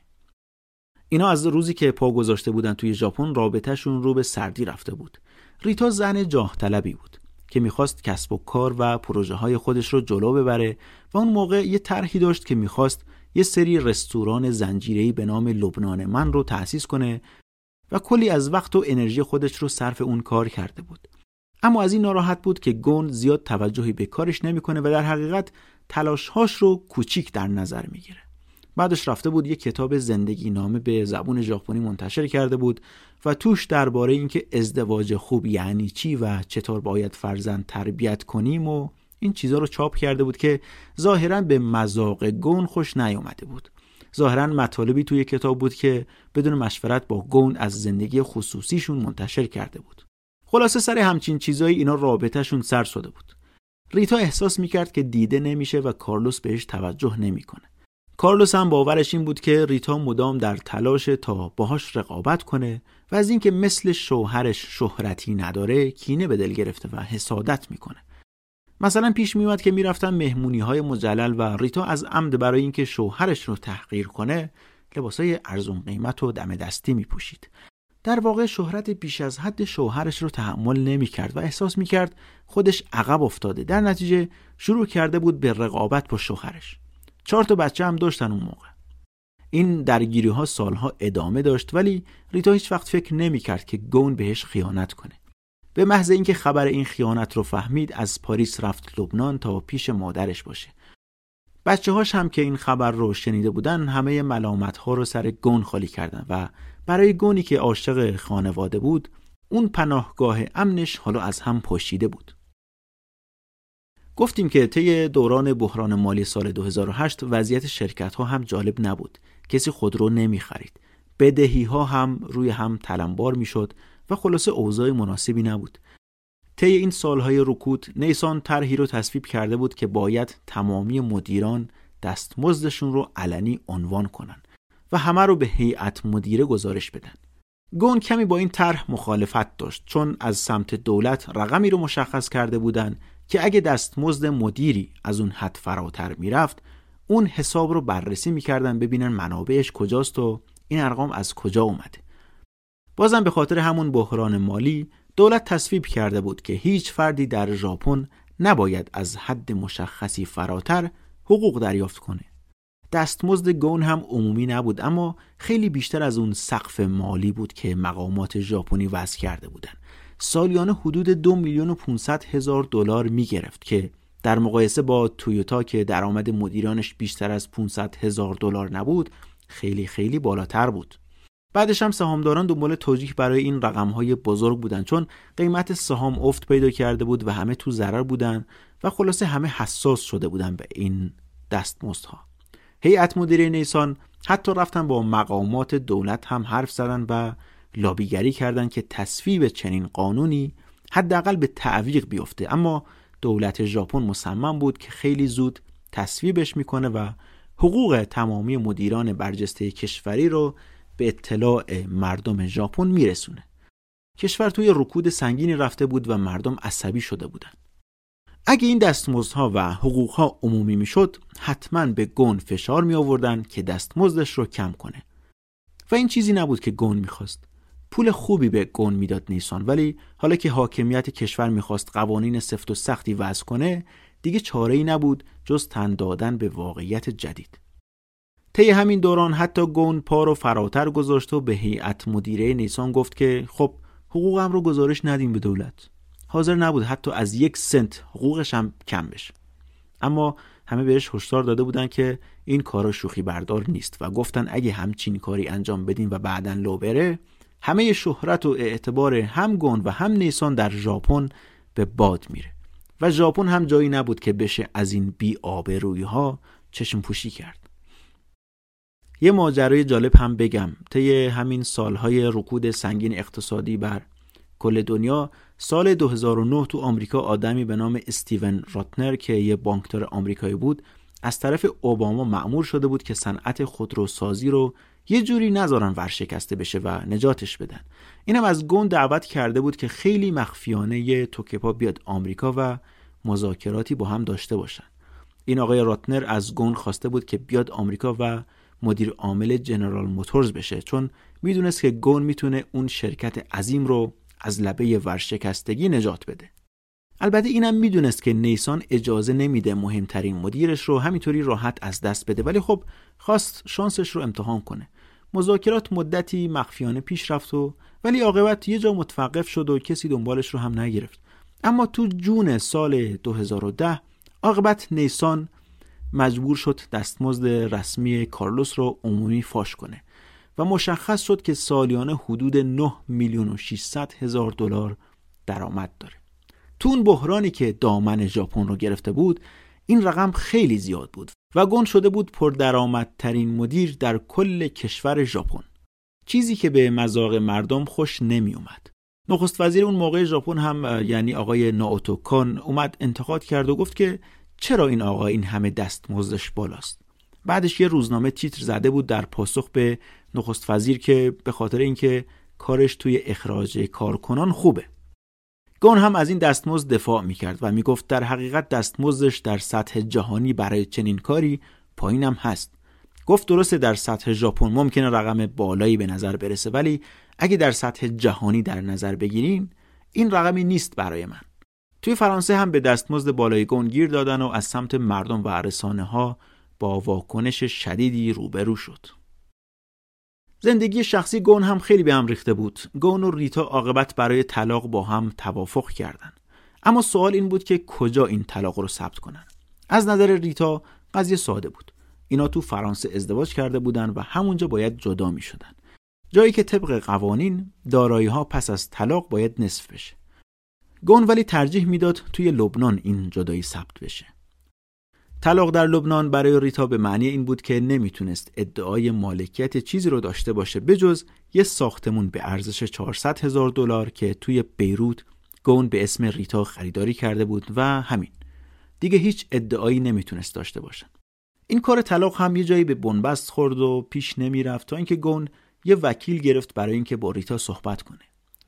اینا از روزی که پا گذاشته بودن توی ژاپن رابطهشون رو به سردی رفته بود. ریتا زن جاه طلبی بود که می‌خواست کسب و کار و پروژه های خودش رو جلو ببره و اون موقع یه طرحی داشت که می‌خواست یه سری رستوران زنجیره‌ای به نام لبنان من رو تأسیس کنه و کلی از وقت و انرژی خودش رو صرف اون کار کرده بود. اما از این ناراحت بود که گون زیاد توجهی به کارش نمی‌کنه و در حقیقت تلاشهاش رو کوچیک در نظر می‌گیره. بعدش رفته بود یه کتاب زندگی نامه به زبون ژاپنی منتشر کرده بود و توش درباره اینکه ازدواج خوب یعنی چی و چطور باید فرزند تربیت کنیم و این چیزها رو چاپ کرده بود که ظاهرا به مذاق گون خوش نیومده بود. ظاهرا مطالبی توی کتاب بود که بدون مشورت با گون از زندگی خصوصیشون منتشر کرده بود. خلاصه سر همچین چیزایی اینا رابطهشون سر شده بود. ریتا احساس می‌کرد که دیده نمیشه و کارلوس بهش توجه نمی‌کنه. کارلوس هم باورش این بود که ریتا مدام در تلاش تا باهاش رقابت کنه و از اینکه مثل شوهرش شهرتی نداره کینه به دل گرفته و حسادت می‌کنه. مثلا پیش میومد که می‌رفتن مهمونی های مجلل و ریتا از عمد برای اینکه شوهرش رو تحقیر کنه لباسای ارزون قیمت و دم دستی میپوشید. در واقع شهرت بیش از حد شوهرش رو تحمل نمی‌کرد و احساس می‌کرد خودش عقب افتاده. در نتیجه شروع کرده بود به رقابت با شوهرش. چهار تا بچه هم داشتن اون موقع. این درگیری ها سالها ادامه داشت ولی ریتا هیچ وقت فکر نمی‌کرد که گون بهش خیانت کنه. به محض اینکه خبر این خیانت رو فهمید از پاریس رفت لبنان تا پیش مادرش باشه. بچه هاش هم که این خبر رو شنیده بودن همه ملامت ها رو سر گون خالی کردن و برای گونی که عاشق خانواده بود اون پناهگاه امنش حالا از هم پشیده بود. گفتیم که طی دوران بحران مالی سال 2008 وضعیت شرکت ها هم جالب نبود. کسی خودرو نمی خرید بدهی ها هم روی هم تلمبار می شد و خلاصه اوضاع مناسبی نبود. طی این سالهای رکود نیسان طرحی رو تصویب کرده بود که باید تمامی مدیران دستمزدشون رو علنی عنوان کنن و همه رو به هیئت مدیره گزارش بدن. گون کمی با این طرح مخالفت داشت چون از سمت دولت رقمی رو مشخص کرده بودن که اگه دستمزد مدیری از اون حد فراتر می‌رفت اون حساب رو بررسی می‌کردن ببینن منابعش کجاست و این ارقام از کجا اومده بازم به خاطر همون بحران مالی دولت تصویب کرده بود که هیچ فردی در ژاپن نباید از حد مشخصی فراتر حقوق دریافت کنه دستمزد گون هم عمومی نبود اما خیلی بیشتر از اون سقف مالی بود که مقامات ژاپنی وضع کرده بودند. سالیانه حدود دو میلیون و 500 هزار دلار می گرفت که در مقایسه با تویوتا که درآمد مدیرانش بیشتر از 500 هزار دلار نبود خیلی خیلی بالاتر بود. بعدش هم سهامداران دنبال توجیه برای این های بزرگ بودن چون قیمت سهام افت پیدا کرده بود و همه تو ضرر بودن و خلاصه همه حساس شده بودن به این دستمزدها. هیئت مدیره نیسان حتی رفتن با مقامات دولت هم حرف زدن و لابیگری کردند که تصویب چنین قانونی حداقل به تعویق بیفته. اما دولت ژاپن مصمم بود که خیلی زود تصویبش می‌کنه و حقوق تمامی مدیران برجسته کشوری رو به اطلاع مردم ژاپن میرسونه. کشور توی رکود سنگینی رفته بود و مردم عصبی شده بودند اگه این دستمزدها و حقوقها عمومی می‌شد حتما به گون فشار می آوردن که دستمزدش رو کم کنه. و این چیزی نبود که گون می‌خواست. پول خوبی به گون می‌داد نیسان. ولی حالا که حاکمیت کشور می‌خواست قوانین سفت و سختی وضع کنه دیگه چاره ای نبود جز تن دادن به واقعیت جدید. طی همین دوران حتی گون پا رو فراتر گذاشت و به هیئت مدیره نیسان گفت که خب حقوقم رو گزارش ندیم به دولت. حاضر نبود حتی از یک سنت حقوقش هم کم بشه. اما همه بهش هشدار داده بودن که این کارا شوخی بردار نیست و گفتن اگه همچین کاری انجام بدین و بعدا لو بره همه شهرت و اعتبار هم گون و هم نیسان در ژاپن به باد میره. و ژاپن هم جایی نبود که بشه از این بی آبرویی ها چشم پوشی کرد. یه ماجرای جالب هم بگم. طی همین سالهای رکود سنگین اقتصادی بر کل دنیا سال 2009 تو آمریکا آدمی به نام استیون راتنر که یه بانکدار آمریکایی بود از طرف اوباما معمور شده بود که صنعت خودروسازی رو یه جوری نذارن ورشکسته بشه و نجاتش بدن. اینم از گون دعوت کرده بود که خیلی مخفیانه یه توکپا بیاد آمریکا و مذاکراتی با هم داشته باشن. این آقای راتنر از گون خواسته بود که بیاد آمریکا و مدیر عامل جنرال موتورز بشه چون می‌دونست که گون می‌تونه اون شرکت عظیم رو از لبه ورشکستگی نجات بده. البته اینم می‌دونست که نیسان اجازه نمیده مهمترین مدیرش رو همینطوری راحت از دست بده ولی خب خواست شانسش رو امتحان کنه. مذاکرات مدتی مخفیانه پیش رفت و ولی عاقبت یه جا متوقف شد و کسی دنبالش رو هم نگرفت. اما تو جون سال 2010 عاقبت نیسان مجبور شد دستمزد رسمی کارلوس رو عمومی فاش کنه و مشخص شد که سالیانه حدود 9 میلیون و 600 هزار دلار درآمد داره. تو اون بحرانی که دامن ژاپن رو گرفته بود این رقم خیلی زیاد بود. و گون شده بود پردرآمدترین مدیر در کل کشور ژاپن. چیزی که به مذاق مردم خوش نمی اومد نخست وزیر اون موقع ژاپن هم یعنی آقای ناوتو کان اومد انتقاد کرد و گفت که چرا این آقا این همه دستمزدش بالاست. بعدش یه روزنامه تیتر زده بود در پاسخ به نخست وزیر که به خاطر اینکه کارش توی اخراج کارکنان خوبه. گون هم از این دستمزد دفاع می‌کرد و می‌گفت در حقیقت دستمزدش در سطح جهانی برای چنین کاری پایینم هست. گفت درسته در سطح ژاپن ممکنه رقم بالایی به نظر برسه ولی اگه در سطح جهانی در نظر بگیرین این رقمی نیست برای من. توی فرانسه هم به دستمزد بالای گون گیر دادن و از سمت مردم و رسانه ها با واکنش شدیدی روبرو شد. زندگی شخصی گون هم خیلی به هم ریخته بود. گون و ریتا عاقبت برای طلاق با هم توافق کردند اما سوال این بود که کجا این طلاق رو ثبت کنن؟ از نظر ریتا قضیه ساده بود. اینا تو فرانسه ازدواج کرده بودن و همونجا باید جدا می شدن. جایی که طبق قوانین دارایی ها پس از طلاق باید نصف بشه. گون ولی ترجیح می‌داد توی لبنان این جدایی ثبت بشه. طلاق در لبنان برای ریتا به معنی این بود که نمی‌تونست ادعای مالکیت چیزی رو داشته باشه بجز یه ساختمون به ارزش 400 هزار دلار که توی بیروت گون به اسم ریتا خریداری کرده بود و همین. دیگه هیچ ادعایی نمی‌تونست داشته باشه. این کار طلاق هم یه جایی به بنبست خورد و پیش نمی‌رفت تا اینکه گون یه وکیل گرفت برای اینکه با ریتا صحبت کنه.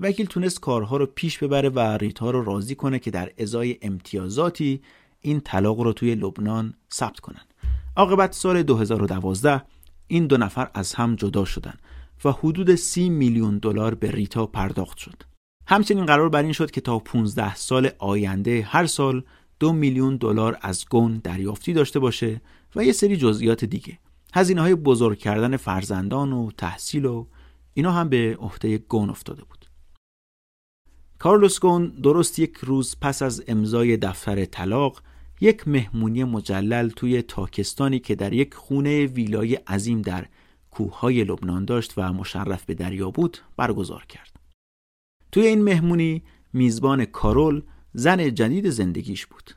وکیل تونست کارها رو پیش ببره و ریتا رو راضی کنه که در ازای امتیازاتی این طلاق رو توی لبنان ثبت کنن. عاقبت سال 2012 این دو نفر از هم جدا شدن و حدود 30 میلیون دلار به ریتا پرداخت شد. همچنین قرار بر این شد که تا 15 سال آینده هر سال دو میلیون دلار از گون دریافتی داشته باشه و یه سری جزئیات دیگه. هزینه های بزرگ کردن فرزندان و تحصیل و اینا هم به عهده گون افتاده بود. کارلوس گون درست یک روز پس از امضای دفتر طلاق یک مهمونی مجلل توی تاکستانی که در یک خونه ویلای عظیم در کوههای لبنان داشت و مشرف به دریا بود برگزار کرد. توی این مهمونی میزبان کارول زن جدید زندگیش بود.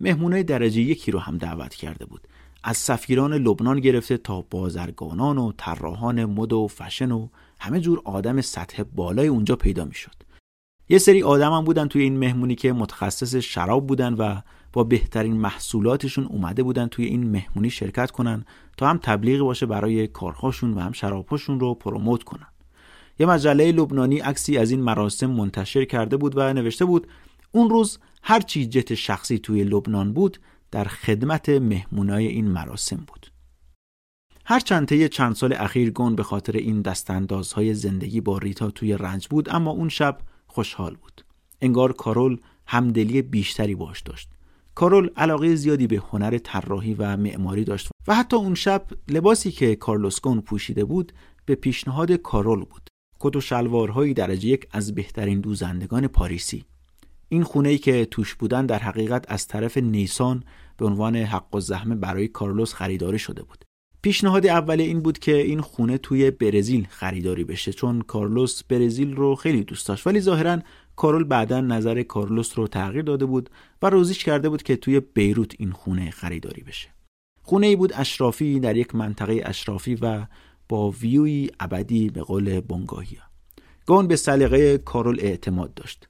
مهمونه درجه یکی رو هم دعوت کرده بود. از سفیران لبنان گرفته تا بازرگانان و طراحان مد و فشن و همه جور آدم سطح بالای اونجا پیدا می‌شد. یه سری آدم هم بودن توی این مهمونی که متخصص شراب بودن و با بهترین محصولاتشون اومده بودن توی این مهمونی شرکت کنن تا هم تبلیغی باشه برای کارهاشون و هم شرابهاشون رو پروموت کنن. یه مجله لبنانی عکسی از این مراسم منتشر کرده بود و نوشته بود اون روز هر چی جت شخصی توی لبنان بود در خدمت مهمونای این مراسم بود. هر چند چند سال اخیر گون به خاطر این دستاندازهای زندگی با ریتا توی رنج بود اما اون شب خوشحال بود. انگار کارول همدلی بیشتری باش داشت. کارول علاقه زیادی به هنر طراحی و معماری داشت و حتی اون شب لباسی که کارلوس گون پوشیده بود به پیشنهاد کارول بود. کت و شلوارهایی درجه یک از بهترین دوزندگان پاریسی. این خونه ای که توش بودن در حقیقت از طرف نیسان به عنوان حق و زحمه برای کارلوس خریداری شده بود. پیشنهاد اولی این بود که این خونه توی برزیل خریداری بشه چون کارلوس برزیل رو خیلی دوست داشت. ولی ظاهرا کارول بعدا نظر کارلوس رو تغییر داده بود و راضیش کرده بود که توی بیروت این خونه خریداری بشه. خونه ای بود اشرافی در یک منطقه اشرافی و با ویوی ابدی به قول بنگاهیا گون به سلیقه کارول اعتماد داشت.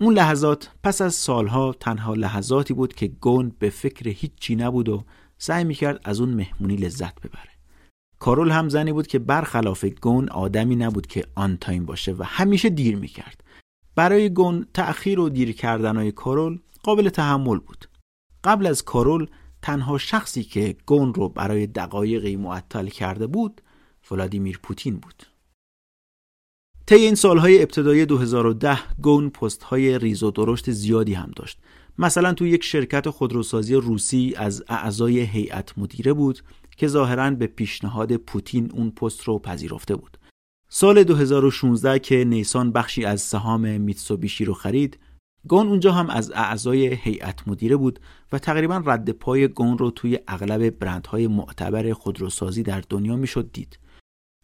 اون لحظات پس از سالها تنها لحظاتی بود که گون به فکر هیچی نبود و سعی می‌کرد از اون مهمونی لذت ببره. کارول هم زنی بود که برخلاف گون آدمی نبود که on time باشه و همیشه دیر می‌کرد. برای گون تأخیر و دیر کردنهای کارول قابل تحمل بود. قبل از کارول تنها شخصی که گون رو برای دقایقی معطل کرده بود ولادیمیر پوتین بود. طی این سالهای ابتدایی 2010 گون پست های ریز و درشت زیادی هم داشت. مثلا تو یک شرکت خودروسازی روسی از اعضای هیئت مدیره بود که ظاهرا به پیشنهاد پوتین اون پست رو پذیرفته بود. سال 2016 که نیسان بخشی از سهام میتسوبیشی رو خرید گون اونجا هم از اعضای هیئت مدیره بود و تقریبا رد پای گون رو توی اغلب برندهای معتبر خودروسازی در دنیا می‌شد دید.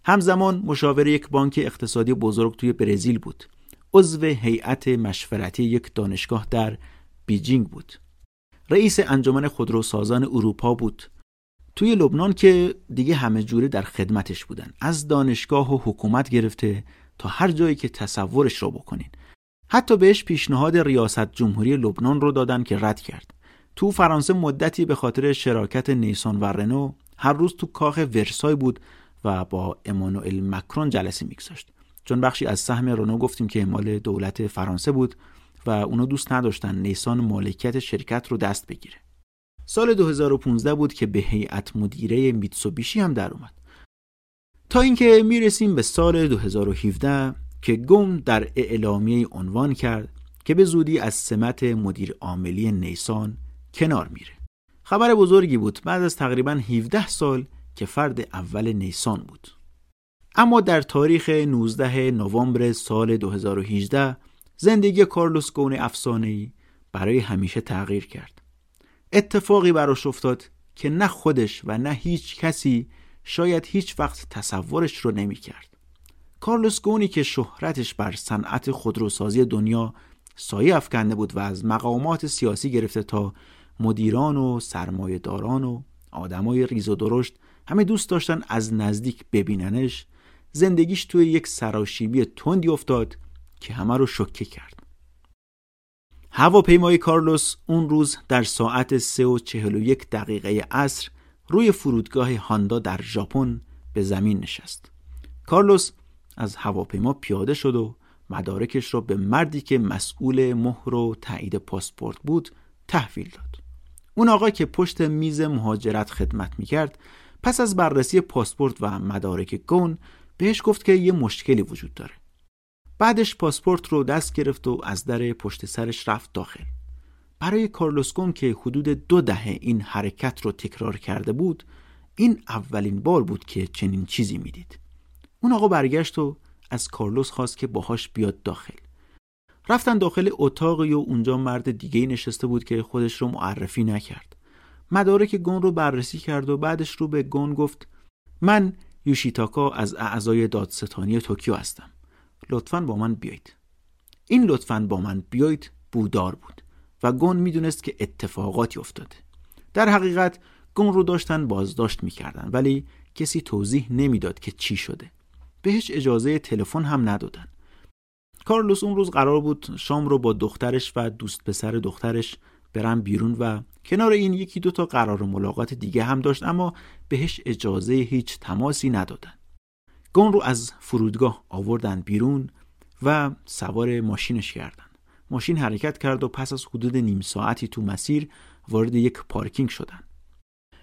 همزمان مشاور یک بانک اقتصادی بزرگ توی برزیل بود. عضو هیئت مشورتی یک دانشگاه در بیجینگ بود. رئیس انجمن خودروسازان اروپا بود. توی لبنان که دیگه همه جوره در خدمتش بودن. از دانشگاه و حکومت گرفته تا هر جایی که تصورش رو بکنین. حتی بهش پیشنهاد ریاست جمهوری لبنان رو دادن که رد کرد. تو فرانسه مدتی به خاطر شراکت نیسان و رنو هر روز تو کاخ ورسای بود و با امانوئل مکرون جلسه میگذاشت. چون بخشی از سهم رنو گفتیم که مال دولت فرانسه بود و اونو دوست نداشتن نیسان مالکیت شرکت رو دست بگیره. سال 2015 بود که به هیئت مدیره میتسوبیشی هم در اومد. تا اینکه می‌رسیم به سال 2017 که گم در اعلامیه عنوان کرد که به زودی از سمت مدیر عاملی نیسان کنار میره. خبر بزرگی بود بعد از تقریبا 17 سال که فرد اول نیسان بود. اما در تاریخ 19 نوامبر سال 2018 زندگی کارلوس گون افسانه‌ای برای همیشه تغییر کرد. اتفاقی براش افتاد که نه خودش و نه هیچ کسی شاید هیچ وقت تصورش رو نمی کرد. کارلوس گونی که شهرتش بر صنعت خودروسازی دنیا سایه افکنده بود و از مقامات سیاسی گرفته تا مدیران و سرمایهداران و آدمای ریز و درشت همه دوست داشتن از نزدیک ببیننش زندگیش توی یک سراشیبی تندی افتاد که همه رو شکه کرد هواپیمای کارلوس اون روز در ساعت 3 و 41 دقیقه عصر روی فرودگاه هاندا در ژاپن به زمین نشست. کارلوس از هواپیما پیاده شد و مدارکش را به مردی که مسئول مهر و تایید پاسپورت بود تحویل داد. اون آقا که پشت میز مهاجرت خدمت می‌کرد پس از بررسی پاسپورت و مدارک گون بهش گفت که یه مشکلی وجود داره. بعدش پاسپورت رو دست گرفت و از در پشت سرش رفت داخل. برای کارلوسکون که حدود دو دهه این حرکت رو تکرار کرده بود این اولین بار بود که چنین چیزی می‌دید. اون آقا برگشت و از کارلوس خواست که باهاش بیاد داخل. رفتن داخل اتاقی و اونجا مرد دیگه نشسته بود که خودش رو معرفی نکرد. مدارک گون رو بررسی کرد و بعدش رو به گون گفت من یوشیتاکا از اعضای دادستانی توکیو هستم. لطفا با من بیایید. این لطفا با من بیایید بودار بود و گون می‌دونست که اتفاقاتی افتاده. در حقیقت گون رو داشتن بازداشت می‌کردن ولی کسی توضیح نمی‌داد که چی شده. بهش اجازه تلفن هم ندادن. کارلوس اون روز قرار بود شام رو با دخترش و دوست پسر دخترش برن بیرون و کنار این یکی دو تا قرار ملاقات دیگه هم داشت اما بهش اجازه هیچ تماسی ندادن. گون رو از فرودگاه آوردن بیرون و سوار ماشینش کردن. ماشین حرکت کرد و پس از حدود نیم ساعتی تو مسیر وارد یک پارکینگ شدن.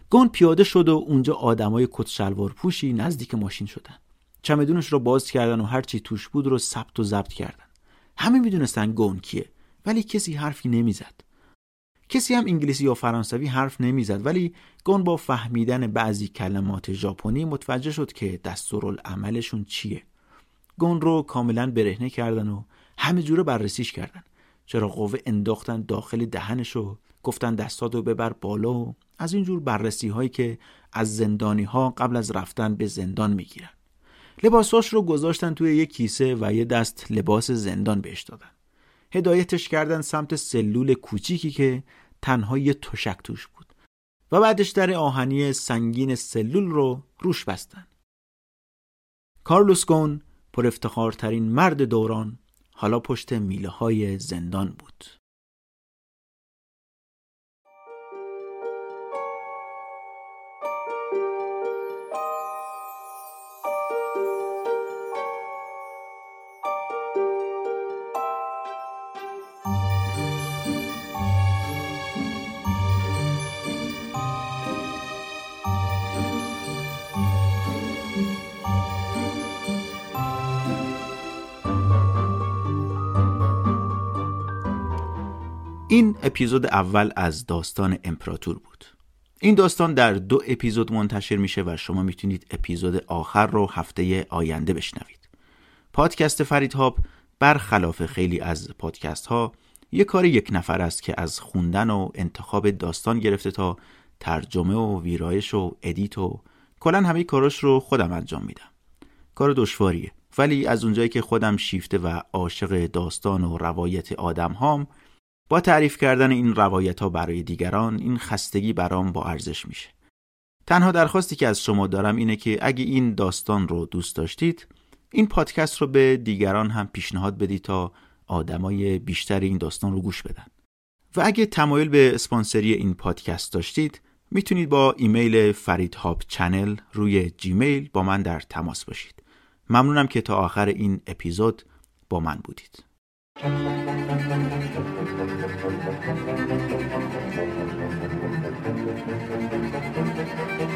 گون پیاده شد و اونجا آدمای کت شلوار پوشی نزدیک ماشین شدن. چمدونش رو باز کردن و هرچی توش بود رو ثبت و ضبط کردن. همه می‌دونستن گون کیه ولی کسی حرفی نمی‌زد. کسی هم انگلیسی یا فرانسوی حرف نمی‌زد ولی گون با فهمیدن بعضی کلمات ژاپنی متوجه شد که دستورالعملشون چیه. گون رو کاملا برهنه کردن و همه جوره بررسیش کردن. چرا قوه انداختن داخل دهنش و گفتن دستاتو ببر بالا و از اینجور بررسی هایی که از زندانی ها قبل از رفتن به زندان می‌گیرن. لباساش رو گذاشتن توی یک کیسه و یه دست لباس زندان بهش دادن. هدایتش کردن سمت سلول کوچیکی که تنها یه تشک توش بود. و بعدش در آهنی سنگین سلول رو روش بستن. کارلوس گون پر افتخارترین مرد دوران حالا پشت میله های زندان بود. اپیزود اول از داستان امپراتور بود. این داستان در دو اپیزود منتشر میشه و شما می‌تونید اپیزود آخر رو هفته آینده بشنوید. پادکست فرید هاب برخلاف خیلی از پادکست ها یه کار یک نفر است که از خوندن و انتخاب داستان گرفته تا ترجمه و ویرایش و edit و کلا همه کاراش رو خودم انجام میدم. کار دشواریه. ولی از اونجایی که خودم شیفته و عاشق داستان و روایت آدم هام با تعریف کردن این روایت ها برای دیگران این خستگی برام با ارزش میشه. تنها درخواستی که از شما دارم اینه که اگه این داستان رو دوست داشتید این پادکست رو به دیگران هم پیشنهاد بدید تا آدمای بیشتر این داستان رو گوش بدن. و اگه تمایل به اسپانسری این پادکست داشتید می‌تونید با ایمیل فرید هاب چنل روی جیمیل با من در تماس باشید. ممنونم که تا آخر این اپیزود با من بودید. Thank you.